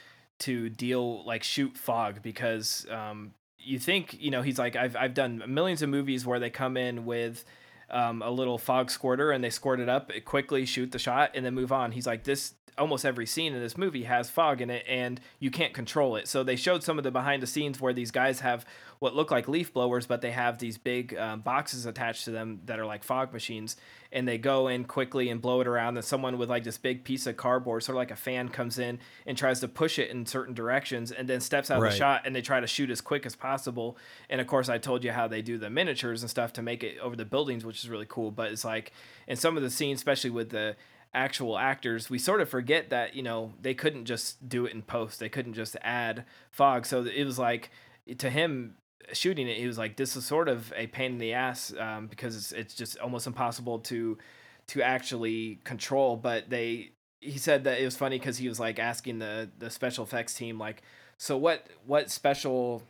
to deal like shoot fog because um, you think you know he's like I've I've done millions of movies where they come in with um, a little fog squirter and they squirt it up quickly, shoot the shot, and then move on. He's like this. Almost every scene in this movie has fog in it, and you can't control it. So they showed some of the behind the scenes where these guys have what look like leaf blowers, but they have these big um, boxes attached to them that are like fog machines, and they go in quickly and blow it around. And someone with like this big piece of cardboard, sort of like a fan, comes in and tries to push it in certain directions, and then steps out of the shot, and they try to shoot as quick as possible. And of course, I told you how they do the miniatures and stuff to make it over the buildings, which is really cool. But it's like in some of the scenes, especially with the actual actors, we sort of forget that you know they couldn't just do it in post. They couldn't just add fog. So it was like to him shooting it, he was like, "This is sort of a pain in the ass um, because it's it's just almost impossible to to actually control." But they he said that it was funny because he was like asking the the special effects team like, "So what what special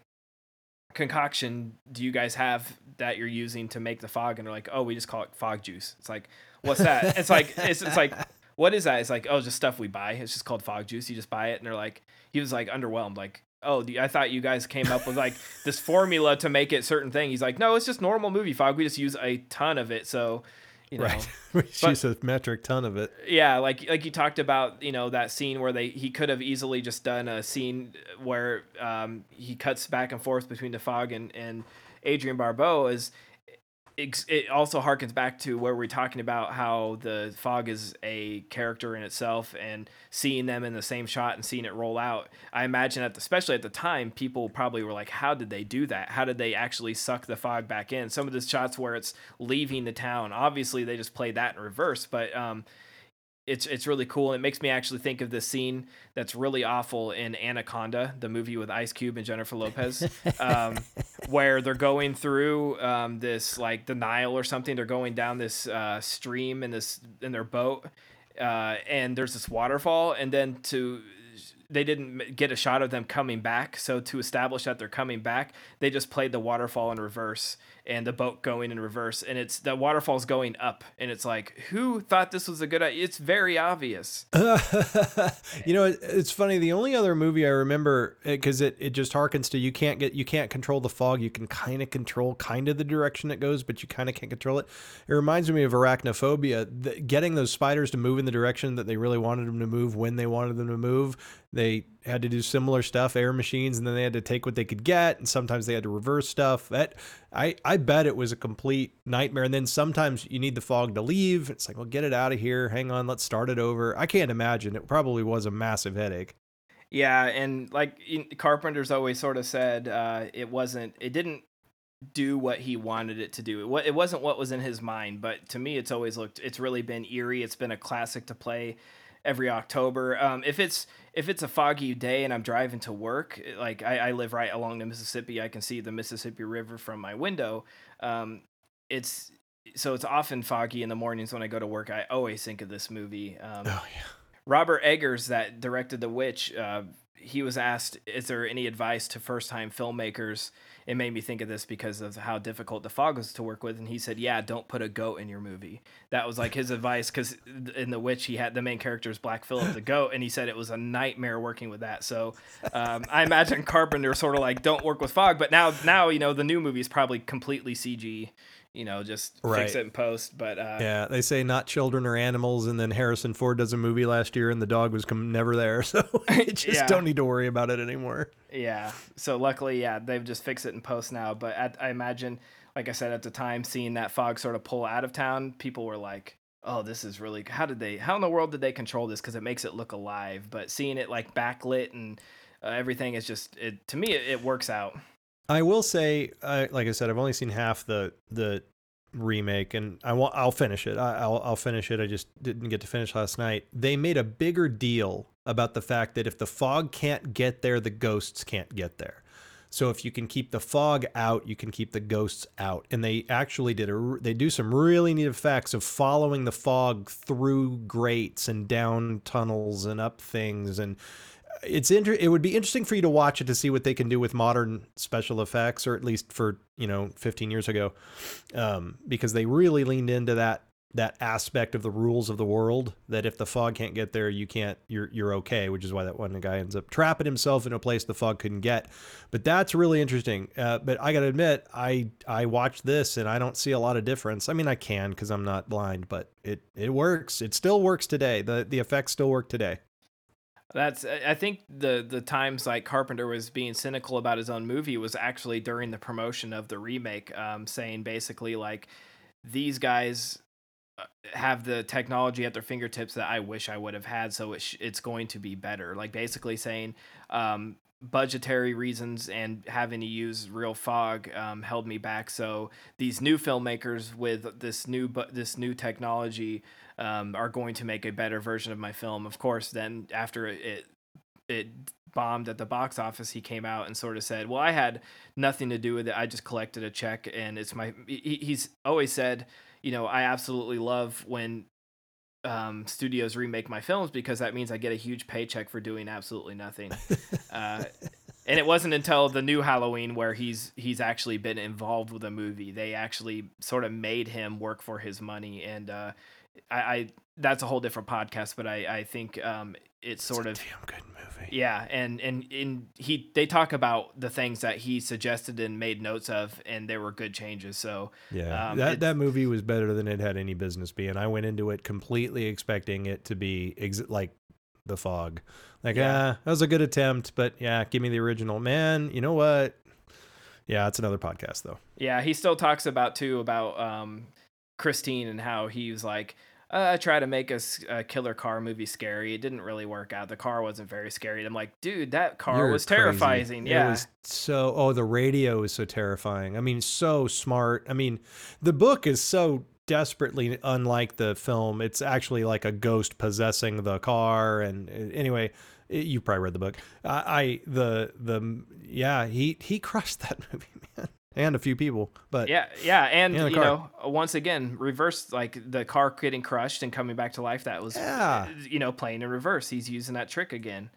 concoction do you guys have that you're using to make the fog?" And they're like, "Oh, we just call it fog juice." It's like, "What's that?" it's like it's it's like. What is that? It's like, oh, just stuff we buy. It's just called fog juice. You just buy it, and they're like, he was like underwhelmed, like, oh, I thought you guys came up with like this formula to make it certain thing. He's like, no, it's just normal movie fog. We just use a ton of it, so you know. Right. She's a metric ton of it. Yeah, like like you talked about, you know, that scene where they he could have easily just done a scene where um, he cuts back and forth between the fog and and Adrienne Barbeau is it also harkens back to where we're talking about how the fog is a character in itself and seeing them in the same shot and seeing it roll out. I imagine at the, especially at the time, people probably were like, "How did they do that? How did they actually suck the fog back in?" Some of the shots where it's leaving the town, obviously they just played that in reverse, but um, it's it's really cool. It makes me actually think of this scene that's really awful in Anaconda, the movie with Ice Cube and Jennifer Lopez, um, where they're going through um, this like the Nile or something. They're going down this uh, stream in this in their boat, uh, and there's this waterfall, and then to they didn't get a shot of them coming back. So to establish that they're coming back, they just played the waterfall in reverse and the boat going in reverse, and it's the waterfall's going up, and it's like, who thought this was a good idea? It's very obvious. you know, it, it's funny. The only other movie I remember eh, because it, it just harkens to you can't get you can't control the fog. You can kind of control kind of the direction it goes, but you kind of can't control it. It reminds me of arachnophobia. The, getting those spiders to move in the direction that they really wanted them to move when they wanted them to move. They had to do similar stuff, air machines, and then they had to take what they could get, and sometimes they had to reverse stuff. That I I bet it was a complete nightmare. And then sometimes you need the fog to leave. It's like, well, get it out of here. Hang on, let's start it over. I can't imagine. It probably was a massive headache. Yeah, and like Carpenter's always sort of said, uh, it wasn't, it didn't do what he wanted it to do. It, it wasn't what was in his mind, but to me, it's always looked, it's really been eerie. It's been a classic to play every October. Um, if it's if it's a foggy day and I'm driving to work, like I, I live right along the Mississippi, I can see the Mississippi River from my window. Um, it's so it's often foggy in the mornings when I go to work. I always think of this movie. Um, Oh yeah. Robert Eggers, that directed The Witch, uh, he was asked, "Is there any advice to first-time filmmakers?" It made me think of this because of how difficult the fog was to work with, and he said, "Yeah, don't put a goat in your movie." That was like his advice because in The Witch, he had the main character is Black Phillip the goat, and he said it was a nightmare working with that. So um, I imagine Carpenter sort of like, "Don't work with fog," but now, now you know the new movie is probably completely CG. You know, just fix it in post. But uh, Yeah, they say not children or animals, and then Harrison Ford does a movie last year, and the dog was never there, so you just Yeah. don't need to worry about it anymore. Yeah. So luckily, yeah, they've just fixed it in post now. But at, I imagine, like I said at the time, seeing that fog sort of pull out of town, people were like, "Oh, this is really. How did they? How in the world did they control this? Because it makes it look alive." But seeing it like backlit and uh, everything is just it to me. It, it works out. I will say, like I said, I've only seen half the the remake, and I want I'll finish it. I, I'll I'll finish it. I just didn't get to finish last night. They made a bigger deal about the fact that if the fog can't get there, the ghosts can't get there. So if you can keep the fog out, you can keep the ghosts out. And they actually did a they do some really neat effects of following the fog through grates and down tunnels and up things and it's inter- it would be interesting for you to watch it to see what they can do with modern special effects or at least for you know 15 years ago um, because they really leaned into that that aspect of the rules of the world that if the fog can't get there you can't you're you're okay which is why that one guy ends up trapping himself in a place the fog couldn't get. But that's really interesting. Uh, but i gotta admit i i watched this and i don't see a lot of difference. I mean i can because i'm not blind but it it works. It still works today. The the effects still work today That's I think the the times like Carpenter was being cynical about his own movie was actually during the promotion of the remake, um, saying basically like these guys uh, have the technology at their fingertips that I wish I would have had, so it sh- it's going to be better. Like basically saying um, budgetary reasons and having to use real fog um, held me back. So these new filmmakers with this new bu- this new technology um, are going to make a better version of my film. Of course, then after it it bombed at the box office, he came out and sort of said, "Well, I had nothing to do with it. I just collected a check, and it's my." He, he's always said, you know, I absolutely love when um, studios remake my films because that means I get a huge paycheck for doing absolutely nothing. uh, and it wasn't until the new Halloween where he's he's actually been involved with a movie. They actually sort of made him work for his money, and uh, I, I that's a whole different podcast. But I I think um, it's sort of damn good movie. yeah, and and in he they talk about the things that he suggested and made notes of, and there were good changes. So Yeah, um, that that movie was better than it had any business being. I went into it completely expecting it to be ex- like the fog. Like, Yeah. ah, that was a good attempt, but yeah, give me the original. Man, you know what? Yeah, it's another podcast though. Yeah, he still talks about too about um, Christine and how he was like, uh, I tried to make a killer car movie scary. It didn't really work out. The car wasn't very scary. And I'm like, dude, that car You're was crazy. terrifying. It Yeah, was so oh, the radio is so terrifying. I mean, so smart. I mean, the book is so desperately unlike the film. It's actually like a ghost possessing the car. And uh, anyway, it- you probably read the book. I, I the the yeah, he he crushed that movie, and a few people. But yeah, yeah. And Yeah, you car. know, once again, reverse like the car getting crushed and coming back to life. That was Yeah. you know playing in reverse. He's using that trick again.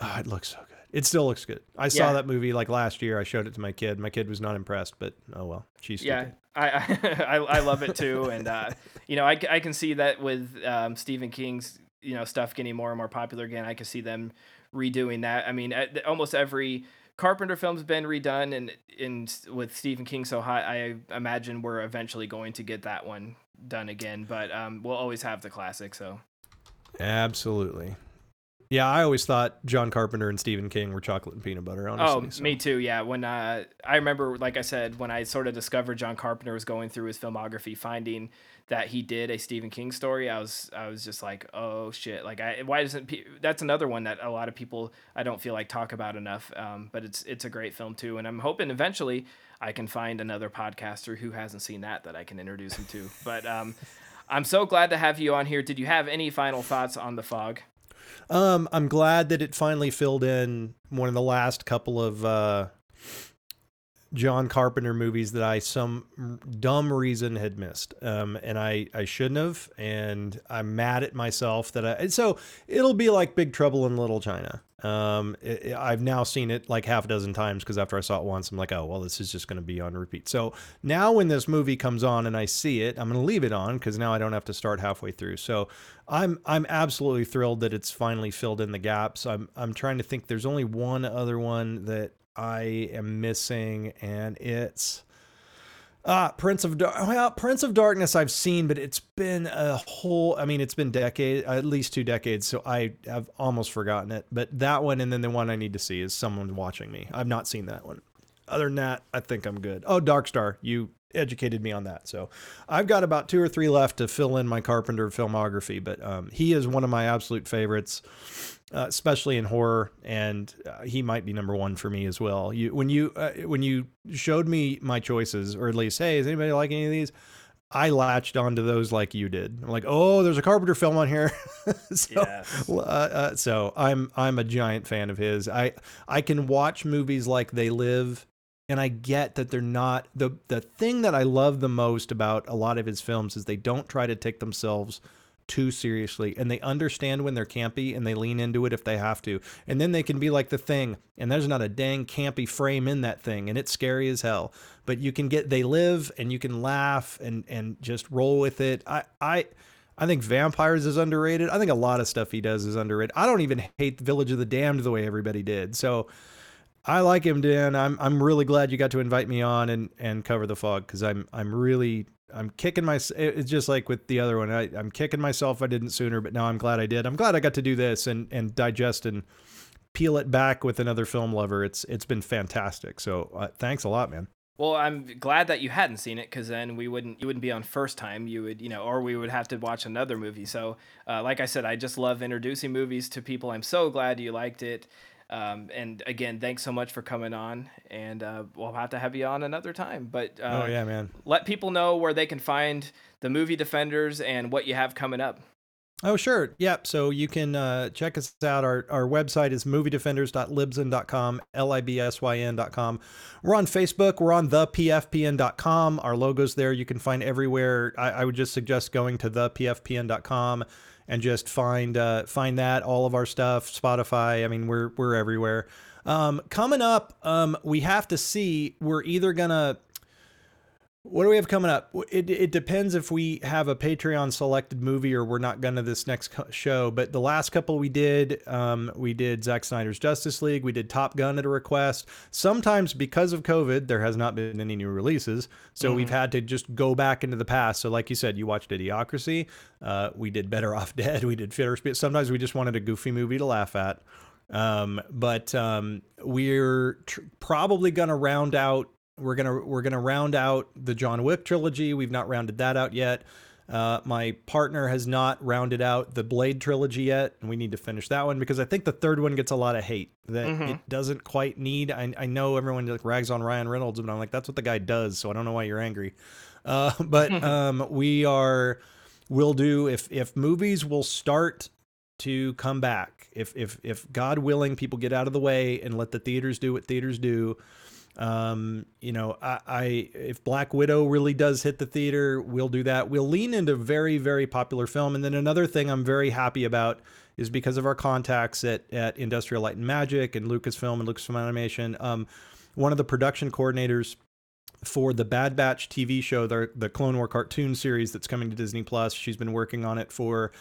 Oh, it looks so good. It still looks good. I saw that movie like last year. I showed it to my kid. My kid was not impressed, but oh well. She's yeah. I, I I love it too and uh you know I, I can see that with um stephen king's you know stuff getting more and more popular again i can see them redoing that i mean almost every carpenter film's been redone and in with stephen king so high i imagine we're eventually going to get that one done again but um we'll always have the classic so Absolutely. Yeah, I always thought John Carpenter and Stephen King were chocolate and peanut butter. Honestly, oh, so. me too. Yeah, when uh, I remember, like I said, when I sort of discovered John Carpenter was going through his filmography, finding that he did a Stephen King story, I was, I was just like, oh shit! Like, I why doesn't pe- that's another one that a lot of people I don't feel like talk about enough. Um, but it's it's a great film too, and I'm hoping eventually I can find another podcaster who hasn't seen that that I can introduce him to. But um, I'm so glad to have you on here. Did you have any final thoughts on the fog? Um, I'm glad that it finally filled in one of the last couple of uh, John Carpenter movies that I some dumb reason had missed. Um, and I I shouldn't have, and I'm mad at myself that I. And so it'll be like Big Trouble in Little China. Um, it, I've now seen it like half a dozen times because after I saw it once, I'm like, oh well, this is just going to be on repeat. So now when this movie comes on and I see it, I'm going to leave it on because now I don't have to start halfway through. So I'm I'm absolutely thrilled that it's finally filled in the gaps. I'm I'm trying to think. There's only one other one that I am missing, and it's ah Prince of well Prince of Darkness I've seen, but it's been a whole. I mean, it's been decade at least two decades, so I have almost forgotten it. But that one, and then the one I need to see is Someone Watching Me. I've not seen that one. Other than that, I think I'm good. Oh, Dark Star, you educated me on that. So I've got about two or three left to fill in my Carpenter filmography, but um, he is one of my absolute favorites, uh, especially in horror, and uh, he might be number one for me as well. You when you uh, when you showed me my choices, or at least, hey, does anybody like any of these? I latched onto those like you did. I'm like, oh, there's a Carpenter film on here. so, Yes. uh, uh, so I'm I'm a giant fan of his. I I can watch movies like They Live, and I get that they're not the the thing that I love the most about a lot of his films is they don't try to take themselves too seriously and they understand when they're campy and they lean into it if they have to and then they can be like the thing and there's not a dang campy frame in that thing and it's scary as hell but you can get they live and you can laugh and and just roll with it i i I think Vampires is underrated. I think a lot of stuff he does is underrated. I don't even hate Village of the Damned the way everybody did. So I like him, Dan. I'm I'm really glad you got to invite me on and and cover the fog because I'm I'm really I'm kicking my. It's just like with the other one. I, I'm kicking myself. I didn't sooner, but now I'm glad I did. I'm glad I got to do this and and digest and peel it back with another film lover. It's it's been fantastic. So uh, thanks a lot, man. Well, I'm glad that you hadn't seen it because then we wouldn't you wouldn't be on first time. You would you know, or we would have to watch another movie. So, uh, like I said, I just love introducing movies to people. I'm so glad you liked it. Um, and again, thanks so much for coming on. And uh, we'll have to have you on another time. But uh, oh yeah, man. let people know where they can find the movie Defenders and what you have coming up. Oh, sure. Yep. So you can uh, check us out. Our, our website is moviedefenders.libsyn.com, L I B S Y N.com. We're on Facebook. We're on thepfpn.com. Our logo's there. You can find everywhere. I, I would just suggest going to thepfpn.com and just find uh, find that all of our stuff. Spotify. I mean, we're we're everywhere. Um, coming up, um, we have to see. We're either gonna what do we have coming up? It, it depends if we have a Patreon selected movie or we're not gonna this next show. But the last couple we did, um, we did Zack Snyder's Justice League. We did Top Gun at a request. Sometimes because of COVID, there has not been any new releases, so we've had to just go back into the past. So like you said, you watched Idiocracy. Uh, we did Better Off Dead. We did Fitter Speed. Sometimes we just wanted a goofy movie to laugh at. Um, but um, we're tr- probably gonna round out we're gonna we're gonna round out the John Wick trilogy. We've not rounded that out yet. Uh, my partner has not rounded out the Blade trilogy yet, and we need to finish that one because I think the third one gets a lot of hate that Mhm. it doesn't quite need. I, I know everyone like rags on Ryan Reynolds, but I'm like that's what the guy does, so I don't know why you're angry. Uh, but um, we are we'll do if if movies will start to come back if if if God willing people get out of the way and let the theaters do what theaters do Um, you know, I, I if Black Widow really does hit the theater, we'll do that. We'll lean into very very popular film. And then another thing I'm very happy about is because of our contacts at at Industrial Light and Magic and Lucasfilm and Lucasfilm Animation. Um, one of the production coordinators for the Bad Batch TV show, the the Clone War cartoon series that's coming to Disney Plus. She's been working on it for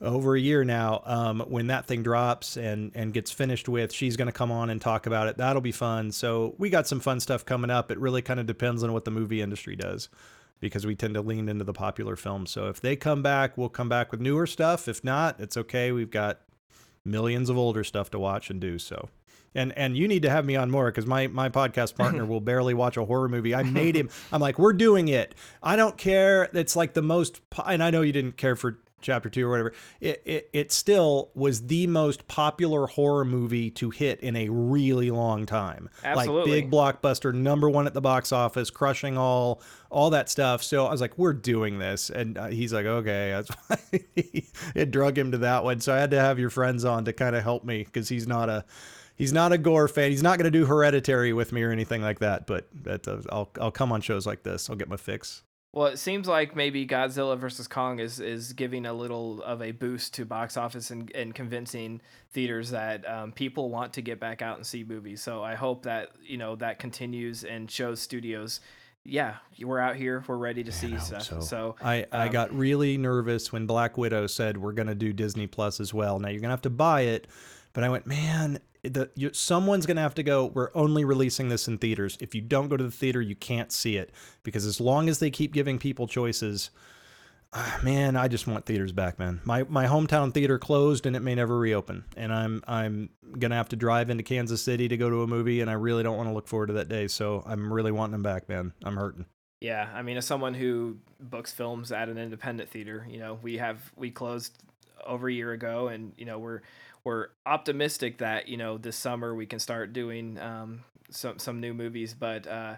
over a year now. Um, when that thing drops and and gets finished with, she's going to come on and talk about it. That'll be fun. So we got some fun stuff coming up. It really kind of depends on what the movie industry does. Because we tend to lean into the popular films. So if they come back, we'll come back with newer stuff. If not, it's okay. We've got millions of older stuff to watch and do. So and and you need to have me on more because my my podcast partner will barely watch a horror movie. I made him. I'm like, we're doing it. I don't care. It's like the most, and I know you didn't care for chapter two or whatever, it, it, it still was the most popular horror movie to hit in a really long time. Absolutely. Like big blockbuster, number one at the box office, crushing all all that stuff. So I was like, we're doing this. And uh, he's like, okay. That's why it drug him to that one. So I had to have your friends on to kind of help me because he's not a he's not a gore fan. He's not going to do Hereditary with me or anything like that. But that, uh, I'll I'll come on shows like this. I'll get my fix. Well, it seems like maybe Godzilla versus Kong is, is giving a little of a boost to box office and, and convincing theaters that um, people want to get back out and see movies. So I hope that you know that continues and shows studios. Yeah, we're out here. We're ready to see stuff. So, so I, I um, got really nervous when Black Widow said we're going to do Disney Plus as well. Now you're going to have to buy it, but I went, man, the you, someone's going to have to go. We're only releasing this in theaters. If you don't go to the theater you can't see it. Because as long as they keep giving people choices uh, man i just want theaters back man. My my hometown theater closed and it may never reopen. And i'm i'm to have to drive into kansas city to go to a movie and i really don't want to look forward to that day. So i'm really wanting them back man. I'm hurting. Yeah i mean as someone who books films at an independent theater you know we have we closed over a year ago and you know we're we're optimistic that you know this summer we can start doing um, some some new movies. But uh,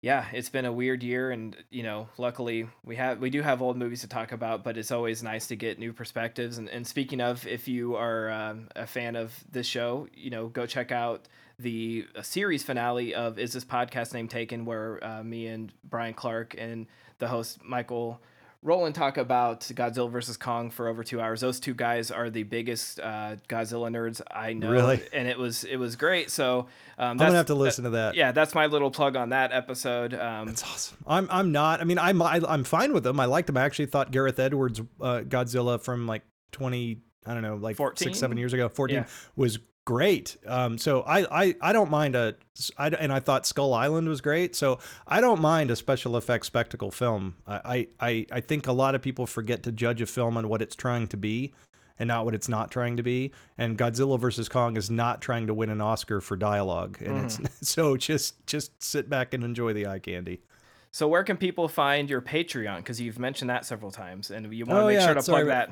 yeah, it's been a weird year, and you know, luckily we have we do have old movies to talk about. But it's always nice to get new perspectives. And, and speaking of, if you are um, a fan of this show, you know, go check out the series finale of Is This Podcast Name Taken, where uh, me and Brian Clark and the host Michael Roland talk about Godzilla versus Kong for over two hours. Those two guys are the biggest uh, Godzilla nerds I know, really? and it was it was great. So um, I'm gonna have to listen that, to that. Yeah, that's my little plug on that episode. Um, that's awesome. I'm I'm not. I mean, I'm I, am i am fine with them. I liked them. I actually thought Gareth Edwards uh, Godzilla from like 20 I don't know, like 14? six, seven years ago, 14 yeah. was great. Um, so I, I, I don't mind a, I, and I thought Skull Island was great. So I don't mind a special effects spectacle film. I, I, I think a lot of people forget to judge a film on what it's trying to be and not what it's not trying to be. And Godzilla versus Kong is not trying to win an Oscar for dialogue. And mm. it's so just, just sit back and enjoy the eye candy. So where can people find your Patreon? Because you've mentioned that several times, and you want to oh, make yeah, sure to plug that.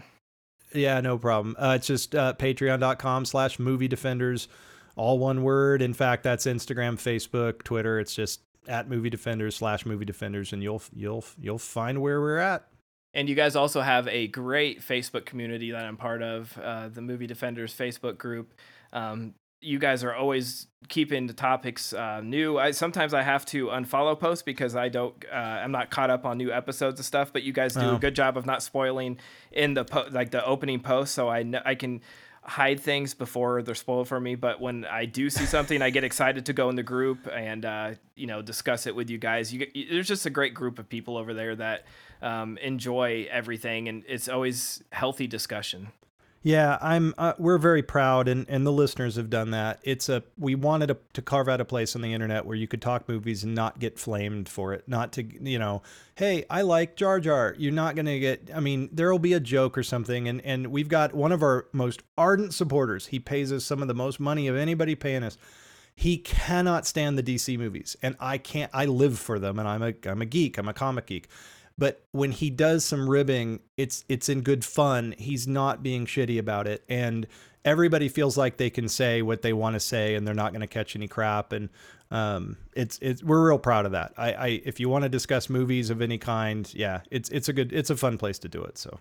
Yeah, no problem. Uh, it's just uh, patreon.com slash movie defenders, all one word. In fact, that's Instagram, Facebook, Twitter. It's just at movie defenders slash movie defenders, and you'll you'll you'll find where we're at. And you guys also have a great Facebook community that I'm part of, uh, the Movie Defenders Facebook group. Um, you guys are always keeping the topics uh, new. I sometimes I have to unfollow posts because I don't uh, I'm not caught up on new episodes of stuff. But you guys do oh. a good job of not spoiling in the po- like the opening post, so I I can hide things before they're spoiled for me. But when I do see something, I get excited to go in the group and uh, you know discuss it with you guys. You, there's just a great group of people over there that um, enjoy everything, and it's always healthy discussion. Yeah, I'm. Uh, we're very proud, and, and the listeners have done that. It's a we wanted a, to carve out a place on the internet where you could talk movies and not get flamed for it. Not to you know, hey, I like Jar Jar. You're not gonna get. I mean, there will be a joke or something, and and we've got one of our most ardent supporters. He pays us some of the most money of anybody paying us. He cannot stand the DC movies, and I can't. I live for them, and I'm a I'm a geek. I'm a comic geek but when he does some ribbing it's it's in good fun he's not being shitty about it and everybody feels like they can say what they want to say and they're not going to catch any crap and um, it's it's we're real proud of that I, I if you want to discuss movies of any kind yeah it's it's a good it's a fun place to do it so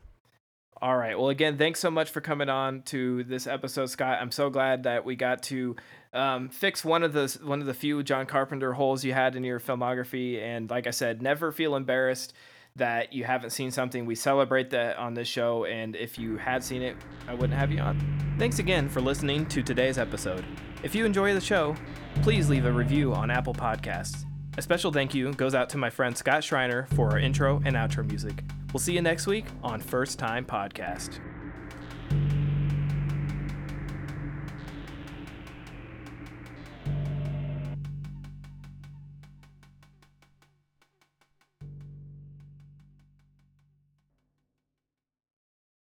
All right. Well, again, thanks so much for coming on to this episode, Scott. I'm so glad that we got to um, fix one of the one of the few John Carpenter holes you had in your filmography. And like I said, never feel embarrassed that you haven't seen something. We celebrate that on this show, and if you had seen it, I wouldn't have you on. Thanks again for listening to today's episode. If you enjoy the show, please leave a review on Apple Podcasts. A special thank you goes out to my friend Scott Schreiner for our intro and outro music. We'll see you next week on First Time Podcast.